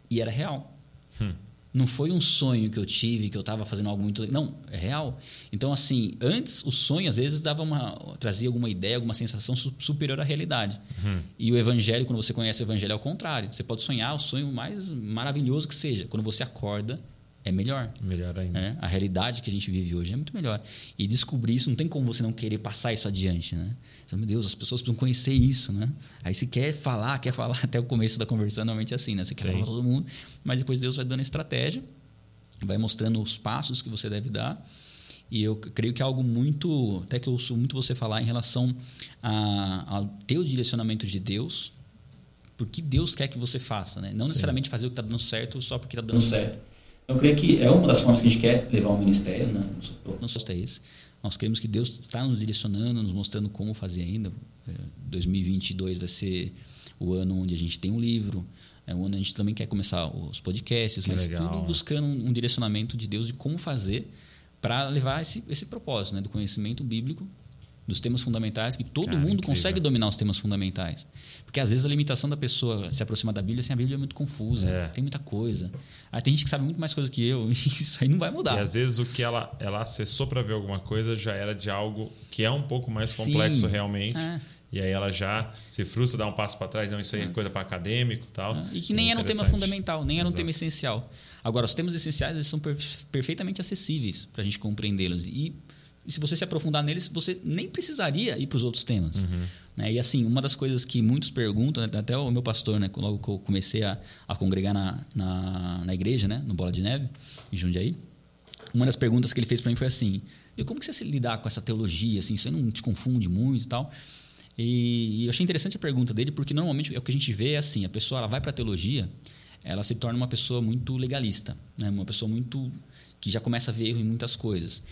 e era real. Hum. Não foi um sonho que eu tive, que eu estava fazendo algo muito. Não, é real. Então, assim, antes o sonho às vezes dava uma, trazia alguma ideia, alguma sensação superior à realidade. Uhum. E o evangelho, quando você conhece o evangelho, é o contrário. Você pode sonhar o sonho mais maravilhoso que seja. Quando você acorda, é melhor. Melhor ainda. É? A realidade que a gente vive hoje é muito melhor. E descobrir isso, não tem como você não querer passar isso adiante, né? Então, meu Deus, as pessoas precisam conhecer isso, né? Aí se quer falar, quer falar até o começo da conversa, normalmente é assim, né? Você quer Sim. falar para todo mundo, mas depois Deus vai dando estratégia, vai mostrando os passos que você deve dar. E eu creio que é algo muito, até que eu ouço muito você falar em relação a, a ter o direcionamento de Deus, porque Deus quer que você faça, né? Não Sim. necessariamente fazer o que está dando certo só porque está dando certo. Então, eu creio que é uma das formas que a gente quer levar o ministério, né? Nosso é esse. Nós queremos que Deus está nos direcionando, nos mostrando como fazer ainda. 2022 é, vai ser o ano onde a gente tem um livro, é o ano onde a gente também quer começar os podcasts, que mas legal. tudo buscando um direcionamento de Deus de como fazer para levar esse, esse propósito né, do conhecimento bíblico dos temas fundamentais, que todo Cara, mundo incrível. consegue dominar os temas fundamentais. Porque às vezes a limitação da pessoa se aproximar da Bíblia, assim, a Bíblia é muito confusa, É. tem muita coisa. Aí tem gente que sabe muito mais coisa que eu, e isso aí não vai mudar. E às vezes o que ela, ela acessou para ver alguma coisa já era de algo que é um pouco mais Sim. complexo realmente. É. E aí ela já se frustra, dá um passo para trás, não, isso aí é coisa para acadêmico e tal. E que nem era um tema fundamental, nem era um Exato. tema essencial. Agora, os temas essenciais eles são per- perfeitamente acessíveis para a gente compreendê-los. E, e se você se aprofundar neles, você nem precisaria ir para os outros temas. Uhum. Né? E assim, uma das coisas que muitos perguntam, né, até o meu pastor, né, logo que eu comecei a, a congregar na, na, na igreja, né, no Bola de Neve, em Jundiaí, uma das perguntas que ele fez para mim foi assim: "E como que você se lidar com essa teologia? Assim, isso aí não te confunde muito e tal? E, e eu achei interessante a pergunta dele, porque normalmente é o que a gente vê é assim: a pessoa ela vai para a teologia, ela se torna uma pessoa muito legalista, né? uma pessoa muito que já começa a ver erro em muitas coisas.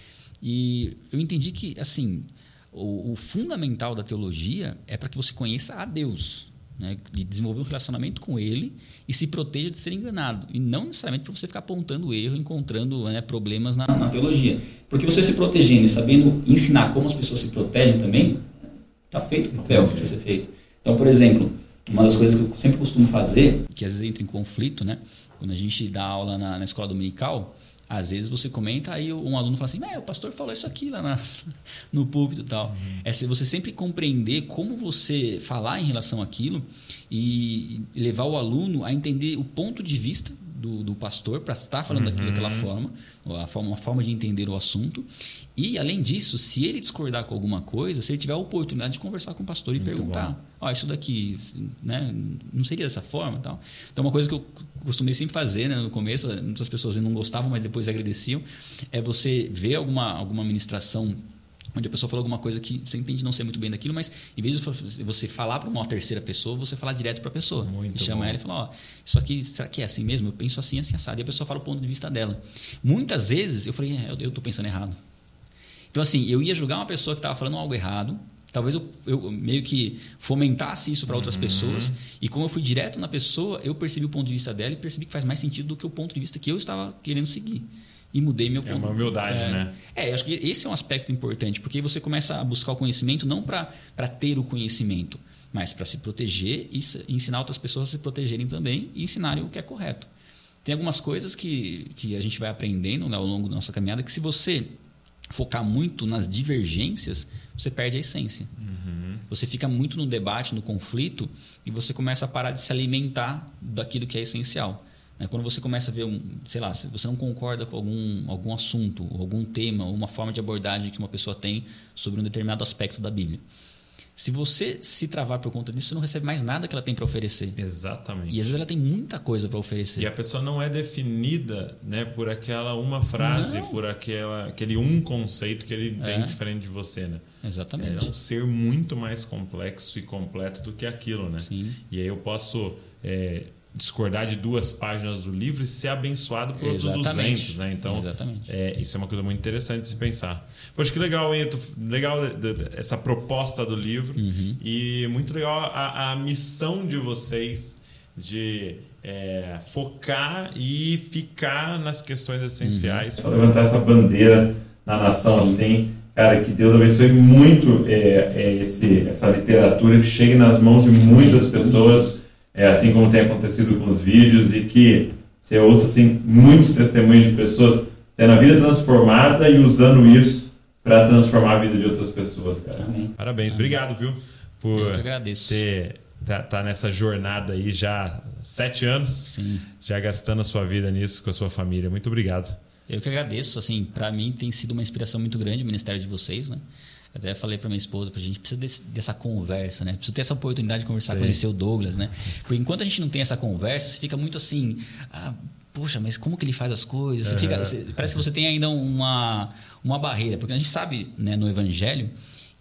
E eu entendi que assim o, o fundamental da teologia é para que você conheça a Deus, né? e desenvolver um relacionamento com Ele e se proteja de ser enganado. E não necessariamente para você ficar apontando erro, encontrando né, problemas na, na teologia. Porque você se protegendo e sabendo ensinar como as pessoas se protegem também, está feito o papel que precisa ser feito. Então, por exemplo, uma das coisas que eu sempre costumo fazer, que às vezes entra em conflito, né? Quando a gente dá aula na, na escola dominical, às vezes você comenta, aí um aluno fala assim, "É, o pastor falou isso aqui lá na- no púlpito e tal. É se você sempre compreender como você falar em relação àquilo e levar o aluno a entender o ponto de vista do, do pastor para estar falando daquilo daquela forma, ou a forma, uma forma de entender o assunto. E, além disso, se ele discordar com alguma coisa, se ele tiver a oportunidade de conversar com o pastor e perguntar, ó, isso daqui, né, não seria dessa forma, tal. Então, uma coisa que eu costumei sempre fazer, né, no começo, muitas pessoas não gostavam, mas depois agradeciam, é você ver alguma alguma ministração onde a pessoa falou alguma coisa que você entende não ser muito bem daquilo, mas em vez de você falar para uma terceira pessoa, você falar direto para a pessoa. Muito chama bom. ela e fala, ó, isso aqui, será que é assim mesmo? Eu penso assim, assim, assado. E a pessoa fala o ponto de vista dela. Muitas vezes eu falei, é, eu, tô pensando errado. Então, assim, eu ia julgar uma pessoa que estava falando algo errado. Talvez eu, eu meio que fomentasse isso para outras pessoas. E como eu fui direto na pessoa, eu percebi o ponto de vista dela e percebi que faz mais sentido do que o ponto de vista que eu estava querendo seguir. E mudei meu É uma humildade, é, né? É, eu acho que esse é um aspecto importante, porque você começa a buscar o conhecimento não para ter o conhecimento, mas para se proteger e ensinar outras pessoas a se protegerem também e ensinarem o que é correto. Tem algumas coisas que, que a gente vai aprendendo né, ao longo da nossa caminhada que se você focar muito nas divergências, você perde a essência. Você fica muito no debate, no conflito, e você começa a parar de se alimentar daquilo que é essencial. Né? Quando você começa a ver, um, sei lá, se você não concorda com algum, algum assunto, algum tema, ou uma forma de abordagem que uma pessoa tem sobre um determinado aspecto da Bíblia. Se você se travar por conta disso, você não recebe mais nada que ela tem para oferecer. Exatamente. E às vezes ela tem muita coisa para oferecer. E a pessoa não é definida né, por aquela uma frase, Não. por aquela, aquele um conceito que ele tem É. diferente de você, né? É Exatamente. um ser muito mais complexo e completo do que aquilo, né? Sim. E aí eu posso é, discordar de duas páginas do livro e ser abençoado por outros Exatamente. 200, né? Então, Exatamente. é, isso é uma coisa muito interessante de se pensar. Poxa, que legal, hein? Legal essa proposta do livro Uhum. e muito legal a, a missão de vocês de é, focar e ficar nas questões essenciais. Só levantar essa bandeira na nação assim. Cara, que Deus abençoe muito é, é, esse, essa literatura que chegue nas mãos de muitas pessoas, é, assim como tem acontecido com os vídeos, e que você ouça assim, muitos testemunhos de pessoas tendo a vida transformada e usando isso para transformar a vida de outras pessoas, cara. Amém. Parabéns, obrigado, viu? Por Eu que agradeço. ter tá, tá nessa jornada aí já há sete anos, Sim. já gastando a sua vida nisso com a sua família. Muito obrigado. Eu que agradeço, assim, para mim tem sido uma inspiração muito grande o ministério de vocês, né? Até falei para minha esposa, a gente precisa desse- dessa conversa, né? Precisa ter essa oportunidade de conversar, Sim. conhecer o Douglas, né? Porque enquanto a gente não tem essa conversa, você fica muito assim, ah, poxa, mas como que ele faz as coisas? Você fica, você- parece que você tem ainda uma, uma barreira, porque a gente sabe, né, no Evangelho,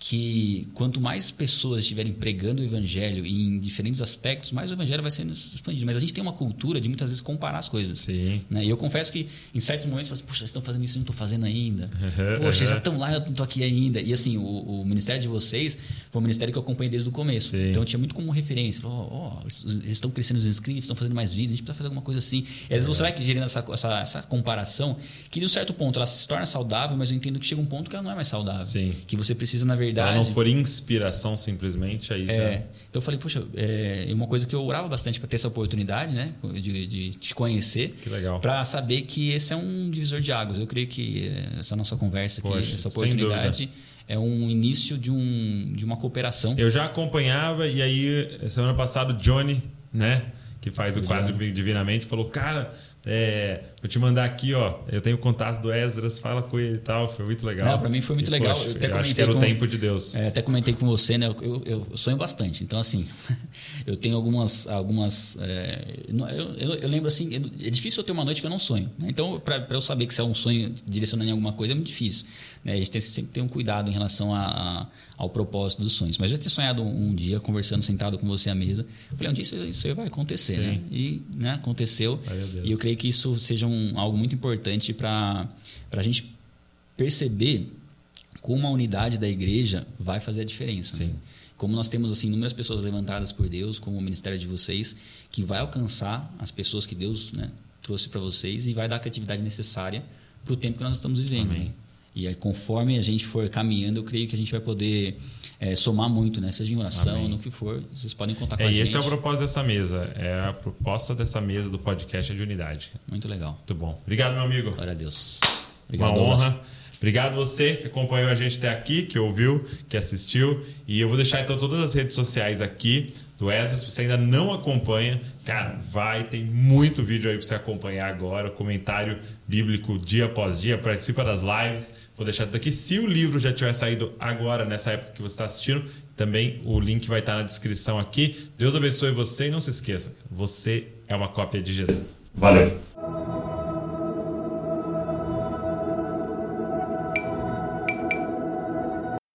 que quanto mais pessoas estiverem pregando o evangelho em diferentes aspectos, mais o evangelho vai sendo expandido. Mas a gente tem uma cultura de muitas vezes comparar as coisas. Sim. Né? E eu confesso que em certos momentos eu falo assim, poxa, vocês estão fazendo isso e eu não estou fazendo ainda. Poxa, eles já estão lá e eu não estou aqui ainda. E assim, o, o ministério de vocês foi um ministério que eu acompanhei desde o começo. Sim. Então eu tinha muito como referência. Ó, ó, eles estão crescendo os inscritos, estão fazendo mais vídeos, a gente precisa fazer alguma coisa assim. E às vezes você vai gerando essa, essa, essa comparação, que de um certo ponto ela se torna saudável, mas eu entendo que chega um ponto que ela não é mais saudável. Sim. Que você precisa, na verdade, Se ela não for inspiração simplesmente, aí é, já. Então eu falei, poxa, é uma coisa que eu orava bastante para ter essa oportunidade, né? De, de te conhecer. Que legal. Para saber que esse é um divisor de águas. Eu creio que essa nossa conversa aqui, Poxa, essa oportunidade é um início de, um, de uma cooperação. Eu já acompanhava e aí, semana passada, o Johnny, né? Que faz o, O quadro Johnny. Divinamente, falou: Cara, é, vou te mandar aqui, ó. Eu tenho o contato do Esdras, fala com ele e tal. Foi muito legal. Não, pra mim foi muito E, legal. poxa, Eu até eu acho comentei que era o com- tempo de Deus. É, até comentei com você, né? Eu, eu, eu sonho bastante. Então, assim, eu tenho algumas. algumas é, eu, eu, lembro assim, é difícil eu ter uma noite que eu não sonho. né? Então, para eu saber que se é um sonho direcionando em alguma coisa, é muito difícil. Né? A gente tem sempre ter um cuidado em relação a, a- ao propósito dos sonhos. Mas eu já tinha sonhado um, um dia, conversando, sentado com você à mesa. Eu falei, um dia isso, isso vai acontecer, né? E né, aconteceu. Glória a Deus. E eu creio que isso seja um, algo muito importante para a gente perceber como a unidade da igreja vai fazer a diferença. né? Como nós temos assim inúmeras pessoas levantadas por Deus, como o ministério de vocês, que vai alcançar as pessoas que Deus né, trouxe para vocês e vai dar a criatividade necessária para o tempo que nós estamos vivendo. né? E aí, conforme a gente for caminhando, eu creio que a gente vai poder eh, somar muito, né? seja em oração, Amém. no que for. Vocês podem contar com É, a e gente. esse é o propósito dessa mesa. É a proposta dessa mesa do podcast é de unidade. Muito legal. Muito bom. Obrigado, meu amigo. Glória a Deus. Uma Obrigado, Douglas. honra. Obrigado você que acompanhou a gente até aqui, que ouviu, que assistiu. E eu vou deixar então todas as redes sociais aqui do Ezra. Se você ainda não acompanha, cara, vai, tem muito vídeo aí para você acompanhar agora. Comentário bíblico dia após dia. Participa das lives. Vou deixar tudo aqui. Se o livro já tiver saído agora, nessa época que você está assistindo, também o link vai estar na descrição aqui. Deus abençoe você e não se esqueça, você é uma cópia de Jesus. Valeu.